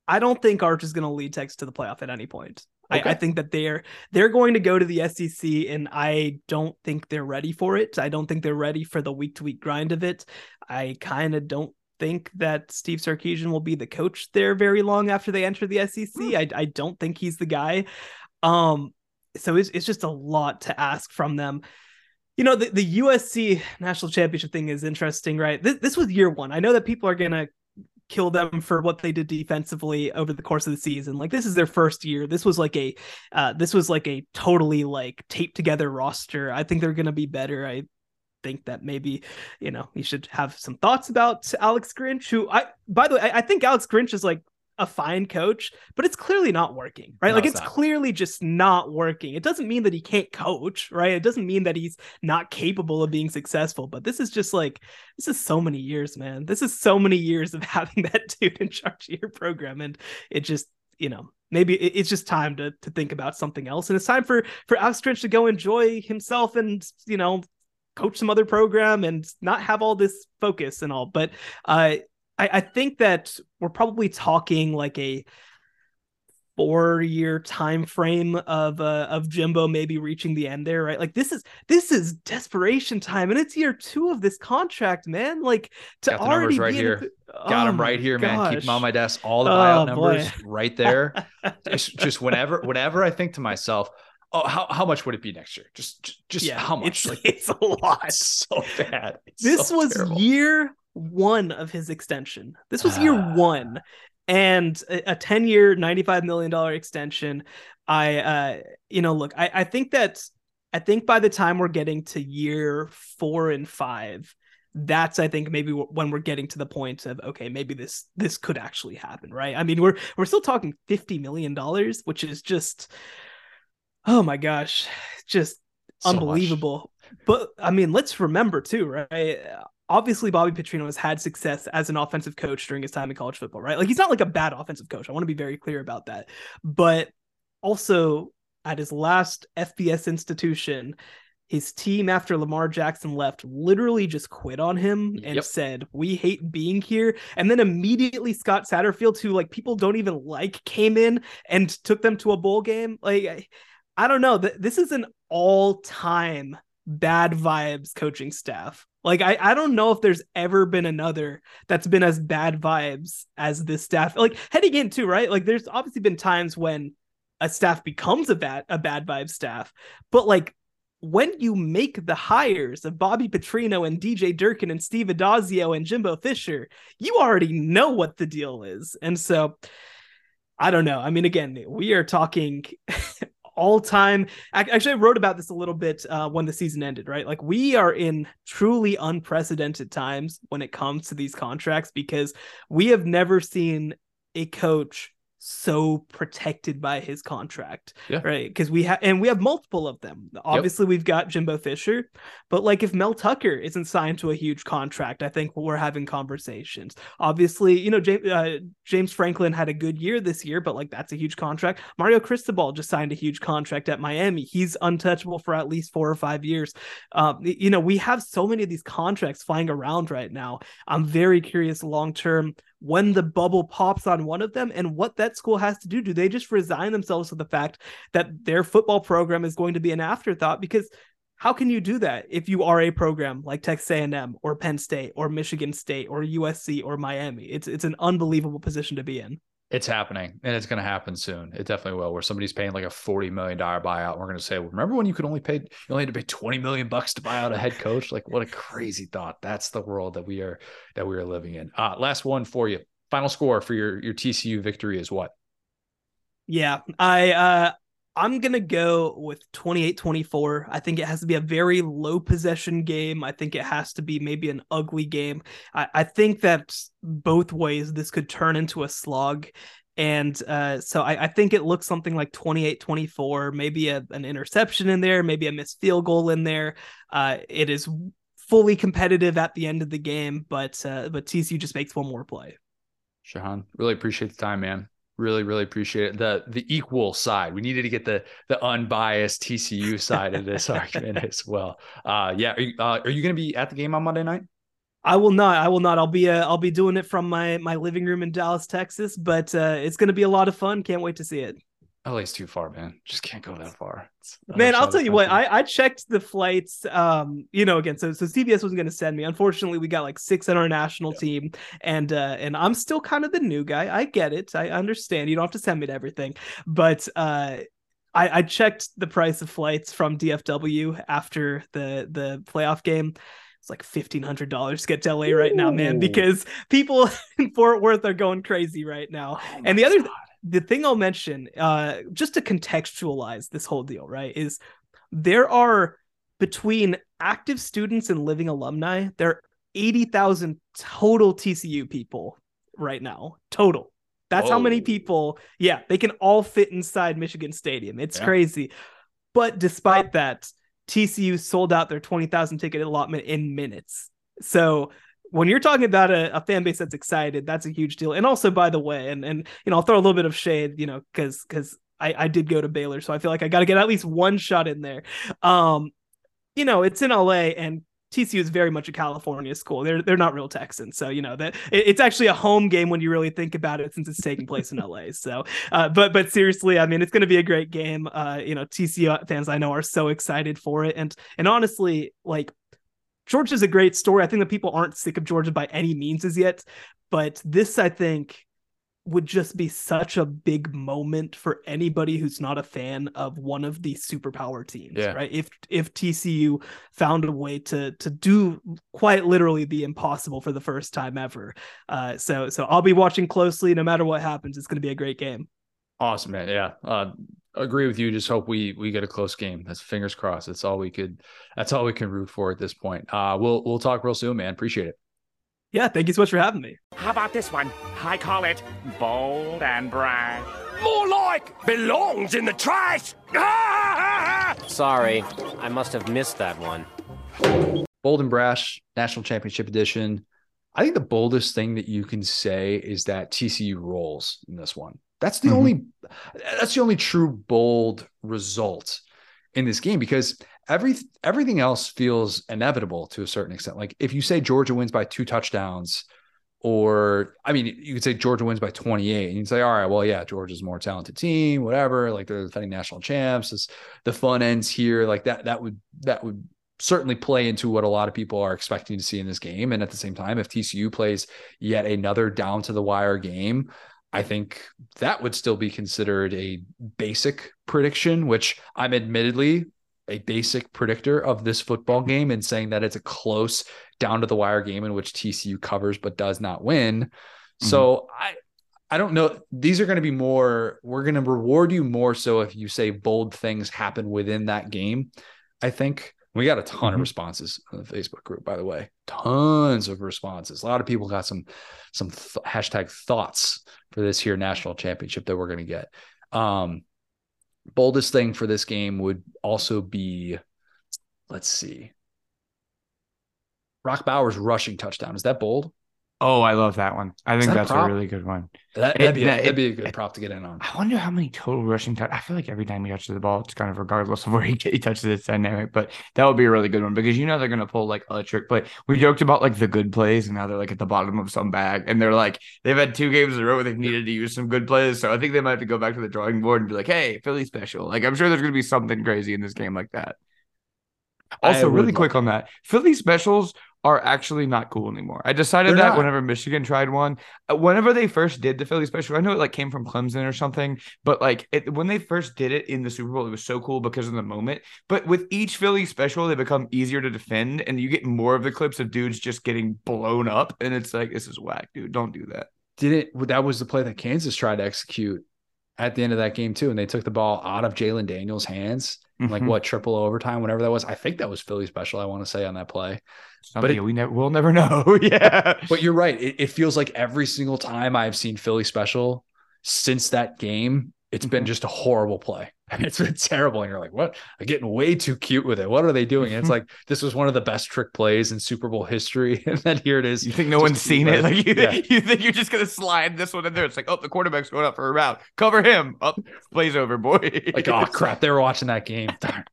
I don't think Arch is going to lead Texas to the playoff at any point. Okay. I, I, think that they're they're going to go to the SEC, and I don't think they're ready for it. I don't think they're ready for the week to week grind of it. I kind of don't think that Steve Sarkisian will be the coach there very long after they enter the SEC. Hmm. I, I don't think he's the guy. Um, so it's it's just a lot to ask from them. You know, the, the USC national championship thing is interesting, right? This, this was year one. I know that people are gonna kill them for what they did defensively over the course of the season. Like this is their first year. This was like a uh, this was like a totally like taped together roster. I think they're to be better. I think that maybe you know you should have some thoughts about Alex Grinch. Who I by the way I, I think Alex Grinch is like a fine coach, but it's clearly not working, right? No, like it's, it's clearly just not working. It doesn't mean that he can't coach, right? It doesn't mean that he's not capable of being successful, but this is just like this is so many years, man. This is so many years of having that dude in charge of your program and it just, you know, maybe it's just time to to think about something else and it's time for for Alex Grinch to go enjoy himself and, you know, coach some other program and not have all this focus and all. But uh I, I think that we're probably talking like a four year time frame of uh, of Jimbo maybe reaching the end there, right? Like this is this is desperation time, and it's year two of this contract, man. Like to Got the already right here. A, Got oh them right here, gosh. man. Keep them on my desk. All the buyout oh, numbers boy. right there. just, just whenever whenever I think to myself, oh, how, how much would it be next year? Just just, just yeah, how much? It's, like it's a lot. It's so bad. It's this so was terrible. year one of his extension. This was year ah. one, and a, 10 year, $95 million extension. I, uh, you know, look, I, I think that, I think by the time we're getting to year four and five, that's I think maybe when we're getting to the point of okay maybe this this could actually happen right I mean we're we're still talking 50 million dollars which is just oh my gosh just so unbelievable much. but I mean let's remember too right obviously Bobby Petrino has had success as an offensive coach during his time in college football, right? Like he's not like a bad offensive coach. I want to be very clear about that. But also at his last FBS institution, his team after Lamar Jackson left literally just quit on him and yep. said, "We hate being here." And then immediately Scott Satterfield, who like people don't even like, came in and took them to a bowl game. Like I, I don't know. This is an all-time bad vibes coaching staff. Like I, I don't know if there's ever been another that's been as bad vibes as this staff. Like heading into right, like there's obviously been times when a staff becomes a bad a bad vibe staff, but like when you make the hires of Bobby Petrino and DJ Durkin and Steve Addazio and Jimbo Fisher, you already know what the deal is. And so I don't know. I mean, again, we are talking all time. Actually, I wrote about this a little bit uh, when the season ended, right? Like, we are in truly unprecedented times when it comes to these contracts because we have never seen a coach so protected by his contract, yeah. right? Because we have and we have multiple of them. Obviously, yep. we've got Jimbo Fisher, but like if Mel Tucker isn't signed to a huge contract, I think we're having conversations. Obviously, you know James uh, James Franklin had a good year this year, but like that's a huge contract. Mario Cristobal just signed a huge contract at Miami. He's untouchable for at least four or five years. Um, you know, we have so many of these contracts flying around right now. I'm very curious long term when the bubble pops on one of them and what that school has to do. Do they just resign themselves to the fact that their football program is going to be an afterthought? Because how can you do that if you are a program like Texas A&M or Penn State or Michigan State or USC or Miami? It's it's an unbelievable position to be in. It's happening and it's going to happen soon. It definitely will. Where somebody's paying like a forty million dollar buyout, we're going to say, well, "Remember when you could only pay you only had to pay twenty million bucks to buy out a head coach?" Like, what a crazy thought. That's the world that we are that we are living in. Uh, last one for you. Final score for your your TCU victory is what? Yeah, I uh, I'm going to go with 28 24. I think it has to be a very low possession game. I think it has to be maybe an ugly game. I, I think that both ways this could turn into a slog. And uh, so I, I, think it looks something like 28 24, maybe a, an interception in there, maybe a missed field goal in there. Uh, it is fully competitive at the end of the game, but uh, but TCU just makes one more play. Shehan, really appreciate the time, man really really appreciate it the the equal side we needed to get the the unbiased tcu side of this argument as well uh yeah are you, uh, are you gonna be at the game on monday night I will not. I will not. I'll be uh, I'll be doing it from my my living room in Dallas, Texas. But uh, it's going to be a lot of fun. Can't wait to see it. LA's too far, man. Just can't go that far. Man, I'll tell you what. I, I checked the flights. Um, you know, again, so so CBS wasn't going to send me. Unfortunately, we got like six in our national yeah. team, and uh, and I'm still kind of the new guy. I get it. I understand. You don't have to send me to everything, but uh, I, I checked the price of flights from DFW after the the playoff game it's like fifteen hundred dollars to get to LA right now, man, because people in Fort Worth are going crazy right now. Oh and the other God the thing I'll mention, uh, just to contextualize this whole deal, right, is there are between active students and living alumni, there are 80,000 total TCU people right now. Total. That's Whoa. how many people, yeah, they can all fit inside Michigan Stadium. It's yeah. crazy. But despite that, TCU sold out their 20,000 ticket allotment in minutes. So when you're talking about a, a, fan base that's excited, that's a huge deal. And also, by the way, and and you know, I'll throw a little bit of shade, you know, because because I, I did go to Baylor, so I feel like I got to get at least one shot in there. Um, you know, it's in LA, and TCU is very much a California school. They're they're not real Texans, so you know that it, it's actually a home game when you really think about it, since it's taking place in LA. So, uh, but but seriously, I mean, it's going to be a great game. Uh, you know, TCU fans I know are so excited for it, and and honestly, like Georgia's a great story. I think that people aren't sick of Georgia by any means as yet, but this I think would just be such a big moment for anybody who's not a fan of one of these superpower teams, yeah. right? If if TCU found a way to to do quite literally the impossible for the first time ever, uh, so so I'll be watching closely. No matter what happens, it's going to be a great game. Awesome, man. Yeah. Uh, agree with you. Just hope we we get a close game. That's fingers crossed. That's all we could. That's all we can root for at this point. Uh, we'll we'll talk real soon, man. Appreciate it. Yeah, thank you so much for having me. How about this one? I call it bold and brash. More like belongs in the trash. Sorry, I must have missed that one. Bold and brash, national championship edition. I think the boldest thing that you can say is that TCU rolls in this one. That's the mm-hmm. only that's the only true bold result in this game because every everything else feels inevitable to a certain extent. Like if you say Georgia wins by two touchdowns, or I mean, you could say Georgia wins by 28, and you'd say, all right, well, yeah, Georgia's a more talented team, whatever. Like they're defending national champs. It's, the fun ends here. Like that, that would that would certainly play into what a lot of people are expecting to see in this game. And at the same time, if TCU plays yet another down to the wire game, I think that would still be considered a basic prediction, which I'm admittedly a basic predictor of this football game and saying that it's a close down to the wire game in which TCU covers but does not win. Mm-hmm. So I I don't know. These are going to be more, we're going to reward you more so if you say bold things happen within that game. I think we got a ton mm-hmm. of responses on the Facebook group, by the way. Tons of responses. A lot of people got some some th- hashtag thoughts for this here national championship that we're going to get. Um, boldest thing for this game would also be, let's see, Brock Bowers rushing touchdown. Is that bold? Oh, I love that one. I think that that's a, really good one. That, would be, a, that'd be a good prop to get in on. I wonder how many total rushing touch. I feel like every time he touches the ball, it's kind of regardless of where he, he touches it, it's dynamic. But that would be a really good one because you know they're gonna pull like a trick play. We joked about like the good plays, and now they're like at the bottom of some bag, and they're like they've had two games in a row where they've needed to use some good plays. So I think they might have to go back to the drawing board and be like, "Hey, Philly special." Like I'm sure there's gonna be something crazy in this game like that. Also, really quick on that, Philly specials are actually not cool anymore. I decided They're that not. whenever Michigan tried one, uh, whenever they first did the Philly special, I know it like came from Clemson or something, but like it, when they first did it in the Super Bowl, it was so cool because of the moment. But with each Philly special, they become easier to defend, and you get more of the clips of dudes just getting blown up, and it's like this is whack, dude. Don't do that. Did it? That was the play that Kansas tried to execute at the end of that game too, and they took the ball out of Jalon Daniels' hands, mm-hmm. like what triple overtime, whatever that was. I think that was Philly special. I want to say on that play, Something but it, we never we'll never know. yeah, but you're right. It, it, feels like every single time I've seen Philly special since that game, it's been mm-hmm. just a horrible play. It's been terrible. And you're like, what? They're getting way too cute with it. What are they doing? And it's like, this was one of the best trick plays in Super Bowl history. And then here it is. You think no one's seen it? Like you, yeah. you think you're just going to slide this one in there. It's like, oh, the quarterback's going up for a route. Cover him. Up, oh, plays over, boy. like, oh, crap. They were watching that game. Darn.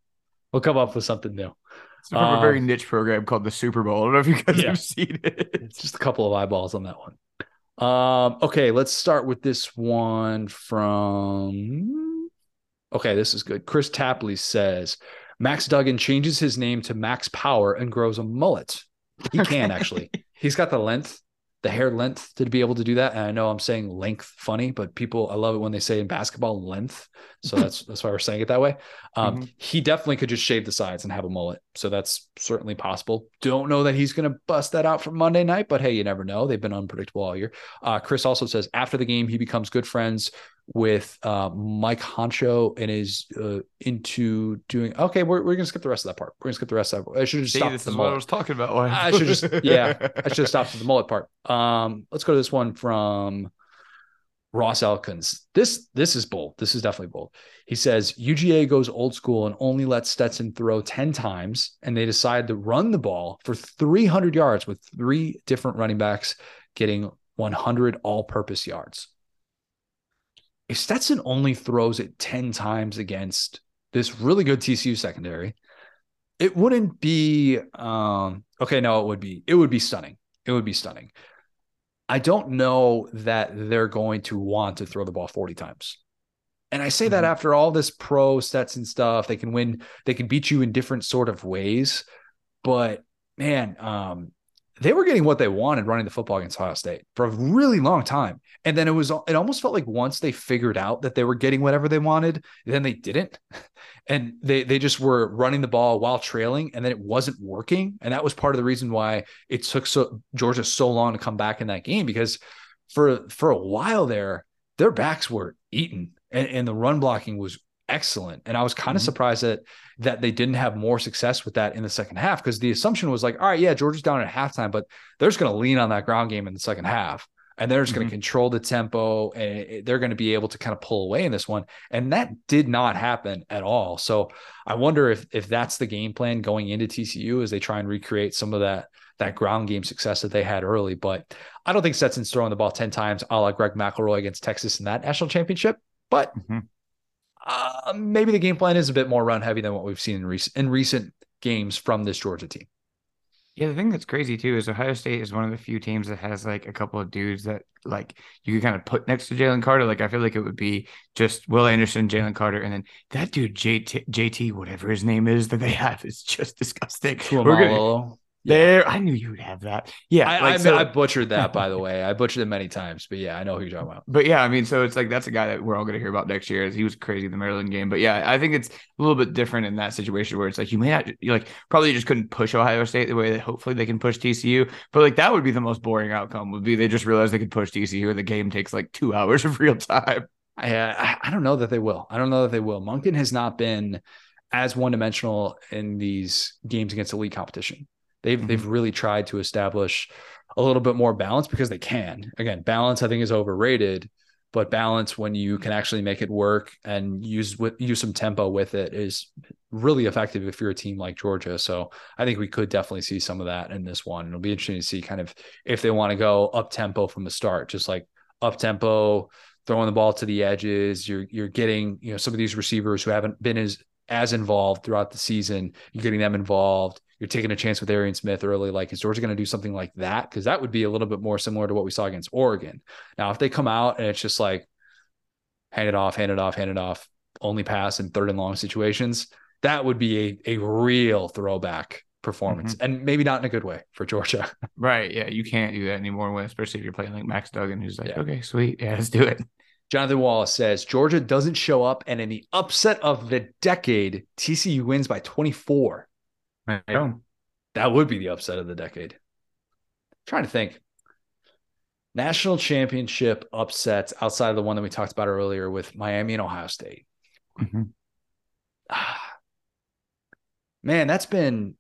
We'll come up with something new. It's from um, a very um, niche program called the Super Bowl. I don't know if you guys yeah. have seen it. It's just a couple of eyeballs on that one. Um, okay, let's start with this one from Okay, this is good. Chris Tapley says Max Duggan changes his name to Max Power and grows a mullet. He can actually. He's got the length, the hair length to be able to do that. And I know I'm saying length funny, but people I love it when they say in basketball length. So that's that's why we're saying it that way. Um, Mhm. He definitely could just shave the sides and have a mullet. So that's certainly possible. Don't know that he's going to bust that out for Monday night, but hey, you never know. They've been unpredictable all year. Uh, Chris also says after the game, he becomes good friends with uh, Mike Honcho and is uh, into doing. Okay, we're, we're going to skip the rest of that part. We're going to skip the rest of that. I should have just See, stopped this is what I was talking about. I should just, yeah, I should have stopped at the mullet part. Um, let's go to this one from Ross Elkins. This this is bold. This is definitely bold. He says UGA goes old school and only lets Stetson throw 10 times, and they decide to run the ball for 300 yards with three different running backs getting 100 all-purpose yards. If Stetson only throws it 10 times against this really good TCU secondary, it wouldn't be um okay no it would be it would be stunning. It would be stunning. I don't know that they're going to want to throw the ball 40 times. And i say that Mhm. after all this pro Stetson stuff they can win they can beat you in different sort of ways. But man um they were getting what they wanted running the football against Ohio State for a really long time. And then it was it almost felt like once they figured out that they were getting whatever they wanted, then they didn't. And they they just were running the ball while trailing and then it wasn't working. And that was part of the reason why it took so Georgia so long to come back in that game because for for a while there, their backs were eaten and, and the run blocking was excellent. And I was kind of Mhm. surprised that that they didn't have more success with that in the second half because the assumption was like, all right, yeah, Georgia's down at halftime, but they're just going to lean on that ground game in the second half. And they're just going Mhm. to control the tempo and they're going to be able to kind of pull away in this one. And that did not happen at all. So I wonder if if that's the game plan going into TCU as they try and recreate some of that that ground game success that they had early. But I don't think Stetson's throwing the ball 10 times a la Greg McElroy against Texas in that national championship. But Mhm. Uh, maybe the game plan is a bit more run heavy than what we've seen in recent in recent games from this Georgia team. Yeah, the thing that's crazy too is Ohio State is one of the few teams that has like a couple of dudes that like you could kind of put next to Jalen Carter. Like I feel like it would be just Will Anderson, Jalen Carter, and then that dude JT, JT, whatever his name is that they have is just disgusting. We're gonna- There, I knew you would have that. Yeah, I, like, I, so- I butchered that, by the way. I butchered it many times, but yeah, I know who you're talking about. But yeah, I mean, so it's like that's a guy that we're all going to hear about next year. As he was crazy in the Maryland game, but yeah, I think it's a little bit different in that situation where it's like you may not, you like probably just couldn't push Ohio State the way that hopefully they can push TCU. But like that would be the most boring outcome. Would be they just realize they could push TCU and the game takes like two hours of real time. I, uh, I I don't know that they will. I don't know that they will. Monken has not been as one dimensional in these games against elite competition. They've Mhm. they've really tried to establish a little bit more balance because they can. Again, balance I think is overrated, but balance when you can actually make it work and use with use some tempo with it is really effective if you're a team like Georgia. So I think we could definitely see some of that in this one. It'll be interesting to see kind of if they want to go up tempo from the start, just like up tempo, throwing the ball to the edges. You're you're getting you know some of these receivers who haven't been as as involved throughout the season. You're getting them involved. You're taking a chance with Arian Smith early. Like, is Georgia going to do something like that? Because that would be a little bit more similar to what we saw against Oregon. Now, if they come out and it's just like hand it off, hand it off, hand it off, only pass in third and long situations, that would be a, a real throwback performance mm-hmm. and maybe not in a good way for Georgia. Right? Yeah, you can't do that anymore. When especially if you're playing like Max Duggan, who's like, Yeah. okay, sweet, yeah, let's do it. Jonathan Wallace says Georgia doesn't show up, and in the upset of the decade, TCU wins by 24. I know. That would be the upset of the decade. trying to think. National championship upsets outside of the one that we talked about earlier with Miami and Ohio State. Mhm. Man, that's been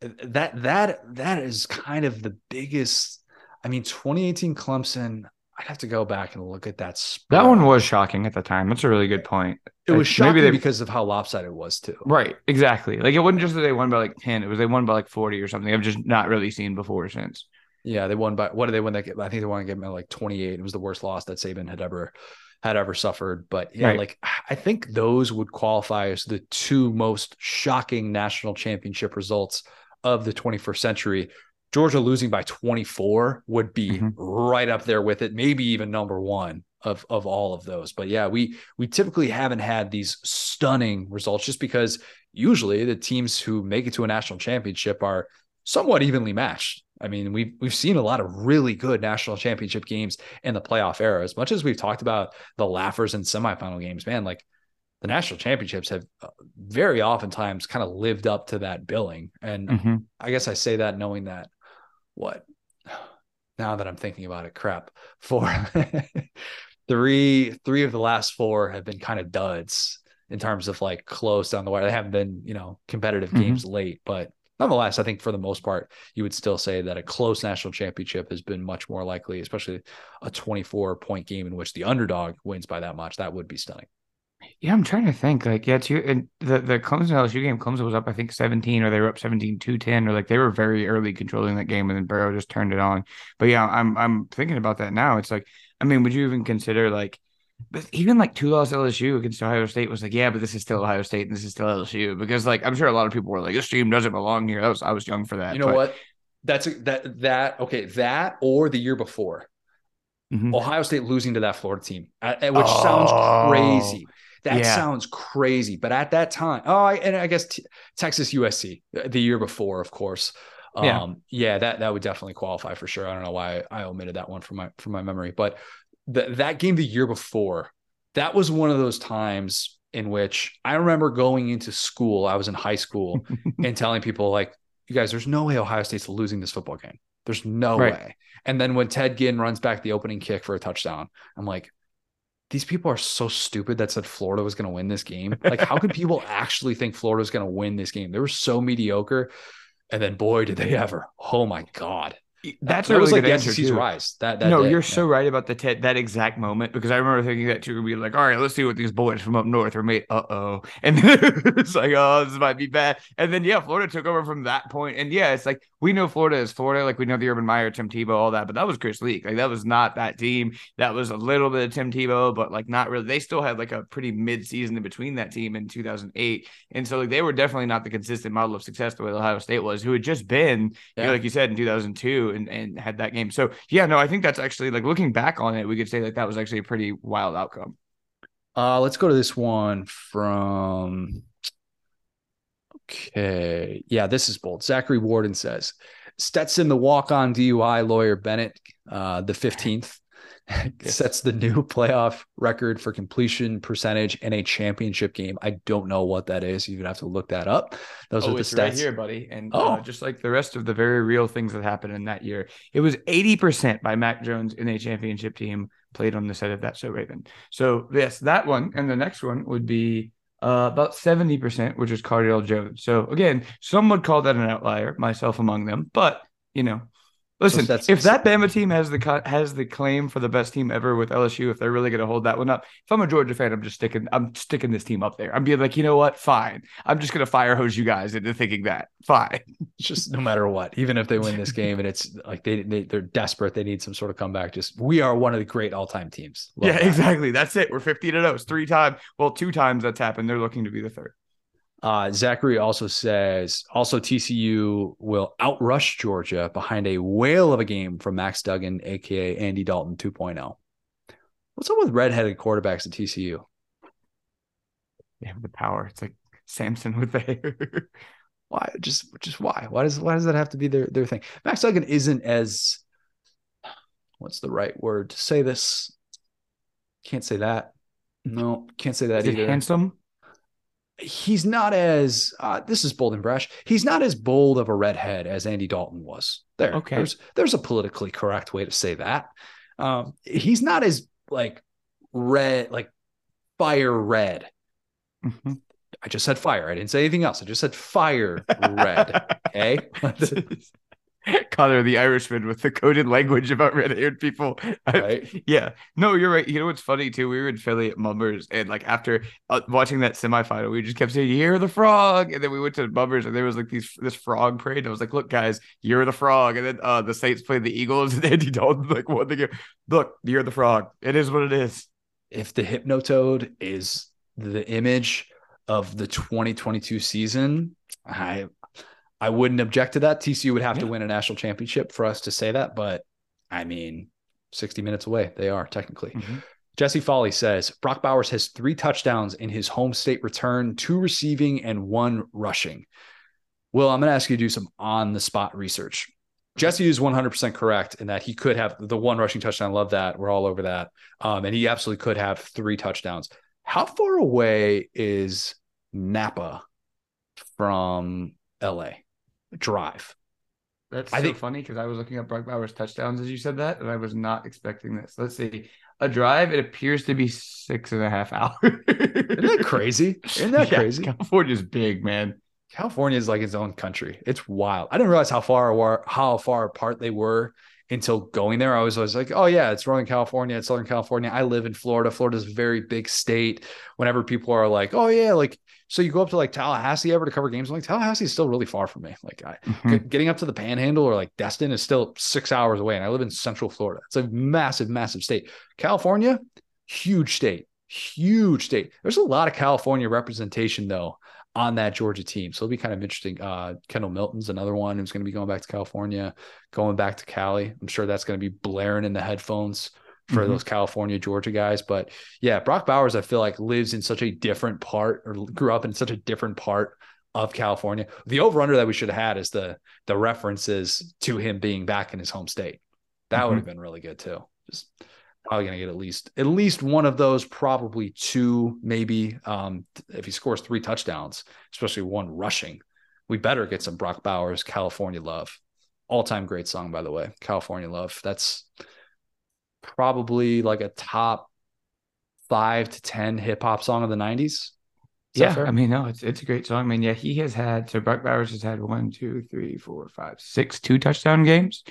that that that is kind of the biggest. I mean, 2018 Clemson. I'd have to go back and look at that. That one was shocking at the time. That's a really good point. It was Like, shocking maybe they- because of how lopsided it was too. Right, exactly. Like it wasn't just that they won by like ten; it was they won by like forty or something. I've just not really seen before since. Yeah, they won by what did they win that game? I think they won a game at like 28. It was the worst loss that Saban had ever had ever suffered. But yeah, Right. like I think those would qualify as the two most shocking national championship results of the 21st century. Georgia losing by 24 would be Mhm. right up there with it, maybe even number one of of all of those. But yeah, we we typically haven't had these stunning results just because usually the teams who make it to a national championship are somewhat evenly matched. I mean, we've we've seen a lot of really good national championship games in the playoff era. As much as we've talked about the laughers and semifinal games, man, like the national championships have uh, very oftentimes kind of lived up to that billing. And Mm-hmm. I guess I say that knowing that what now that I'm thinking about it, crap. Four three three of the last four have been kind of duds in terms of like close down the wire. They haven't been, you know, competitive Mhm. games late, but nonetheless, I think for the most part, you would still say that a close national championship has been much more likely, especially a 24 point game in which the underdog wins by that much. That would be stunning. Yeah, I'm trying to think. Like, yeah, too, and the the Clemson LSU game, Clemson was up, I think, 17, or they were up 17 to 10, or like they were very early controlling that game, and then Burrow just turned it on. But yeah, I'm I'm thinking about that now. It's like, I mean, would you even consider like, but even like two loss LSU against Ohio State was like, yeah, but this is still Ohio State and this is still LSU because like I'm sure a lot of people were like, this team doesn't belong here. That was I was young for that. You know but- what? That's a, that that okay. That or the year before, Mhm. Ohio State losing to that Florida team, at- which Oh, sounds crazy. That yeah. sounds crazy. But at that time, oh, I, and I guess t- Texas USC uh, the year before, of course. Um, Yeah. yeah, that that would definitely qualify for sure. I don't know why I omitted that one from my from my memory, but the, that game the year before, that was one of those times in which I remember going into school. I was in high school and telling people like, "You guys, there's no way Ohio State's losing this football game. There's no Right. way." And then when Ted Ginn runs back the opening kick for a touchdown, I'm like, these people are so stupid that said Florida was going to win this game. Like, how could people actually think Florida was going to win this game? They were so mediocre. And then, boy, did they ever! Oh my god, That's that a really was like good the answer SEC's rise. That, that no, day. you're Yeah. so right about the te- that exact moment because I remember thinking that too. Be like, all right, let's see what these boys from up north are made. Uh oh, and it's like, oh, this might be bad. And then yeah, Florida took over from that point. and yeah, it's like we know Florida is Florida, like we know the Urban Meyer, Tim Tebow, all that, but that was Chris Leak. Like that was not that team. That was a little bit of Tim Tebow, but like not really. They still had like a pretty mid season in between that team in 2008, and so like they were definitely not the consistent model of success the way Ohio State was, who had just been you know, like you said in 2002 and, and had that game. So yeah, no, I think that's actually like looking back on it, we could say like that was actually a pretty wild outcome. Uh, let's go to this one from. Okay. Yeah, this is bold. Zachary Warden says Stetson, the walk on DUI lawyer Bennett, uh, the 15th, sets the new playoff record for completion percentage in a championship game. I don't know what that is. You'd have to look that up. Those are the Oh, stats. right here, buddy. And Oh. uh, just like the rest of the very real things that happened in that year, it was 80% by Mac Jones in a championship team played on the set of that so Raven. So yes, that one and the next one would be uh, about 70%, which is Cardale Jones. So again, some would call that an outlier, myself among them, but you know, listen, if that Bama team has the has the claim for the best team ever with LSU, if they're really going to hold that one up, if I'm a Georgia fan, I'm just sticking, I'm sticking this team up there. I'm being like, you know what? Fine. I'm just going to fire hose you guys into thinking that. Fine. It's just no matter what, even if they win this game and it's like they, they they're desperate, they need some sort of comeback. Just we are one of the great all time teams. Love yeah, that. exactly. That's it. We're 15 to 0. It's three times. Well, two times that's happened. They're looking to be the third. Uh, Zachary also says also TCU will outrush Georgia behind a whale of a game from Max Duggan, aka Andy Dalton 2.0. What's up with redheaded quarterbacks at TCU? They have the power. It's like Samson with the hair. Why? Just just why? Why does why does that have to be their their thing? Max Duggan isn't as what's the right word to say this? Can't say that. No, can't say that Is it either. handsome? He's not as uh, this is bold and brash. He's not as bold of a redhead as Andy Dalton was. There, Okay. There's there's a politically correct way to say that. Um, he's not as like red, like fire red. Mhm. I just said fire. I didn't say anything else. I just said fire red. Okay. Connor, the Irishman with the coded language about red haired people. I- right. Yeah, no, you're right. You know what's funny too? We were in Philly at Mummers, and like after uh, watching that semifinal, we just kept saying "You're the frog," and then we went to Mummers, and there was like these this frog parade. And I was like, "Look, guys, you're the frog." And then uh, the Saints played the Eagles, and Andy Dalton like won the game. Look, you're the frog. It is what it is. If the Hypnotoad is the image of the 2022 season, I I wouldn't object to that. TCU would have to win a national championship for us to say that, but I mean, 60 minutes away, they are technically. Jesse Foley says Brock Bowers has three touchdowns in his home state return, two receiving and one rushing. Will, I'm going to ask you to do some on the spot research. Jesse is 100% correct in that he could have the one rushing touchdown. Love that. We're all over that. Um, and he absolutely could have three touchdowns. How far away is Napa from LA? Drive. That's I so think- funny because I was looking up Brock Bowers touchdowns as you said that, and I was not expecting this. Let's see. A drive, it appears to be six and a half hours. Isn't that crazy? Isn't that crazy? California's big, man. California is like its own country. It's wild. I didn't realize how far how far apart they were until going there. I was always like, oh yeah, it's Northern California, it's Southern California. I live in Florida. Florida's a very big state. Whenever people are like, oh yeah, like so you go up to like Tallahassee ever to cover games, I'm like Tallahassee is still really far from me. Like I, Mhm. Getting up to the Panhandle or like Destin is still six hours away, and I live in Central Florida. It's a massive, massive state. California, huge state, huge state. There's a lot of California representation though on that Georgia team, so it'll be kind of interesting. Uh, Kendall Milton's another one who's going to be going back to California, going back to Cali. I'm sure that's going to be blaring in the headphones for Mhm. those California Georgia guys. But yeah, Brock Bowers, I feel like lives in such a different part or grew up in such a different part of California. The over under that we should have had is the the references to him being back in his home state. That would Mhm. have been really good too. Just probably gonna get at least at least one of those, probably two, maybe. Um, if he scores three touchdowns, especially one rushing, we better get some Brock Bowers California love. All time great song, by the way. California love. That's probably like a top five to ten hip hop song of the nineties. Yeah, I mean, no, it's it's a great song. I mean, yeah, he has had so Brock Bowers has had one, two, three, four, five, six, two touchdown games.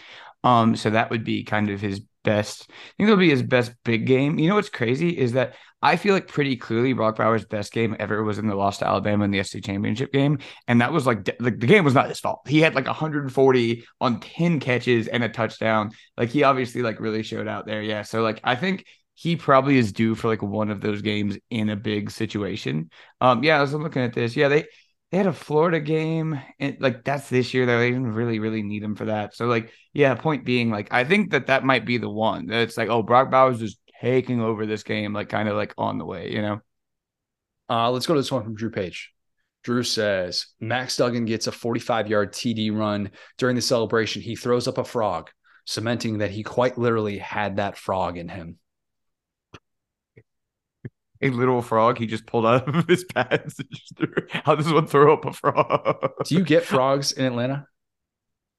Um, so that would be kind of his best. I think that'll be his best big game. You know what's crazy is that I feel like pretty clearly Brock Bowers' best game ever was in the loss to Alabama in the SEC championship game, and that was like the, the game was not his fault. He had like 140 on 10 catches and a touchdown. Like he obviously like really showed out there. Yeah, so like I think he probably is due for like one of those games in a big situation. Um, yeah, as I'm looking at this, yeah, they they had a Florida game, and like that's this year. Though. They didn't really really need him for that. So like, yeah, point being, like I think that that might be the one. That It's like, oh, Brock Bowers is taking over this game, like kind of like on the way, you know. Uh, let's go to this one from Drew Page. Drew says Max Duggan gets a 45 yard TD run during the celebration. He throws up a frog, cementing that he quite literally had that frog in him. A literal frog he just pulled out of his pants. and just threw- How does one throw up a frog? Do you get frogs in Atlanta?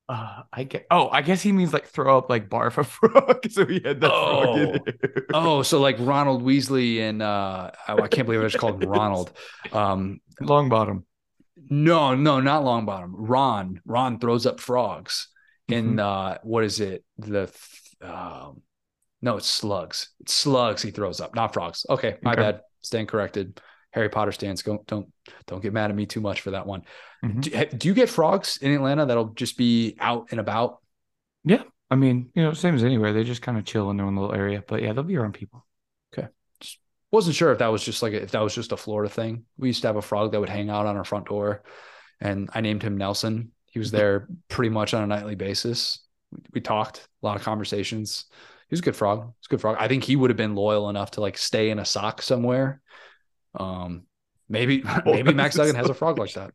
Uh, I get. Oh, I guess he means like throw up like barf a frog. so he had that frog in Oh. Oh, so like Ronald Weasley and uh, oh, I can't believe I just called him Ronald. Um, Longbottom. no, no, not Longbottom. Ron. Ron throws up frogs. In uh, what is it? The th- um, no, it's slugs. It's slugs he throws up, not frogs. Okay, my Okay. bad. Stand corrected. Harry Potter stands. Don't don't don't get mad at me too much for that one. Mhm. Do, do you get frogs in Atlanta that'll just be out and about? Yeah, I mean, you know, same as anywhere. They just kind of chill in their own little area. But yeah, they'll be around people. Okay. Wasn't sure if that was just like if that was just a Florida thing. We used to have a frog that would hang out on our front door, and I named him Nelson. He was there pretty much on a nightly basis. We, we talked a lot of conversations. He was a good frog. A good frog. I think he would have been loyal enough to like stay in a sock somewhere. Um, maybe maybe Max Duggan has a frog like that.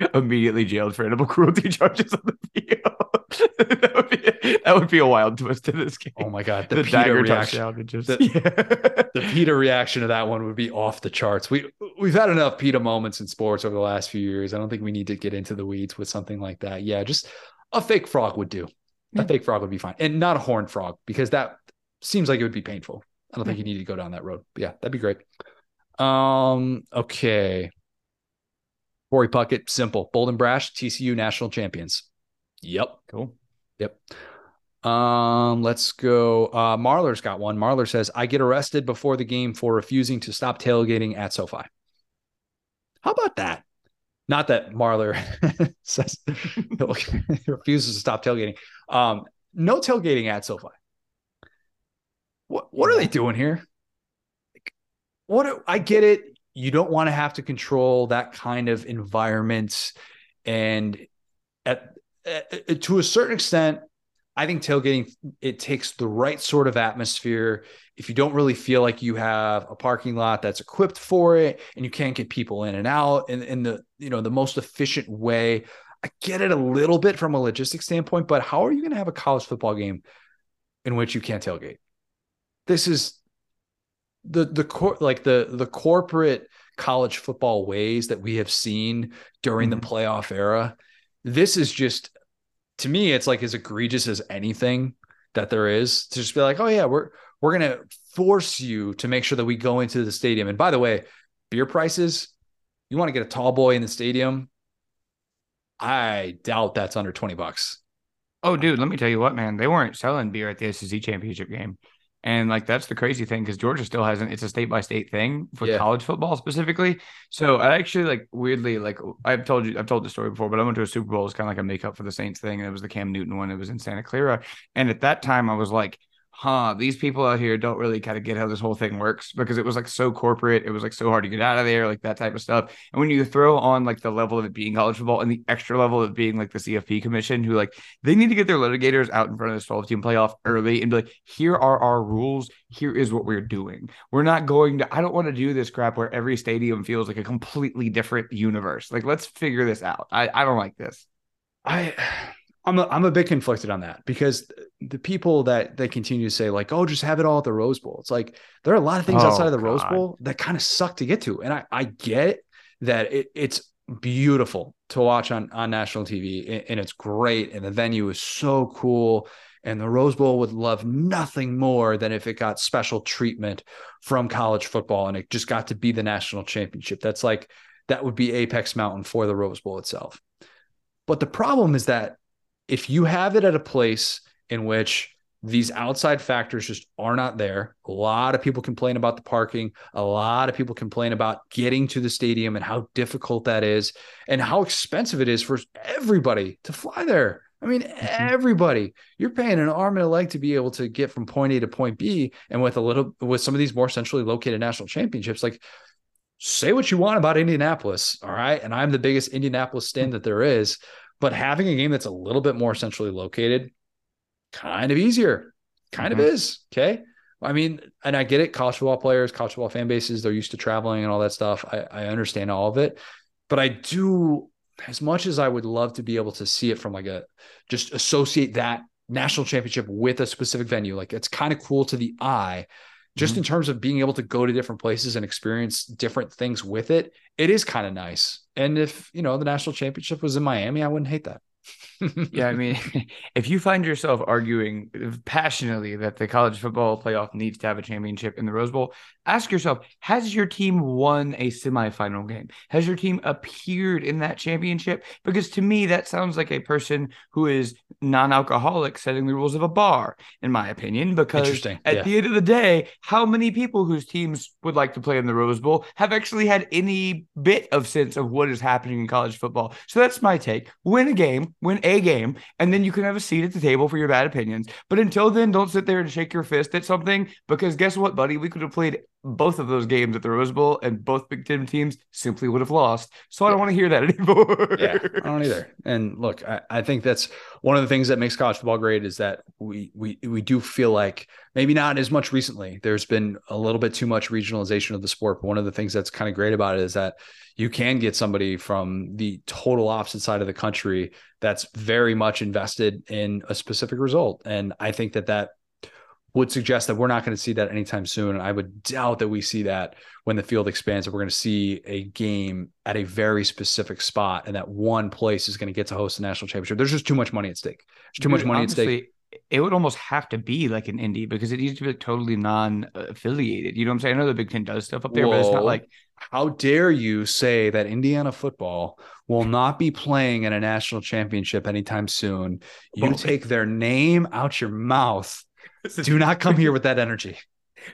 Immediately jailed for animal cruelty charges on the field. that, would be, that would be a wild twist to this game. Oh my god, the, the, PETA reaction. Just, The- yeah. the PETA reaction to that one would be off the charts. We we've had enough PETA moments in sports over the last few years. I don't think we need to get into the weeds with something like that. Yeah, just a fake frog would do. A fake frog would be fine, and not a horned frog because that seems like it would be painful. I don't think you need to go down that road. But yeah, that'd be great. Um. Okay. Corey Puckett, simple, bold and brash. TCU national champions. Yep. Cool. Yep. Um, let's go. Uh, Marler's got one. Marler says, I get arrested before the game for refusing to stop tailgating at SoFi. How about that? Not that Marler says refuses to stop tailgating. Um, no tailgating at SoFi. What what are they doing here? Like, What I get it. You don't want to have to control that kind of environment, and at, at to a certain extent, I think tailgating it takes the right sort of atmosphere. If you don't really feel like you have a parking lot that's equipped for it and you can't get people in and out in, in the you know the most efficient way, I get it a little bit from a logistics standpoint, but how are you going to have a college football game in which you can't tailgate? This is the the core like the the corporate college football ways that we have seen during mm-hmm. the playoff era. This is just to me, it's like as egregious as anything that there is to just be like, oh yeah, we're we're gonna force you to make sure that we go into the stadium. And by the way, beer prices, you want to get a tall boy in the stadium? I doubt that's under 20 bucks. Oh, dude, let me tell you what, man. They weren't selling beer at the SEC championship game. And like that's the crazy thing because Georgia still hasn't. It's a state by state thing for yeah. college football specifically. So I actually like weirdly like I've told you I've told the story before, but I went to a Super Bowl. It's kind of like a makeup for the Saints thing, and it was the Cam Newton one. It was in Santa Clara, and at that time I was like, huh, these people out here don't really kind of get how this whole thing works because it was like so corporate. It was like so hard to get out of there, like that type of stuff. And when you throw on like the level of it being college football and the extra level of being like the CFP commission, who like they need to get their litigators out in front of this 12 team playoff early and be like, here are our rules. Here is what we're doing. We're not going to, I don't want to do this crap where every stadium feels like a completely different universe. Like, let's figure this out. I, I don't like this. I I'm a, I'm a bit conflicted on that because the people that they continue to say like, oh, just have it all at the Rose Bowl. It's like there are a lot of things oh, outside of the God. Rose Bowl that kind of suck to get to, and I I get that it, it's beautiful to watch on on national TV and it's great, and the venue is so cool. And the Rose Bowl would love nothing more than if it got special treatment from college football and it just got to be the national championship. That's like that would be Apex Mountain for the Rose Bowl itself. But the problem is that if you have it at a place in which these outside factors just are not there. A lot of people complain about the parking. A lot of people complain about getting to the stadium and how difficult that is and how expensive it is for everybody to fly there. I mean, mm-hmm. everybody, you're paying an arm and a leg to be able to get from point A to point B. And with a little, with some of these more centrally located national championships, like say what you want about Indianapolis. All right. And I'm the biggest Indianapolis stand that there is. But having a game that's a little bit more centrally located, kind of easier, kind mm-hmm. of is. Okay. I mean, and I get it. College football players, college football fan bases, they're used to traveling and all that stuff. I, I understand all of it. But I do, as much as I would love to be able to see it from like a just associate that national championship with a specific venue, like it's kind of cool to the eye just mm-hmm. in terms of being able to go to different places and experience different things with it, it is kind of nice. And if, you know, the national championship was in Miami, I wouldn't hate that yeah, I mean, if you find yourself arguing passionately that the college football playoff needs to have a championship in the Rose Bowl, ask yourself Has your team won a semifinal game? Has your team appeared in that championship? Because to me, that sounds like a person who is non alcoholic setting the rules of a bar, in my opinion. Because at yeah. the end of the day, how many people whose teams would like to play in the Rose Bowl have actually had any bit of sense of what is happening in college football? So that's my take. Win a game win a game, and then you can have a seat at the table for your bad opinions. But until then, don't sit there and shake your fist at something because guess what, buddy? We could have played both of those games at the Rose Bowl, and both Big Ten teams simply would have lost. So I don't want to hear that anymore. yeah, I don't either. And look, I, I, think that's one of the things that makes college football great is that we we we do feel like maybe not as much recently. There's been a little bit too much regionalization of the sport. But one of the things that's kind of great about it is that you can get somebody from the total opposite side of the country that's very much invested in a specific result. And I think that that would suggest that we're not going to see that anytime soon. And I would doubt that we see that when the field expands, that we're going to see a game at a very specific spot and that one place is going to get to host the national championship. There's just too much money at stake. There's too Dude, much money honestly, at stake it would almost have to be like an indie because it needs to be like totally non-affiliated. You know what I'm saying? I know the Big Ten does stuff up there, Whoa. but it's not like how dare you say that Indiana football will not be playing in a national championship anytime soon? You take their name out your mouth. Do not come here with that energy.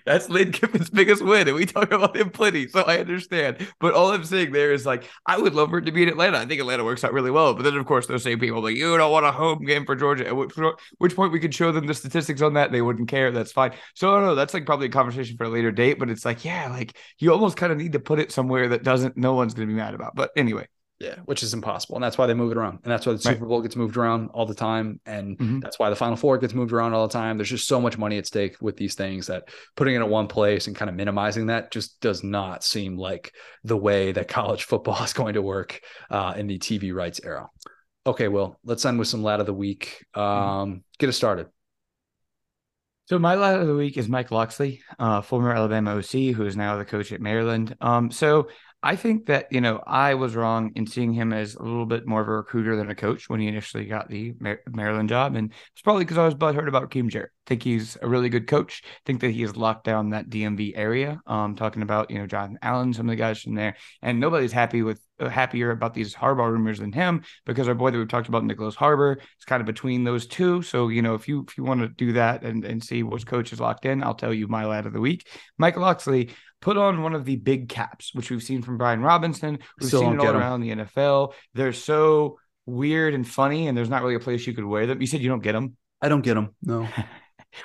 That's Lane Kiffin's biggest win, and we talk about him plenty, so I understand. But all I'm saying there is like, I would love for it to be in Atlanta. I think Atlanta works out really well. But then, of course, those same people like, you don't want a home game for Georgia. At which, point we could show them the statistics on that, they wouldn't care. That's fine. So know. That's like probably a conversation for a later date. But it's like, yeah, like you almost kind of need to put it somewhere that doesn't, no one's going to be mad about. But anyway, Yeah, which is impossible. And that's why they move it around. And that's why the Right. Super Bowl gets moved around all the time. And Mhm. that's why the Final Four gets moved around all the time. There's just so much money at stake with these things that putting it at one place and kind of minimizing that just does not seem like the way that college football is going to work uh, in the TV rights era. Okay, well, let's end with some lad of the week. Um, get us started. So my lad of the week is Mike Locksley, uh, former Alabama OC, who is now the coach at Maryland. Um, so I think that you know I was wrong in seeing him as a little bit more of a recruiter than a coach when he initially got the Maryland job, and it's probably because I was butthurt about Rakim Jarrett. Think he's a really good coach. Think that he has locked down that DMV area. Um, talking about you know Jonathan Allen, some of the guys from there, and nobody's happy with uh, happier about these Harbaugh rumors than him because our boy that we've talked about, Nicholas Harbor, is kind of between those two. So you know if you if you want to do that and and see which coach is locked in, I'll tell you my lad of the week, Mike Locksley put on one of the big caps, which we've seen from Brian Robinson. We've Still seen it all get 'em. around the NFL. They're so weird and funny, and there's not really a place you could wear them. You said you don't get them. I don't get them. No.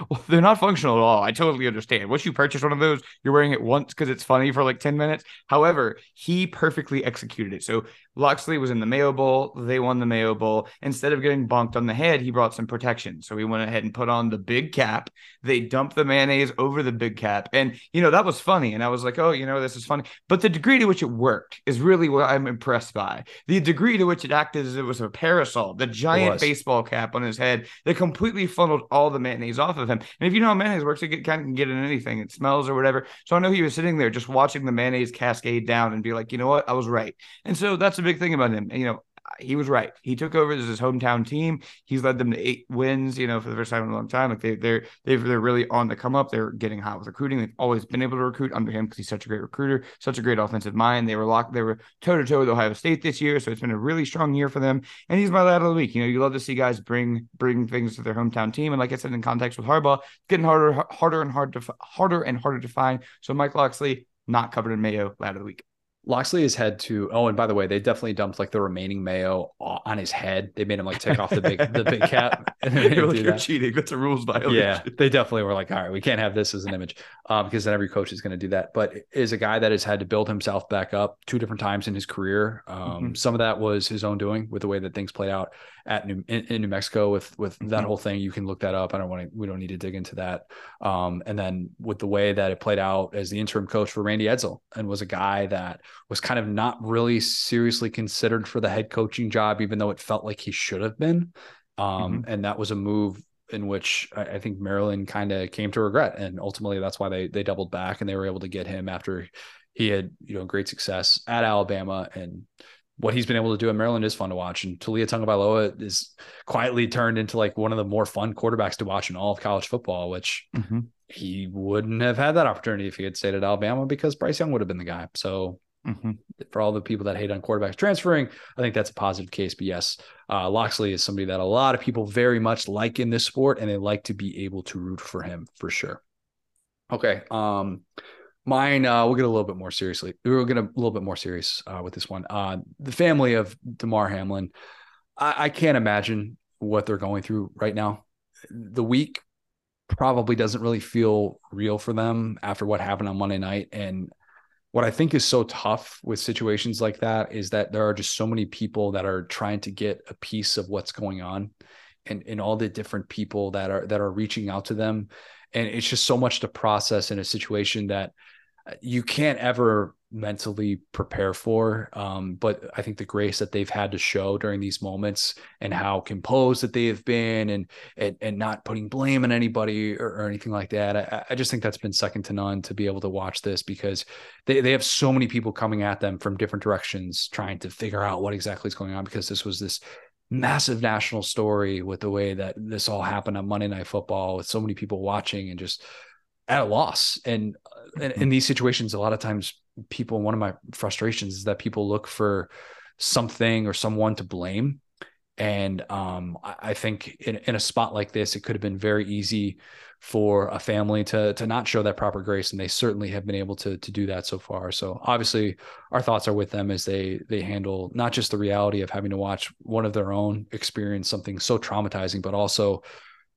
Well, they're not functional at all. I totally understand. Once you purchase one of those, you're wearing it once because it's funny for like 10 minutes. However, he perfectly executed it. So Locksley was in the Mayo Bowl. They won the Mayo Bowl. Instead of getting bonked on the head, he brought some protection. So he went ahead and put on the big cap. They dumped the mayonnaise over the big cap. And, you know, that was funny. And I was like, oh, you know, this is funny. But the degree to which it worked is really what I'm impressed by. The degree to which it acted as it was a parasol, the giant baseball cap on his head that completely funneled all the mayonnaise off of him. And if you know how mayonnaise works, it kind of can get in anything. It smells or whatever. So I know he was sitting there just watching the mayonnaise cascade down and be like, you know what? I was right. And so that's a big thing about him. You know, he was right. He took over as his hometown team. He's led them to eight wins, you know, for the first time in a long time. Like they, they're they've they're really on the come up. They're getting hot with recruiting. They've always been able to recruit under him because he's such a great recruiter, such a great offensive mind. They were locked. They were toe to toe with Ohio State this year, so it's been a really strong year for them. And he's my lad of the week. You know, you love to see guys bring bring things to their hometown team. And like I said, in context with Harbaugh, it's getting harder, harder and hard to harder and harder to find. So Mike Locksley, not covered in Mayo, lad of the week. Locksley has had to. Oh, and by the way, they definitely dumped like the remaining mayo on his head. They made him like take off the big the big cap. And they You're, like, you're that. cheating. That's a rules violation. Yeah, they definitely were like, all right, we can't have this as an image, um, because then every coach is going to do that. But is a guy that has had to build himself back up two different times in his career. Um, Mhm. Some of that was his own doing with the way that things played out at New in, in New Mexico with with that Mhm. whole thing. You can look that up. I don't want to. We don't need to dig into that. Um, and then with the way that it played out as the interim coach for Randy Edsall, and was a guy that was kind of not really seriously considered for the head coaching job, even though it felt like he should have been. Um, And that was a move in which I, I think Maryland kind of came to regret, and ultimately that's why they they doubled back and they were able to get him after he had you know great success at Alabama and what he's been able to do at Maryland is fun to watch. And Taulia Tagovailoa is quietly turned into like one of the more fun quarterbacks to watch in all of college football, which Mhm. he wouldn't have had that opportunity if he had stayed at Alabama because Bryce Young would have been the guy. So Mhm. for all the people that hate on quarterbacks transferring, I think that's a positive case. But yes, uh, Locksley is somebody that a lot of people very much like in this sport, and they like to be able to root for him for sure. Okay, um, mine. Uh, we'll get a little bit more seriously. We'll get a little bit more serious uh, with this one. Uh, the family of Damar Hamlin. I, I can't imagine what they're going through right now. The week probably doesn't really feel real for them after what happened on Monday night, and what I think is so tough with situations like that is that there are just so many people that are trying to get a piece of what's going on and, and all the different people that are that are reaching out to them. And it's just so much to process in a situation that you can't ever mentally prepare for. Um, but I think the grace that they've had to show during these moments and how composed that they have been and and, and not putting blame on anybody or, or anything like that. I, I just think that's been second to none to be able to watch this because they, they have so many people coming at them from different directions trying to figure out what exactly is going on because this was this massive national story with the way that this all happened on Monday Night Football with so many people watching and just at a loss. And in, in these situations, a lot of times people, one of my frustrations is that people look for something or someone to blame. And um, I, think in, in a spot like this, it could have been very easy for a family to to not show that proper grace, and they certainly have been able to to do that so far. So obviously, our thoughts are with them as they they handle not just the reality of having to watch one of their own experience something so traumatizing, but also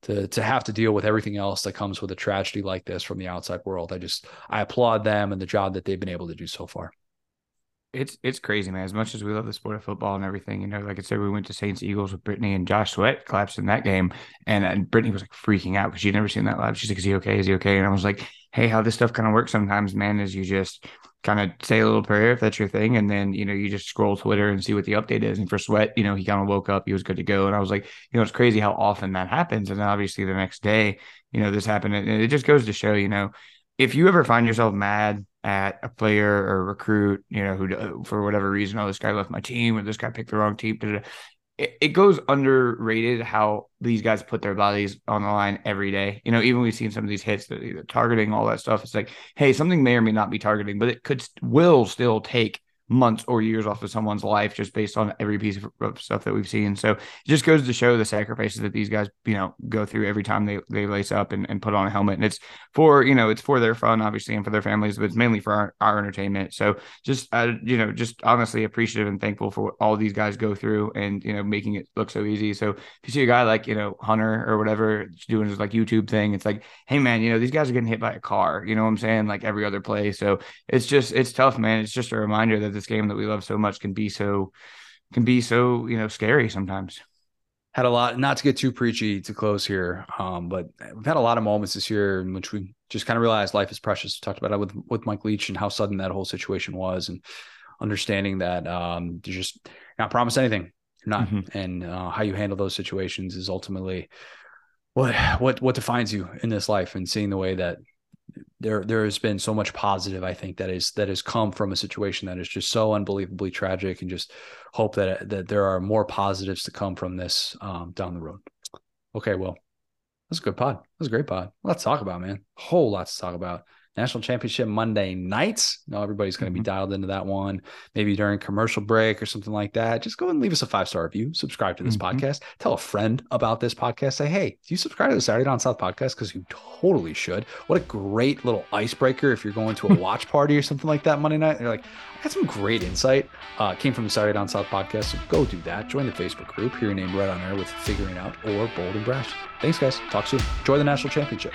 to to have to deal with everything else that comes with a tragedy like this from the outside world. I just I applaud them and the job that they've been able to do so far. it's it's crazy, man. As much as we love the sport of football and everything, you know, like I said, we went to Saints Eagles with Brittany and Josh Sweat collapsed in that game, and, and Brittany was like freaking out because she'd never seen that live. She's like, "Is he okay? Is he okay?" And I was like, "Hey, how this stuff kind of works sometimes, man, is you just kind of say a little prayer if that's your thing, and then you know you just scroll Twitter and see what the update is. And for Sweat, you know, he kind of woke up, he was good to go, and I was like, you know, it's crazy how often that happens. And obviously the next day, you know, this happened, and it just goes to show, you know, if you ever find yourself mad at a player or recruit, you know, who uh, for whatever reason, oh, this guy left my team or this guy picked the wrong team. It, goes underrated how these guys put their bodies on the line every day. You know, even we've seen some of these hits that targeting all that stuff. It's like, hey, something may or may not be targeting, but it could will still take months or years off of someone's life just based on every piece of stuff that we've seen. So it just goes to show the sacrifices that these guys, you know, go through every time they, they lace up and, and put on a helmet. And it's for, you know, it's for their fun, obviously, and for their families, but it's mainly for our, our entertainment. So just, uh, you know, just honestly appreciative and thankful for what all these guys go through and, you know, making it look so easy. So if you see a guy like, you know, Hunter or whatever doing his like YouTube thing, it's like, hey, man, you know, these guys are getting hit by a car, you know what I'm saying? Like every other play. So it's just, it's tough, man. It's just a reminder that this game that we love so much can be so can be so you know scary sometimes had a lot not to get too preachy to close here um, but we've had a lot of moments this year in which we just kind of realized life is precious we talked about it with with mike leach and how sudden that whole situation was and understanding that um, you just not promise anything not mm-hmm. and uh, how you handle those situations is ultimately what what what defines you in this life and seeing the way that there there has been so much positive I think that is that has come from a situation that is just so unbelievably tragic and just hope that that there are more positives to come from this um, down the road. Okay, well, that's a good pod. That's a great pod. Let's talk about, man. Whole lot to talk about national championship Monday nights. No, everybody's going to mm-hmm. be dialed into that one. Maybe during commercial break or something like that. Just go and leave us a five star review. Subscribe to this mm-hmm. podcast. Tell a friend about this podcast. Say, hey, do you subscribe to the Saturday Down South podcast? Because you totally should. What a great little icebreaker if you're going to a watch party or something like that Monday night. You're like, I got some great insight. Uh, came from the Saturday Down South podcast. So go do that. Join the Facebook group. Hear your name right on there with Figuring Out or Bold and Brash. Thanks, guys. Talk soon. Enjoy the national championship.